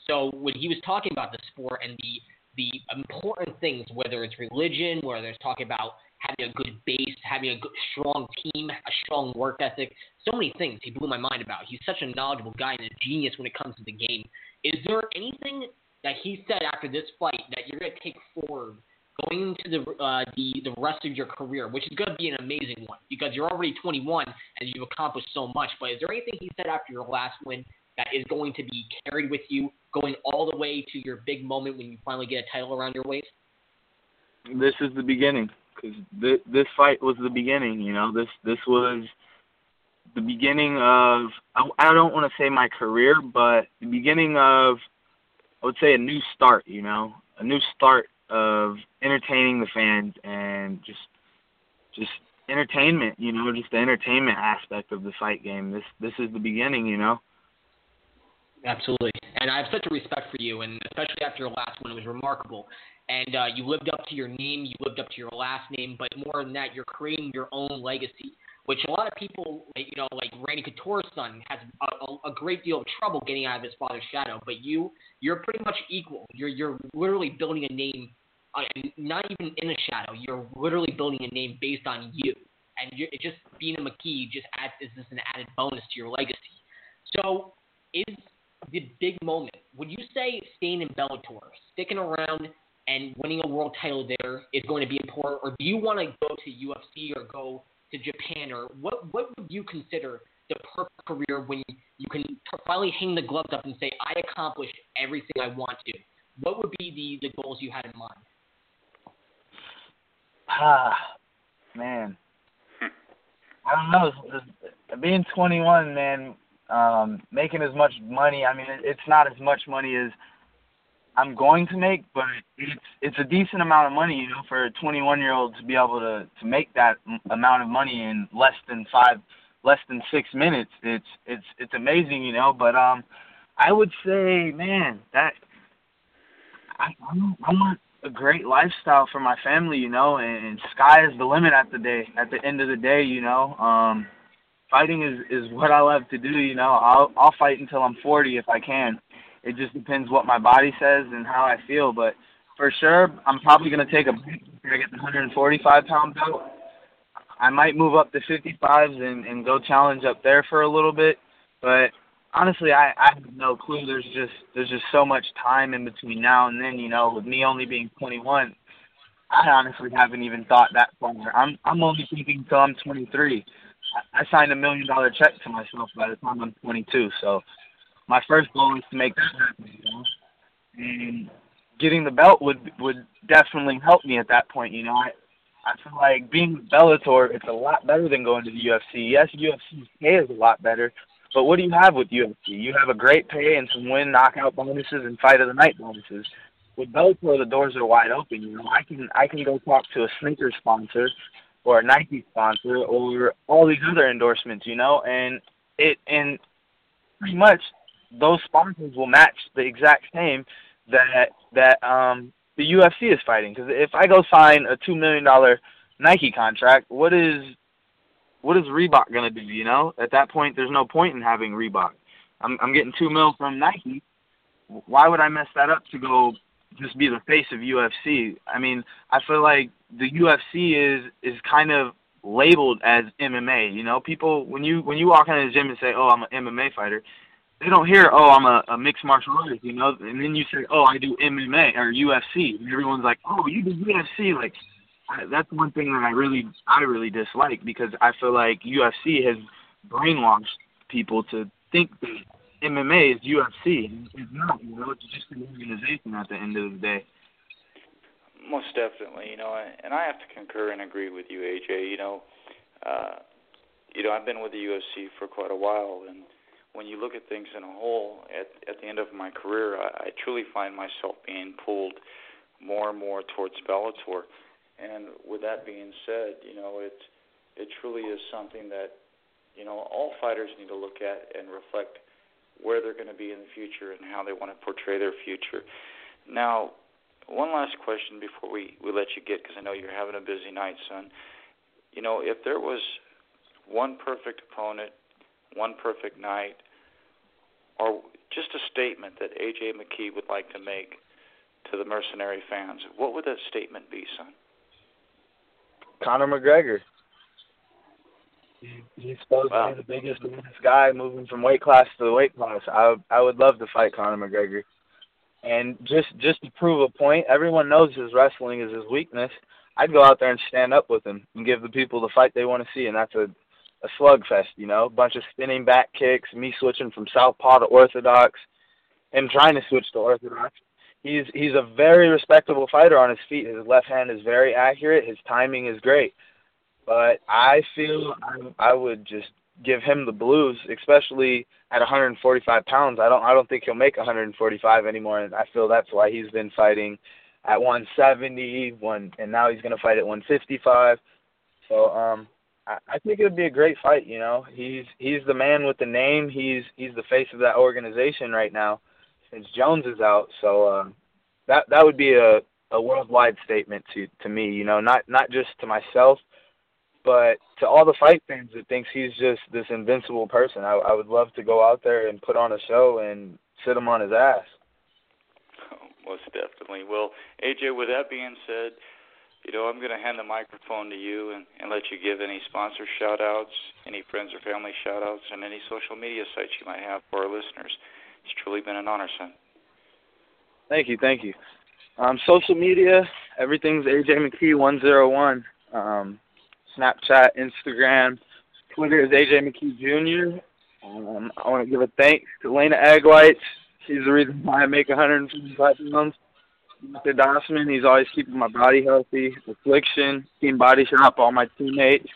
So when he was talking about the sport and the the important things, whether it's religion, whether it's talking about having a good base, having a good, strong team, a strong work ethic, so many things he blew my mind about. He's such a knowledgeable guy and a genius when it comes to the game. Is there anything that he said after this fight that you're going to take forward going into the uh, the the rest of your career, which is going to be an amazing one because you're already 21 and you've accomplished so much. But is there anything he said after your last win that is going to be carried with you going all the way to your big moment when you finally get a title around your waist? This is the beginning because th- this fight was the beginning. You know, this this was the beginning of I, don't want to say my career, but the beginning of I would say a new start. You know, a new start of entertaining the fans and just just entertainment, you know, just the entertainment aspect of the fight game. This this is the beginning, you know. Absolutely, and I have such a respect for you, and especially after your last one, it was remarkable. And uh, you lived up to your name, you lived up to your last name, but more than that, you're creating your own legacy which a lot of people, you know, like Randy Couture's son, has a, a, great deal of trouble getting out of his father's shadow. But you, you're pretty much equal. You're you're literally building a name, uh, not even in a shadow. You're literally building a name based on you, and you're, just being a McKee just adds is just an added bonus to your legacy. So, is the big moment? Would you say staying in Bellator, sticking around? And winning a world title there is going to be important, or do you want to go to UFC or go to Japan, or what what would you consider the perfect career when you can finally hang the gloves up and say, I accomplished everything I want to? what would be the the goals you had in mind? Ah, man. I don't know. This, being 21, man, um, making as much money. I mean, it, it's not as much money as I'm going to make, but it's it's a decent amount of money, you know, for a 21 year old to be able to to make that m- amount of money in less than five, less than six minutes. It's it's it's amazing, you know. But um, I would say, man, that I I want a great lifestyle for my family, you know, and, and sky is the limit at the day at the end of the day, you know. Um fighting is is what I love to do, you know. I'll I'll fight until I'm 40 if I can. It just depends what my body says and how I feel, but for sure, I'm probably going to take a break after I get the 145 pound belt. I might move up to 55s and and go challenge up there for a little bit, but honestly, I I have no clue. There's just there's just so much time in between now and then. You know, with me only being 21, I honestly haven't even thought that far. I'm I'm only thinking until I'm 23. I, I signed a million dollar check to myself by the time I'm 22. So my first goal is to make that happen. You know, and getting the belt would would definitely help me at that point. You know, I I feel like being with Bellator, it's a lot better than going to the UFC. Yes, UFC's pay is a lot better, but what do you have with UFC? You have a great pay and some win knockout bonuses and fight of the night bonuses. With Bellator, the doors are wide open. You know, I can I can go talk to a sneaker sponsor or a Nike sponsor or all these other endorsements. You know, and it and pretty much those sponsors will match the exact same that that um the UFC is fighting. Because if I go sign a two million dollar Nike contract, what is what is Reebok gonna do? You know, at that point, there's no point in having Reebok. I'm I'm getting two mil from Nike. Why would I mess that up to go just be the face of UFC? I mean, I feel like the UFC is is kind of labeled as MMA. You know, people when you when you walk into the gym and say, "Oh, I'm an MMA fighter," they don't hear, "Oh, I'm a, a mixed martial artist." You know, and then you say, "Oh, I do MMA or UFC," and everyone's like, "Oh, you do UFC?" Like I, that's one thing that I really I really dislike because I feel like UFC has brainwashed people to think that MMA is UFC. It's not. You know, it's just an organization at the end of the day. Most definitely, you know, and I have to concur and agree with you, AJ. You know, uh, you know, I've been with the UFC for quite a while, and when you look at things in a whole, at at the end of my career, I, I truly find myself being pulled more and more towards Bellator. And with that being said, you know, it it truly is something that you know all fighters need to look at and reflect where they're going to be in the future and how they want to portray their future. Now, one last question before we we let you get because I know you're having a busy night, son. You know, if there was one perfect opponent, one perfect night, or just a statement that AJ McKee would like to make to the mercenary fans, what would that statement be, son? Conor McGregor. He's supposed wow. to be the biggest, biggest guy moving from weight class to weight class. I I would love to fight Conor McGregor. And just just to prove a point, everyone knows his wrestling is his weakness. I'd go out there and stand up with him and give the people the fight they want to see, and that's a a slugfest, you know, bunch of spinning back kicks, me switching from southpaw to orthodox, him trying to switch to orthodox. He's he's a very respectable fighter on his feet. His left hand is very accurate. His timing is great. But I feel I, I would just give him the blues, especially at 145 pounds. I don't I don't think he'll make 145 anymore, and I feel that's why he's been fighting at 170, one, and now he's gonna fight at 155. So um, I, think it would be a great fight. You know, he's he's the man with the name. He's he's the face of that organization right now, since Jones is out. So uh, that that would be a a worldwide statement to to me. You know, not not just to myself, but to all the fight fans that thinks he's just this invincible person. I, I would love to go out there and put on a show and sit him on his ass. Oh, most definitely. Well, AJ, with that being said, you know, I'm going to hand the microphone to you and, and let you give any sponsor shout outs, any friends or family shout outs, and any social media sites you might have for our listeners. It's truly been an honor, son. Thank you, thank you. Um, social media, everything's AJ McKee one zero one. Um, Snapchat, Instagram, Twitter is AJ McKee Jr. Um, I want to give a thanks to Lena Agwhite. She's the reason why I make 155 pounds. Dr. Dossman, he's always keeping my body healthy. Affliction, Team Body Shop, all my teammates,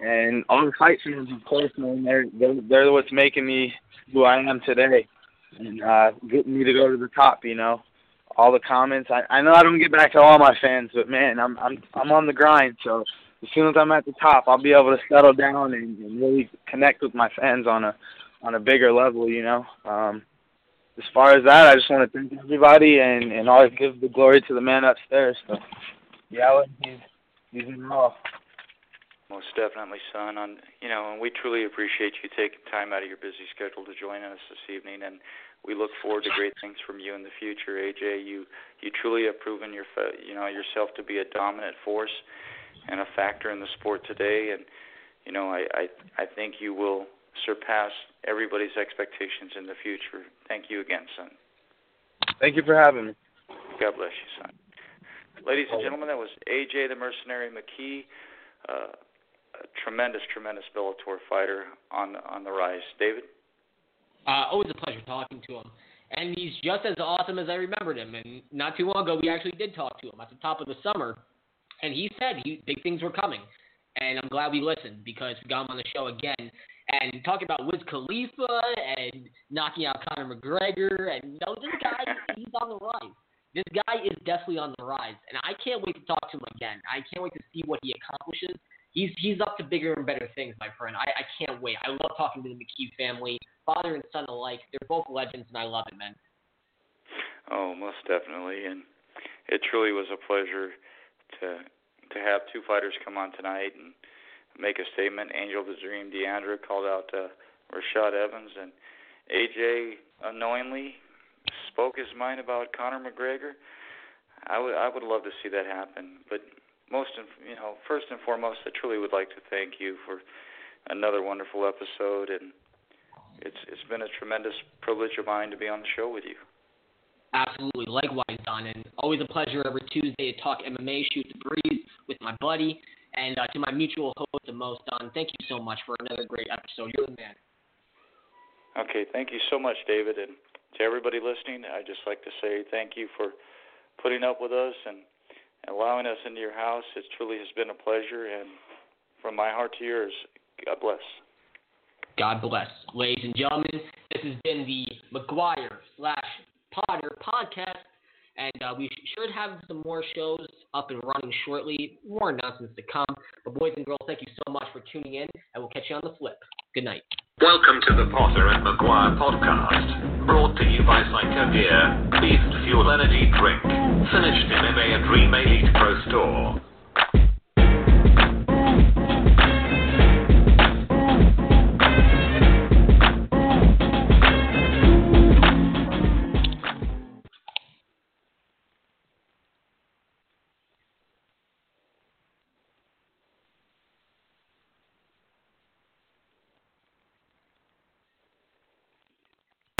and all the fight fans, of course, man. They're they're, they're what's making me who I am today, and uh, getting me to go to the top. You know, all the comments. I I know I don't get back to all my fans, but man, I'm I'm I'm on the grind. So as soon as I'm at the top, I'll be able to settle down and, and really connect with my fans on a on a bigger level. You know. Um, as far as that, I just want to thank everybody and and always give the glory to the man upstairs. So, yeah, he's he's in awe. Most definitely, son. On you know, and we truly appreciate you taking time out of your busy schedule to join us this evening, and we look forward to great things from you in the future. AJ, you you truly have proven your you know yourself to be a dominant force and a factor in the sport today, and you know I I I think you will surpass everybody's expectations in the future. Thank you again, son. Thank you for having me. God bless you, son. Ladies and gentlemen, that was AJ the Mercenary McKee, uh, a tremendous, tremendous Bellator fighter on on the rise. David. Uh, always a pleasure talking to him. And he's just as awesome as I remembered him. And not too long ago, we actually did talk to him at the top of the summer. And he said he, big things were coming. And I'm glad we listened because we got him on the show again and talking about Wiz Khalifa and knocking out Conor McGregor, and know, this guy he's on the rise. This guy is definitely on the rise, and I can't wait to talk to him again. I can't wait to see what he accomplishes. He's he's up to bigger and better things, my friend. I, I can't wait. I love talking to the McKee family, father and son alike. They're both legends, and I love it, man. Oh, most definitely, and it truly was a pleasure to to have two fighters come on tonight and make a statement. Angel the Dream De Anda called out uh, Rashad Evans, and AJ unknowingly spoke his mind about Conor McGregor. I would I would love to see that happen, but most you know first and foremost, I truly would like to thank you for another wonderful episode, and it's it's been a tremendous privilege of mine to be on the show with you. Absolutely, likewise, Don, and always a pleasure every Tuesday to talk MMA, shoot the breeze with my buddy. And uh, to my mutual host, the most Don, thank you so much for another great episode. You're the man. Okay, thank you so much, David, and to everybody listening, I'd just like to say thank you for putting up with us and allowing us into your house. It truly has been a pleasure, and from my heart to yours, God bless. God bless. Ladies and gentlemen, this has been the McGuire slash Potter podcast. And uh, we should have some more shows up and running shortly. More announcements to come. But boys and girls, thank you so much for tuning in, and we'll catch you on the flip. Good night. Welcome to the Potter and McGuire podcast, brought to you by Psycho Beer, Beast Fuel Energy Drink, finished in MA and Dream Elite Pro Store.